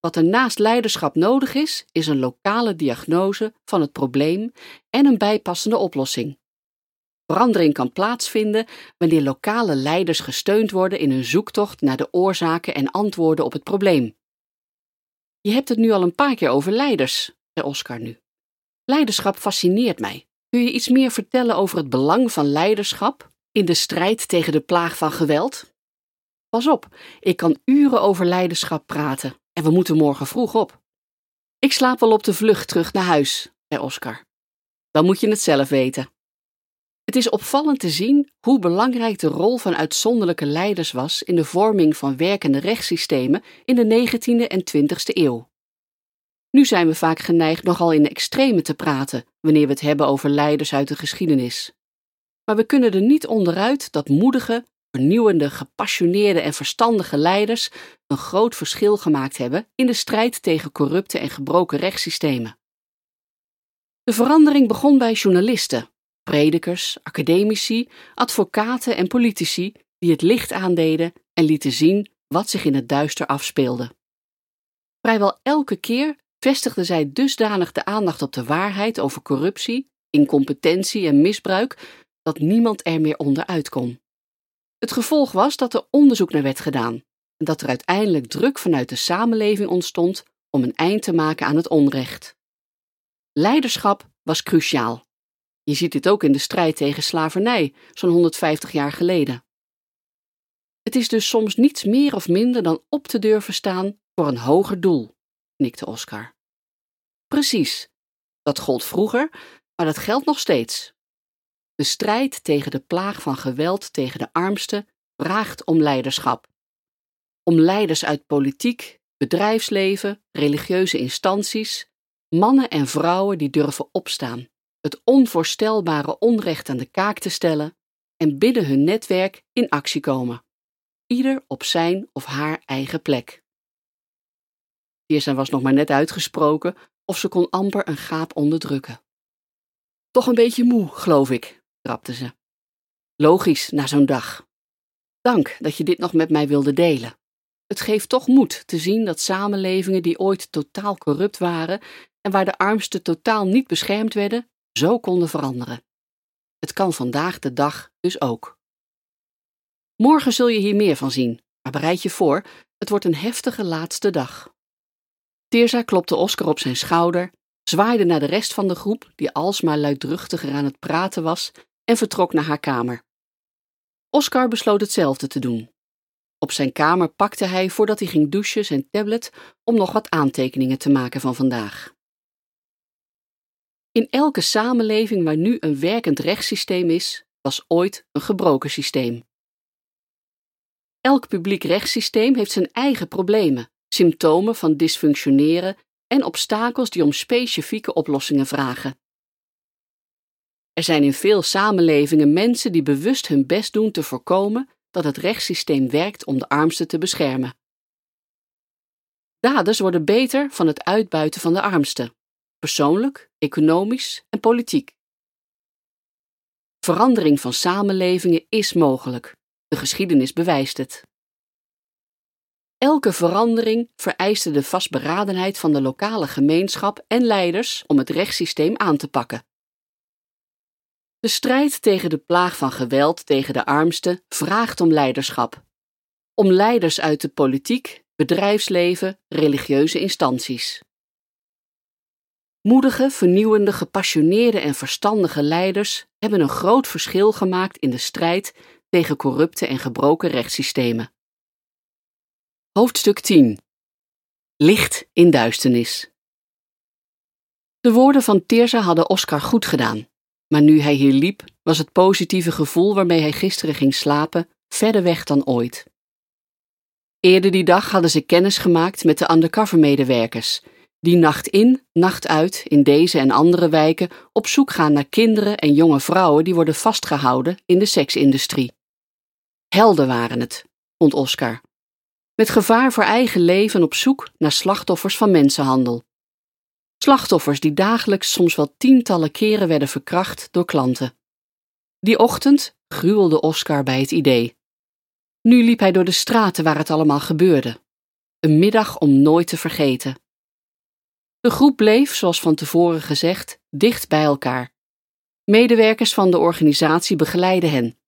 Speaker 1: Wat er naast leiderschap nodig is, is een lokale diagnose van het probleem en een bijpassende oplossing. Verandering kan plaatsvinden wanneer lokale leiders gesteund worden in hun zoektocht naar de oorzaken en antwoorden op het probleem. Je hebt het nu al een paar keer over leiders, zei Oscar nu. Leiderschap fascineert mij. Kun je iets meer vertellen over het belang van leiderschap in de strijd tegen de plaag van geweld? Pas op, ik kan uren over leiderschap praten en we moeten morgen vroeg op. Ik slaap wel op de vlucht terug naar huis, zei Oscar. Dan moet je het zelf weten. Het is opvallend te zien hoe belangrijk de rol van uitzonderlijke leiders was in de vorming van werkende rechtssystemen in de 19e en 20e eeuw. Nu zijn we vaak geneigd nogal in extreme te praten wanneer we het hebben over leiders uit de geschiedenis. Maar we kunnen er niet onderuit dat moedige, vernieuwende, gepassioneerde en verstandige leiders een groot verschil gemaakt hebben in de strijd tegen corrupte en gebroken rechtssystemen. De verandering begon bij journalisten, predikers, academici, advocaten en politici die het licht aandeden en lieten zien wat zich in het duister afspeelde. Vrijwel elke keer vestigden zij dusdanig de aandacht op de waarheid over corruptie, incompetentie en misbruik dat niemand er meer onderuit kon. Het gevolg was dat er onderzoek naar werd gedaan en dat er uiteindelijk druk vanuit de samenleving ontstond om een eind te maken aan het onrecht. Leiderschap was cruciaal. Je ziet dit ook in de strijd tegen slavernij, zo'n 150 jaar geleden. Het is dus soms niets meer of minder dan op te durven staan voor een hoger doel, knikte Oscar. Precies, dat gold vroeger, maar dat geldt nog steeds. De strijd tegen de plaag van geweld tegen de armsten vraagt om leiderschap. Om leiders uit politiek, bedrijfsleven, religieuze instanties, mannen en vrouwen die durven opstaan, het onvoorstelbare onrecht aan de kaak te stellen en binnen hun netwerk in actie komen, ieder op zijn of haar eigen plek. Tirza was nog maar net uitgesproken of ze kon amper een gaap onderdrukken. Toch een beetje moe, geloof ik, trapte ze. Logisch, na zo'n dag. Dank dat je dit nog met mij wilde delen. Het geeft toch moed te zien dat samenlevingen die ooit totaal corrupt waren en waar de armsten totaal niet beschermd werden, zo konden veranderen. Het kan vandaag de dag dus ook. Morgen zul je hier meer van zien, maar bereid je voor, het wordt een heftige laatste dag. Teerza klopte Oscar op zijn schouder, zwaaide naar de rest van de groep, die alsmaar luidruchtiger aan het praten was, en vertrok naar haar kamer. Oscar besloot hetzelfde te doen. Op zijn kamer pakte hij, voordat hij ging douchen, zijn tablet om nog wat aantekeningen te maken van vandaag. In elke samenleving waar nu een werkend rechtssysteem is, was ooit een gebroken systeem. Elk publiek rechtssysteem heeft zijn eigen problemen, symptomen van dysfunctioneren en obstakels die om specifieke oplossingen vragen. Er zijn in veel samenlevingen mensen die bewust hun best doen te voorkomen dat het rechtssysteem werkt om de armsten te beschermen. Daders worden beter van het uitbuiten van de armsten, persoonlijk, economisch en politiek. Verandering van samenlevingen is mogelijk. De geschiedenis bewijst het. Elke verandering vereiste de vastberadenheid van de lokale gemeenschap en leiders om het rechtssysteem aan te pakken. De strijd tegen de plaag van geweld tegen de armsten vraagt om leiderschap. Om leiders uit de politiek, bedrijfsleven, religieuze instanties. Moedige, vernieuwende, gepassioneerde en verstandige leiders hebben een groot verschil gemaakt in de strijd tegen corrupte en gebroken rechtssystemen. Hoofdstuk 10 Licht in duisternis. De woorden van Teersa hadden Oscar goed gedaan, maar nu hij hier liep, was het positieve gevoel waarmee hij gisteren ging slapen verder weg dan ooit. Eerder die dag hadden ze kennis gemaakt met de undercover-medewerkers, die nacht in, nacht uit in deze en andere wijken op zoek gaan naar kinderen en jonge vrouwen die worden vastgehouden in de seksindustrie. Helden waren het, vond Oscar met gevaar voor eigen leven op zoek naar slachtoffers van mensenhandel. Slachtoffers die dagelijks soms wel tientallen keren werden verkracht door klanten. Die ochtend gruwelde Oscar bij het idee. Nu liep hij door de straten waar het allemaal gebeurde. Een middag om nooit te vergeten. De groep bleef, zoals van tevoren gezegd, dicht bij elkaar. Medewerkers van de organisatie begeleidden hen.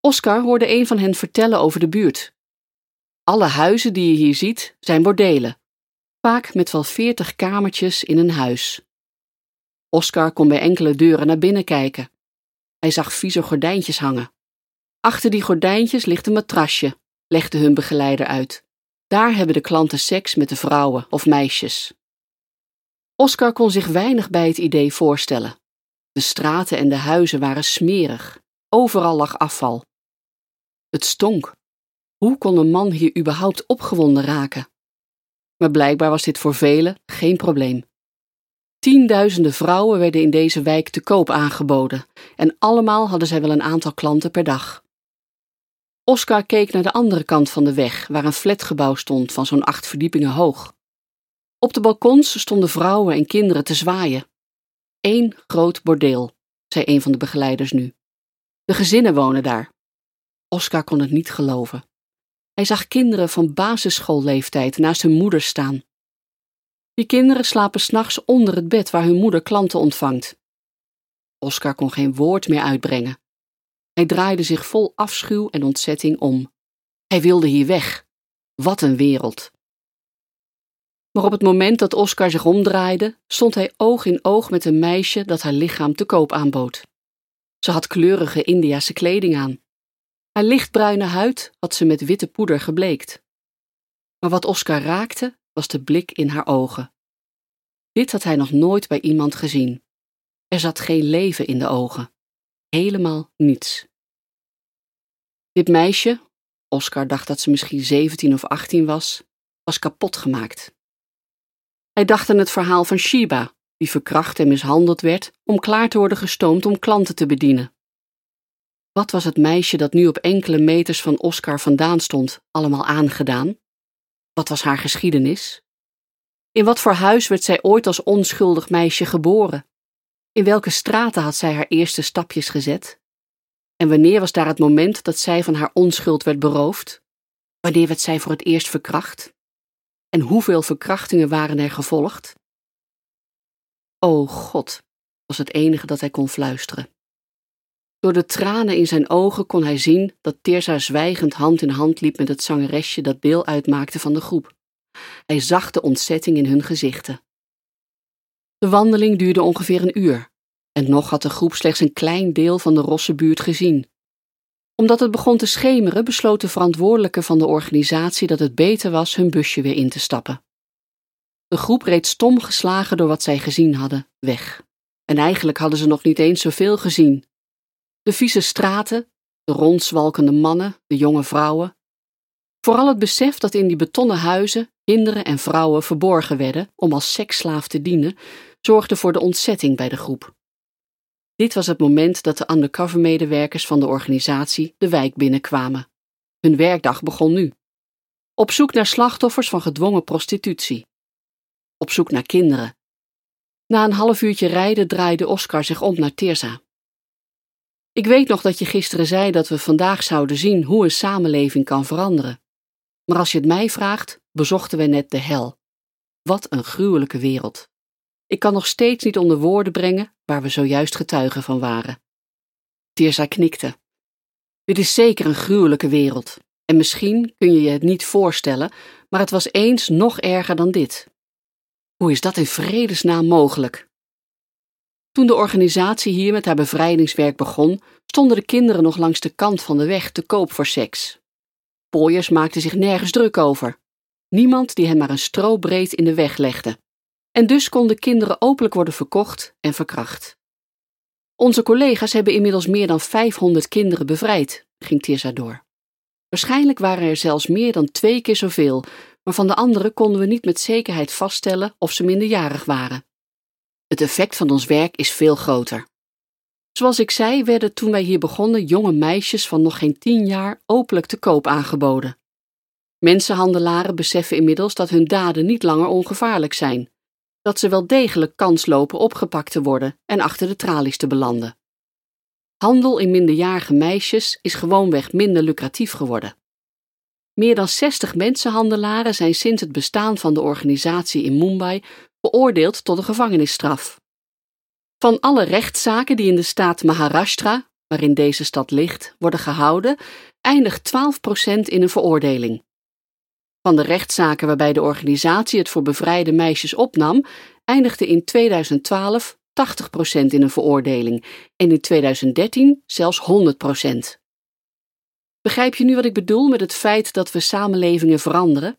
Speaker 1: Oscar hoorde een van hen vertellen over de buurt, alle huizen die je hier ziet zijn bordelen, vaak met wel veertig kamertjes in een huis. Oscar kon bij enkele deuren naar binnen kijken. Hij zag vieze gordijntjes hangen. Achter die gordijntjes ligt een matrasje, legde hun begeleider uit. Daar hebben de klanten seks met de vrouwen of meisjes. Oscar kon zich weinig bij het idee voorstellen. De straten en de huizen waren smerig. Overal lag afval. Het stonk. Hoe kon een man hier überhaupt opgewonden raken? Maar blijkbaar was dit voor velen geen probleem. Tienduizenden vrouwen werden in deze wijk te koop aangeboden en allemaal hadden zij wel een aantal klanten per dag. Oscar keek naar de andere kant van de weg, waar een flatgebouw stond van zo'n acht verdiepingen hoog. Op de balkons stonden vrouwen en kinderen te zwaaien. Eén groot bordeel, zei een van de begeleiders nu. De gezinnen wonen daar. Oscar kon het niet geloven. Hij zag kinderen van basisschoolleeftijd naast hun moeder staan. Die kinderen slapen s'nachts onder het bed waar hun moeder klanten ontvangt. Oscar kon geen woord meer uitbrengen. Hij draaide zich vol afschuw en ontzetting om. Hij wilde hier weg. Wat een wereld. Maar op het moment dat Oscar zich omdraaide, stond hij oog in oog met een meisje dat haar lichaam te koop aanbood. Ze had kleurige Indiase kleding aan. Haar lichtbruine huid had ze met witte poeder gebleekt. Maar wat Oscar raakte, was de blik in haar ogen. Dit had hij nog nooit bij iemand gezien. Er zat geen leven in de ogen. Helemaal niets. Dit meisje, Oscar dacht dat ze misschien 17 of 18 was, was kapot gemaakt. Hij dacht aan het verhaal van Shiba, die verkracht en mishandeld werd om klaar te worden gestoomd om klanten te bedienen. Wat was het meisje dat nu op enkele meters van Oscar vandaan stond, allemaal aangedaan? Wat was haar geschiedenis? In wat voor huis werd zij ooit als onschuldig meisje geboren? In welke straten had zij haar eerste stapjes gezet? En wanneer was daar het moment dat zij van haar onschuld werd beroofd? Wanneer werd zij voor het eerst verkracht? En hoeveel verkrachtingen waren er gevolgd? O God, was het enige dat hij kon fluisteren. Door de tranen in zijn ogen kon hij zien dat Teersa zwijgend hand in hand liep met het zangeresje dat deel uitmaakte van de groep. Hij zag de ontzetting in hun gezichten. De wandeling duurde ongeveer een uur, en nog had de groep slechts een klein deel van de rosse buurt gezien. Omdat het begon te schemeren, besloot de verantwoordelijke van de organisatie dat het beter was hun busje weer in te stappen. De groep reed stom geslagen door wat zij gezien hadden, weg. En eigenlijk hadden ze nog niet eens zoveel gezien. De vieze straten, de rondzwalkende mannen, de jonge vrouwen. Vooral het besef dat in die betonnen huizen kinderen en vrouwen verborgen werden om als seksslaaf te dienen, zorgde voor de ontzetting bij de groep. Dit was het moment dat de undercover-medewerkers van de organisatie de wijk binnenkwamen. Hun werkdag begon nu. Op zoek naar slachtoffers van gedwongen prostitutie. Op zoek naar kinderen. Na een half uurtje rijden draaide Oscar zich om naar Teersa. Ik weet nog dat je gisteren zei dat we vandaag zouden zien hoe een samenleving kan veranderen. Maar als je het mij vraagt, bezochten we net de hel. Wat een gruwelijke wereld. Ik kan nog steeds niet onder woorden brengen waar we zojuist getuigen van waren. Tirza knikte. Dit is zeker een gruwelijke wereld. En misschien kun je je het niet voorstellen, maar het was eens nog erger dan dit. Hoe is dat in vredesnaam mogelijk? Toen de organisatie hier met haar bevrijdingswerk begon, stonden de kinderen nog langs de kant van de weg te koop voor seks. Pooiers maakten zich nergens druk over. Niemand die hen maar een strobreed in de weg legde. En dus konden kinderen openlijk worden verkocht en verkracht. Onze collega's hebben inmiddels meer dan 500 kinderen bevrijd, ging Tirza door. Waarschijnlijk waren er zelfs meer dan twee keer zoveel, maar van de anderen konden we niet met zekerheid vaststellen of ze minderjarig waren. Het effect van ons werk is veel groter. Zoals ik zei, werden toen wij hier begonnen jonge meisjes van nog geen tien jaar openlijk te koop aangeboden. Mensenhandelaren beseffen inmiddels dat hun daden niet langer ongevaarlijk zijn, dat ze wel degelijk kans lopen opgepakt te worden en achter de tralies te belanden. Handel in minderjarige meisjes is gewoonweg minder lucratief geworden. Meer dan 60 mensenhandelaren zijn sinds het bestaan van de organisatie in Mumbai veroordeeld tot een gevangenisstraf. Van alle rechtszaken die in de staat Maharashtra, waarin deze stad ligt, worden gehouden, eindigt 12% in een veroordeling. Van de rechtszaken waarbij de organisatie het voor bevrijde meisjes opnam, eindigde in 2012 80% in een veroordeling en in 2013 zelfs 100%. Begrijp je nu wat ik bedoel met het feit dat we samenlevingen veranderen?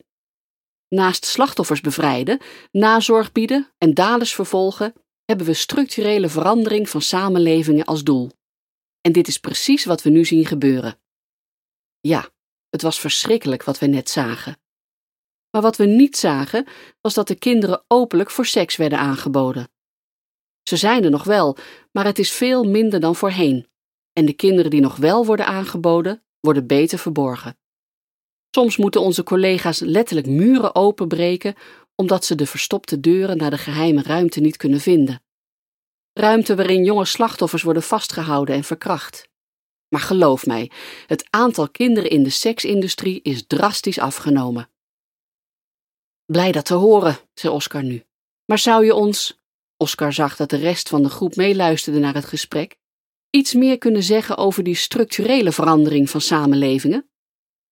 Speaker 1: Naast slachtoffers bevrijden, nazorg bieden en daders vervolgen, hebben we structurele verandering van samenlevingen als doel. En dit is precies wat we nu zien gebeuren. Ja, het was verschrikkelijk wat we net zagen. Maar wat we niet zagen, was dat de kinderen openlijk voor seks werden aangeboden. Ze zijn er nog wel, maar het is veel minder dan voorheen. En de kinderen die nog wel worden aangeboden, worden beter verborgen. Soms moeten onze collega's letterlijk muren openbreken omdat ze de verstopte deuren naar de geheime ruimte niet kunnen vinden. Ruimte waarin jonge slachtoffers worden vastgehouden en verkracht. Maar geloof mij, het aantal kinderen in de seksindustrie is drastisch afgenomen. Blij dat te horen, zei Oscar nu. Maar zou je ons, Oscar zag dat de rest van de groep meeluisterde naar het gesprek, iets meer kunnen zeggen over die structurele verandering van samenlevingen?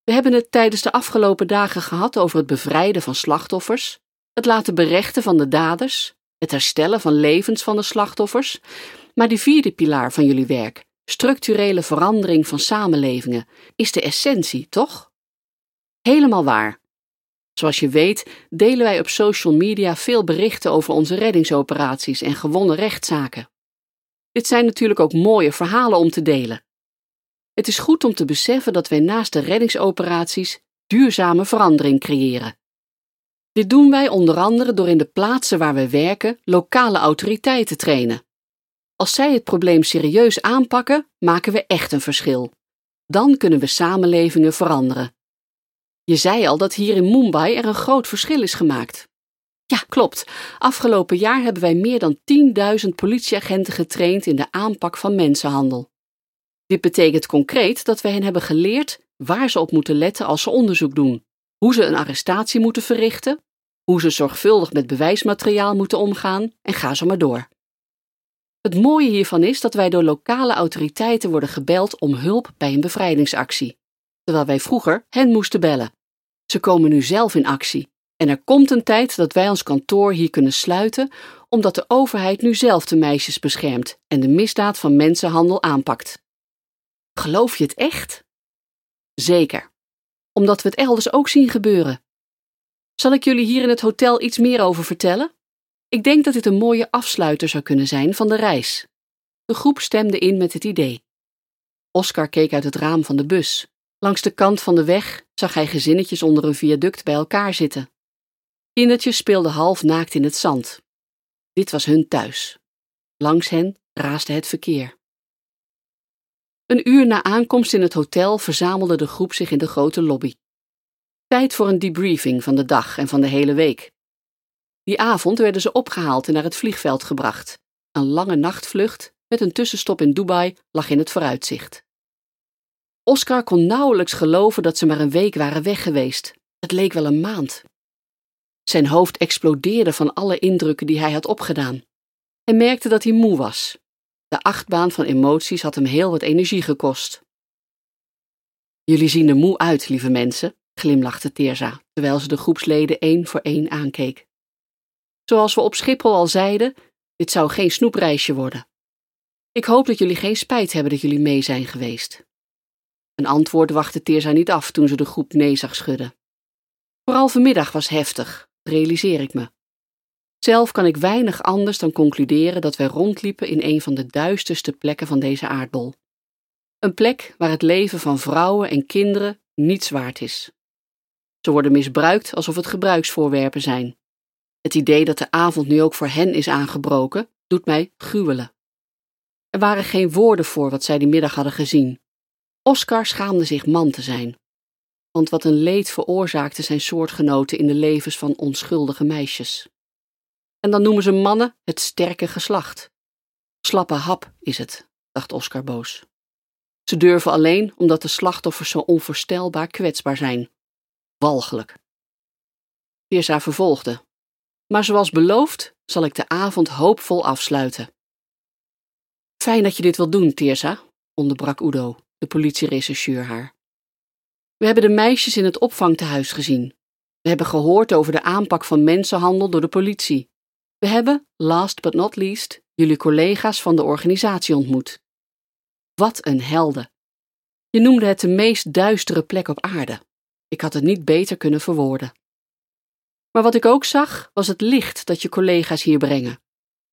Speaker 1: We hebben het tijdens de afgelopen dagen gehad over het bevrijden van slachtoffers, het laten berechten van de daders, het herstellen van levens van de slachtoffers, maar die vierde pilaar van jullie werk, structurele verandering van samenlevingen, is de essentie, toch? Helemaal waar. Zoals je weet, delen wij op social media veel berichten over onze reddingsoperaties en gewonnen rechtszaken. Dit zijn natuurlijk ook mooie verhalen om te delen. Het is goed om te beseffen dat wij naast de reddingsoperaties duurzame verandering creëren. Dit doen wij onder andere door in de plaatsen waar we werken lokale autoriteiten te trainen. Als zij het probleem serieus aanpakken, maken we echt een verschil. Dan kunnen we samenlevingen veranderen. Je zei al dat hier in Mumbai er een groot verschil is gemaakt. Ja, klopt. Afgelopen jaar hebben wij meer dan 10.000 politieagenten getraind in de aanpak van mensenhandel. Dit betekent concreet dat wij hen hebben geleerd waar ze op moeten letten als ze onderzoek doen, hoe ze een arrestatie moeten verrichten, hoe ze zorgvuldig met bewijsmateriaal moeten omgaan en ga zo maar door. Het mooie hiervan is dat wij door lokale autoriteiten worden gebeld om hulp bij een bevrijdingsactie, terwijl wij vroeger hen moesten bellen. Ze komen nu zelf in actie en er komt een tijd dat wij ons kantoor hier kunnen sluiten, omdat de overheid nu zelf de meisjes beschermt en de misdaad van mensenhandel aanpakt. Geloof je het echt? Zeker, omdat we het elders ook zien gebeuren. Zal ik jullie hier in het hotel iets meer over vertellen? Ik denk dat dit een mooie afsluiter zou kunnen zijn van de reis. De groep stemde in met het idee. Oscar keek uit het raam van de bus. Langs de kant van de weg zag hij gezinnetjes onder een viaduct bij elkaar zitten. Kindertjes speelden half naakt in het zand. Dit was hun thuis. Langs hen raasde het verkeer. Een uur na aankomst in het hotel verzamelde de groep zich in de grote lobby. Tijd voor een debriefing van de dag en van de hele week. Die avond werden ze opgehaald en naar het vliegveld gebracht. Een lange nachtvlucht met een tussenstop in Dubai lag in het vooruitzicht. Oscar kon nauwelijks geloven dat ze maar een week waren weg geweest. Het leek wel een maand. Zijn hoofd explodeerde van alle indrukken die hij had opgedaan. Hij merkte dat hij moe was. De achtbaan van emoties had hem heel wat energie gekost. Jullie zien er moe uit, lieve mensen, glimlachte Teerza, terwijl ze de groepsleden één voor één aankeek. Zoals we op Schiphol al zeiden, dit zou geen snoepreisje worden. Ik hoop dat jullie geen spijt hebben dat jullie mee zijn geweest. Een antwoord wachtte Teerza niet af toen ze de groep nee zag schudden. Vooral vanmiddag was heftig, realiseer ik me. Zelf kan ik weinig anders dan concluderen dat wij rondliepen in een van de duisterste plekken van deze aardbol. Een plek waar het leven van vrouwen en kinderen niets waard is. Ze worden misbruikt alsof het gebruiksvoorwerpen zijn. Het idee dat de avond nu ook voor hen is aangebroken, doet mij gruwelen. Er waren geen woorden voor wat zij die middag hadden gezien. Oscar schaamde zich man te zijn. Want wat een leed veroorzaakte zijn soortgenoten in de levens van onschuldige meisjes. En dan noemen ze mannen het sterke geslacht. Slappe hap is het, dacht Oscar boos. Ze durven alleen omdat de slachtoffers zo onvoorstelbaar kwetsbaar zijn. Walgelijk. Tirza vervolgde. Maar zoals beloofd zal ik de avond hoopvol afsluiten. Fijn dat je dit wilt doen, Tirza, onderbrak Udo, de politierechercheur haar. We hebben de meisjes in het opvangtehuis gezien. We hebben gehoord over de aanpak van mensenhandel door de politie. We hebben, last but not least, jullie collega's van de organisatie ontmoet. Wat een helden! Je noemde het de meest duistere plek op aarde. Ik had het niet beter kunnen verwoorden. Maar wat ik ook zag, was het licht dat je collega's hier brengen.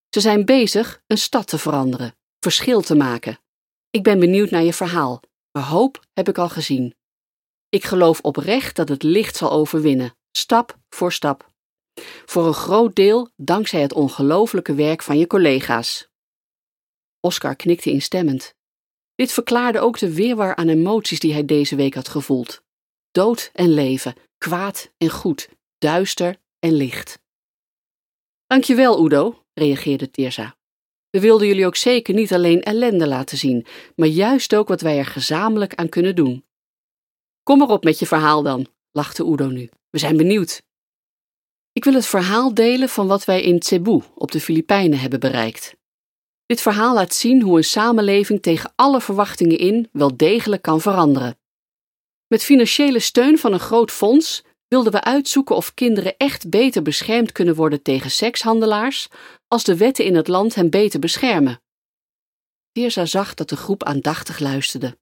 Speaker 1: Ze zijn bezig een stad te veranderen, verschil te maken. Ik ben benieuwd naar je verhaal, maar hoop heb ik al gezien. Ik geloof oprecht dat het licht zal overwinnen, stap voor stap. Voor een groot deel dankzij het ongelooflijke werk van je collega's. Oscar knikte instemmend. Dit verklaarde ook de weerwar aan emoties die hij deze week had gevoeld. Dood en leven, kwaad en goed, duister en licht. Dankjewel, Udo, reageerde Tirza. We wilden jullie ook zeker niet alleen ellende laten zien, maar juist ook wat wij er gezamenlijk aan kunnen doen. Kom erop met je verhaal dan, lachte Udo nu. We zijn benieuwd. Ik wil het verhaal delen van wat wij in Cebu op de Filipijnen hebben bereikt. Dit verhaal laat zien hoe een samenleving tegen alle verwachtingen in wel degelijk kan veranderen. Met financiële steun van een groot fonds wilden we uitzoeken of kinderen echt beter beschermd kunnen worden tegen sekshandelaars als de wetten in het land hen beter beschermen. Tirza zag dat de groep aandachtig luisterde.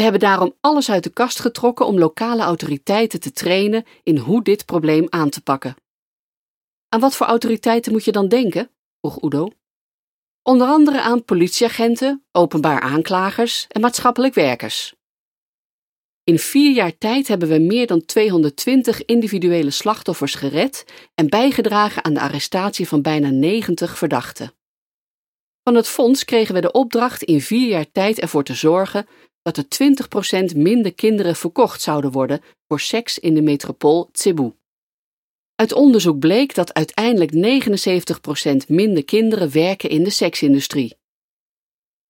Speaker 1: We hebben daarom alles uit de kast getrokken om lokale autoriteiten te trainen in hoe dit probleem aan te pakken. Aan wat voor autoriteiten moet je dan denken? vroeg Udo. Onder andere aan politieagenten, openbaar aanklagers en maatschappelijk werkers. In vier jaar tijd hebben we meer dan 220 individuele slachtoffers gered en bijgedragen aan de arrestatie van bijna 90 verdachten. Van het fonds kregen we de opdracht in vier jaar tijd ervoor te zorgen dat er 20% minder kinderen verkocht zouden worden voor seks in de metropool Cebu. Uit onderzoek bleek dat uiteindelijk 79% minder kinderen werken in de seksindustrie.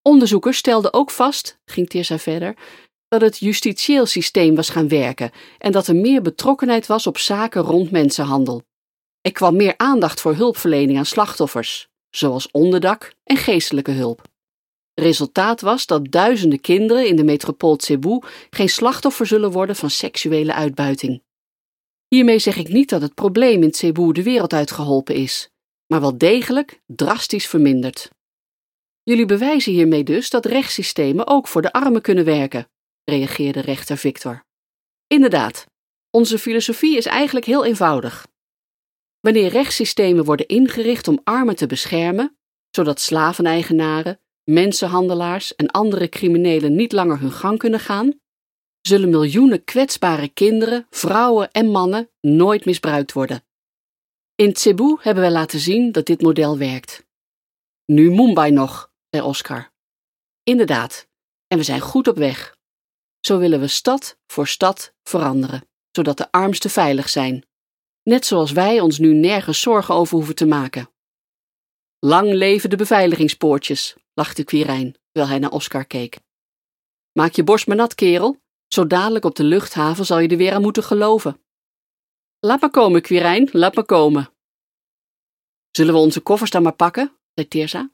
Speaker 1: Onderzoekers stelden ook vast, ging Tirsa verder, dat het justitieel systeem was gaan werken en dat er meer betrokkenheid was op zaken rond mensenhandel. Er kwam meer aandacht voor hulpverlening aan slachtoffers, zoals onderdak en geestelijke hulp. Resultaat was dat duizenden kinderen in de metropool Cebu geen slachtoffer zullen worden van seksuele uitbuiting. Hiermee zeg ik niet dat het probleem in Cebu de wereld uitgeholpen is, maar wel degelijk drastisch verminderd. Jullie bewijzen hiermee dus dat rechtssystemen ook voor de armen kunnen werken, reageerde rechter Victor. Inderdaad, onze filosofie is eigenlijk heel eenvoudig. Wanneer rechtssystemen worden ingericht om armen te beschermen, zodat slaveneigenaren, mensenhandelaars en andere criminelen niet langer hun gang kunnen gaan, zullen miljoenen kwetsbare kinderen, vrouwen en mannen nooit misbruikt worden. In Cebu hebben we laten zien dat dit model werkt. Nu Mumbai nog, zei Oscar. Inderdaad, en we zijn goed op weg. Zo willen we stad voor stad veranderen, zodat de armsten veilig zijn. Net zoals wij ons nu nergens zorgen over hoeven te maken. Lang leven de beveiligingspoortjes, lachte Quirijn, terwijl hij naar Oscar keek. Maak je borst maar nat, kerel. Zo dadelijk op de luchthaven zal je er weer aan moeten geloven. Laat maar komen, Quirijn, laat maar komen. Zullen we onze koffers dan maar pakken? zei Tirza.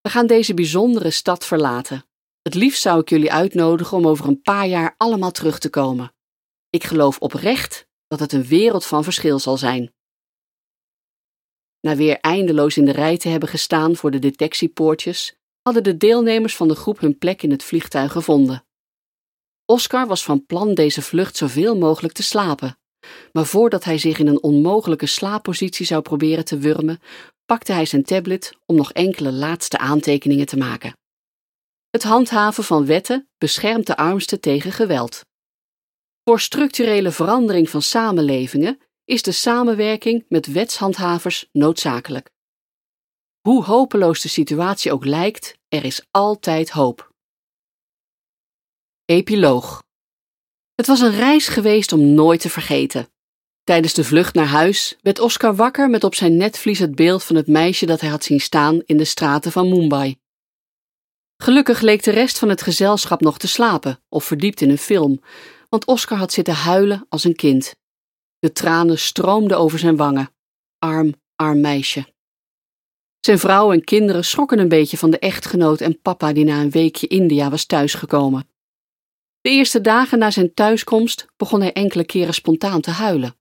Speaker 1: We gaan deze bijzondere stad verlaten. Het liefst zou ik jullie uitnodigen om over een paar jaar allemaal terug te komen. Ik geloof oprecht dat het een wereld van verschil zal zijn. Na weer eindeloos in de rij te hebben gestaan voor de detectiepoortjes, hadden de deelnemers van de groep hun plek in het vliegtuig gevonden. Oscar was van plan deze vlucht zoveel mogelijk te slapen, maar voordat hij zich in een onmogelijke slaappositie zou proberen te wurmen, pakte hij zijn tablet om nog enkele laatste aantekeningen te maken. Het handhaven van wetten beschermt de armsten tegen geweld. Voor structurele verandering van samenlevingen is de samenwerking met wetshandhavers noodzakelijk. Hoe hopeloos de situatie ook lijkt, er is altijd hoop. Epiloog Het was een reis geweest om nooit te vergeten. Tijdens de vlucht naar huis werd Oscar wakker met op zijn netvlies het beeld van het meisje dat hij had zien staan in de straten van Mumbai. Gelukkig leek de rest van het gezelschap nog te slapen of verdiept in een film, want Oscar had zitten huilen als een kind. De tranen stroomden over zijn wangen. Arm, arm meisje. Zijn vrouw en kinderen schrokken een beetje van de echtgenoot en papa die na een weekje India was thuisgekomen. De eerste dagen na zijn thuiskomst begon hij enkele keren spontaan te huilen.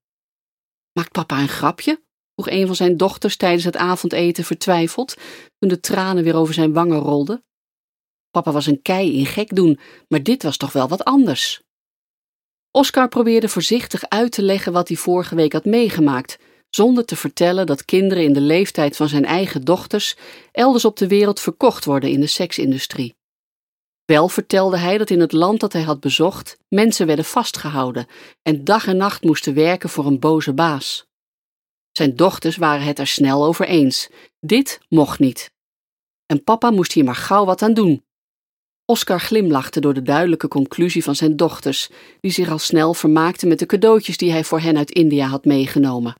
Speaker 1: Maakt papa een grapje? vroeg een van zijn dochters tijdens het avondeten vertwijfeld, toen de tranen weer over zijn wangen rolden. Papa was een kei in gek doen, maar dit was toch wel wat anders. Oscar probeerde voorzichtig uit te leggen wat hij vorige week had meegemaakt, zonder te vertellen dat kinderen in de leeftijd van zijn eigen dochters elders op de wereld verkocht worden in de seksindustrie. Wel vertelde hij dat in het land dat hij had bezocht mensen werden vastgehouden en dag en nacht moesten werken voor een boze baas. Zijn dochters waren het er snel over eens: dit mocht niet. En papa moest hier maar gauw wat aan doen. Oscar glimlachte door de duidelijke conclusie van zijn dochters, die zich al snel vermaakten met de cadeautjes die hij voor hen uit India had meegenomen.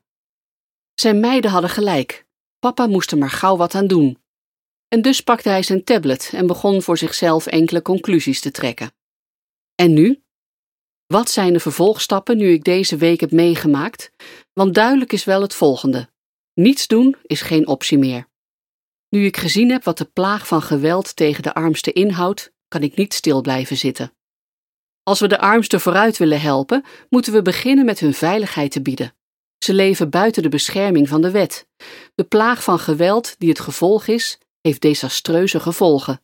Speaker 1: Zijn meiden hadden gelijk. Papa moest er maar gauw wat aan doen. En dus pakte hij zijn tablet en begon voor zichzelf enkele conclusies te trekken. En nu? Wat zijn de vervolgstappen nu ik deze week heb meegemaakt? Want duidelijk is wel het volgende: niets doen is geen optie meer. Nu ik gezien heb wat de plaag van geweld tegen de armsten inhoudt, kan ik niet stil blijven zitten. Als we de armsten vooruit willen helpen, moeten we beginnen met hun veiligheid te bieden. Ze leven buiten de bescherming van de wet. De plaag van geweld die het gevolg is, heeft desastreuze gevolgen.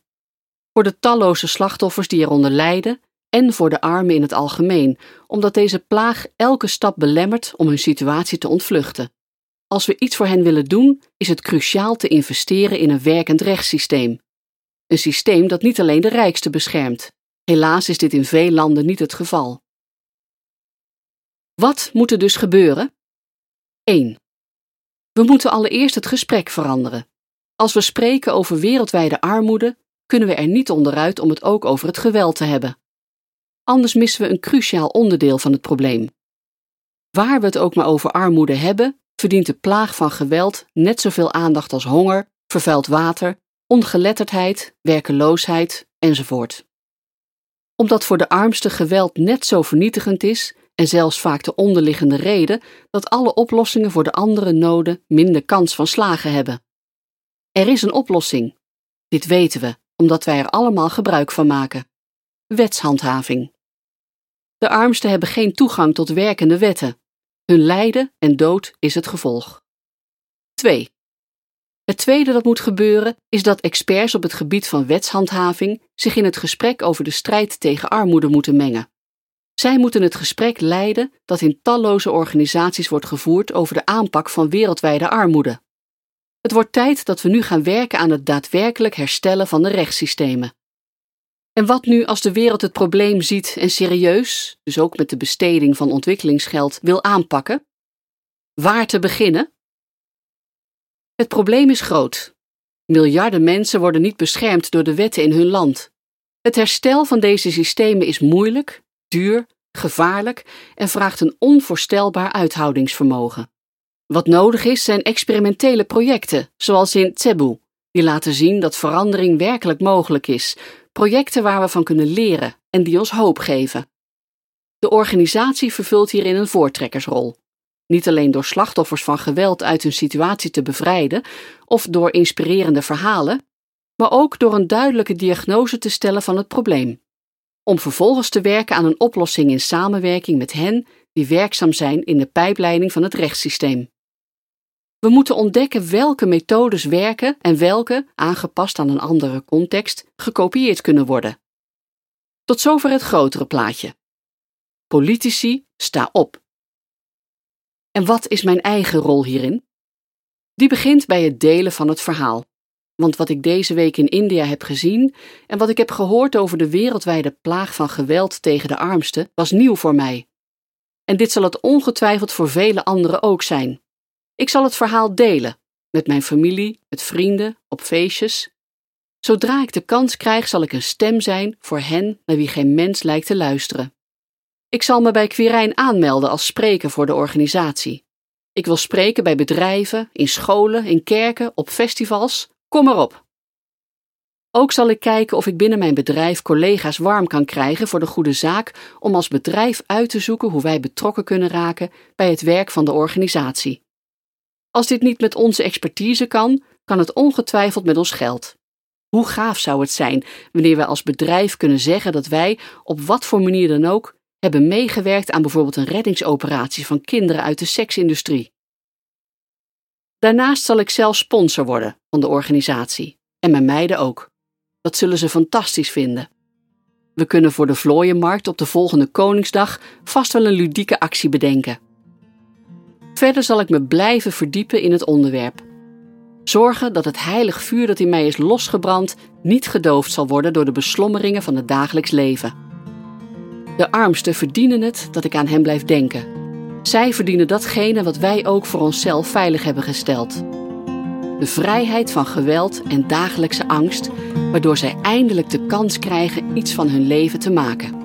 Speaker 1: Voor de talloze slachtoffers die eronder lijden en voor de armen in het algemeen, omdat deze plaag elke stap belemmert om hun situatie te ontvluchten. Als we iets voor hen willen doen, is het cruciaal te investeren in een werkend rechtssysteem. Een systeem dat niet alleen de rijkste beschermt. Helaas is dit in veel landen niet het geval. Wat moet er dus gebeuren? 1. We moeten allereerst het gesprek veranderen. Als we spreken over wereldwijde armoede, kunnen we er niet onderuit om het ook over het geweld te hebben. Anders missen we een cruciaal onderdeel van het probleem. Waar we het ook maar over armoede hebben, verdient de plaag van geweld net zoveel aandacht als honger, vervuild water, ongeletterdheid, werkeloosheid enzovoort. Omdat voor de armste geweld net zo vernietigend is en zelfs vaak de onderliggende reden dat alle oplossingen voor de andere noden minder kans van slagen hebben. Er is een oplossing. Dit weten we, omdat wij er allemaal gebruik van maken. Wetshandhaving. De armsten hebben geen toegang tot werkende wetten. Hun lijden en dood is het gevolg. 2. Het tweede dat moet gebeuren is dat experts op het gebied van wetshandhaving zich in het gesprek over de strijd tegen armoede moeten mengen. Zij moeten het gesprek leiden dat in talloze organisaties wordt gevoerd over de aanpak van wereldwijde armoede. Het wordt tijd dat we nu gaan werken aan het daadwerkelijk herstellen van de rechtssystemen. En wat nu als de wereld het probleem ziet en serieus, dus ook met de besteding van ontwikkelingsgeld, wil aanpakken? Waar te beginnen? Het probleem is groot. Miljarden mensen worden niet beschermd door de wetten in hun land. Het herstel van deze systemen is moeilijk, duur, gevaarlijk en vraagt een onvoorstelbaar uithoudingsvermogen. Wat nodig is, zijn experimentele projecten, zoals in Cebu, die laten zien dat verandering werkelijk mogelijk is, projecten waar we van kunnen leren en die ons hoop geven. De organisatie vervult hierin een voortrekkersrol. Niet alleen door slachtoffers van geweld uit hun situatie te bevrijden of door inspirerende verhalen, maar ook door een duidelijke diagnose te stellen van het probleem. Om vervolgens te werken aan een oplossing in samenwerking met hen die werkzaam zijn in de pijpleiding van het rechtssysteem. We moeten ontdekken welke methodes werken en welke, aangepast aan een andere context, gekopieerd kunnen worden. Tot zover het grotere plaatje. Politici, sta op. En wat is mijn eigen rol hierin? Die begint bij het delen van het verhaal. Want wat ik deze week in India heb gezien en wat ik heb gehoord over de wereldwijde plaag van geweld tegen de armsten, was nieuw voor mij. En dit zal het ongetwijfeld voor vele anderen ook zijn. Ik zal het verhaal delen met mijn familie, met vrienden, op feestjes. Zodra ik de kans krijg, zal ik een stem zijn voor hen naar wie geen mens lijkt te luisteren. Ik zal me bij Quirijn aanmelden als spreker voor de organisatie. Ik wil spreken bij bedrijven, in scholen, in kerken, op festivals. Kom maar op. Ook zal ik kijken of ik binnen mijn bedrijf collega's warm kan krijgen voor de goede zaak om als bedrijf uit te zoeken hoe wij betrokken kunnen raken bij het werk van de organisatie. Als dit niet met onze expertise kan, kan het ongetwijfeld met ons geld. Hoe gaaf zou het zijn wanneer wij als bedrijf kunnen zeggen dat wij, op wat voor manier dan ook, hebben meegewerkt aan bijvoorbeeld een reddingsoperatie van kinderen uit de seksindustrie. Daarnaast zal ik zelf sponsor worden van de organisatie en mijn meiden ook. Dat zullen ze fantastisch vinden. We kunnen voor de vlooienmarkt op de volgende Koningsdag vast wel een ludieke actie bedenken. Verder zal ik me blijven verdiepen in het onderwerp. Zorgen dat het heilig vuur dat in mij is losgebrand niet gedoofd zal worden door de beslommeringen van het dagelijks leven. De armsten verdienen het dat ik aan hen blijf denken. Zij verdienen datgene wat wij ook voor onszelf veilig hebben gesteld. De vrijheid van geweld en dagelijkse angst, waardoor zij eindelijk de kans krijgen iets van hun leven te maken.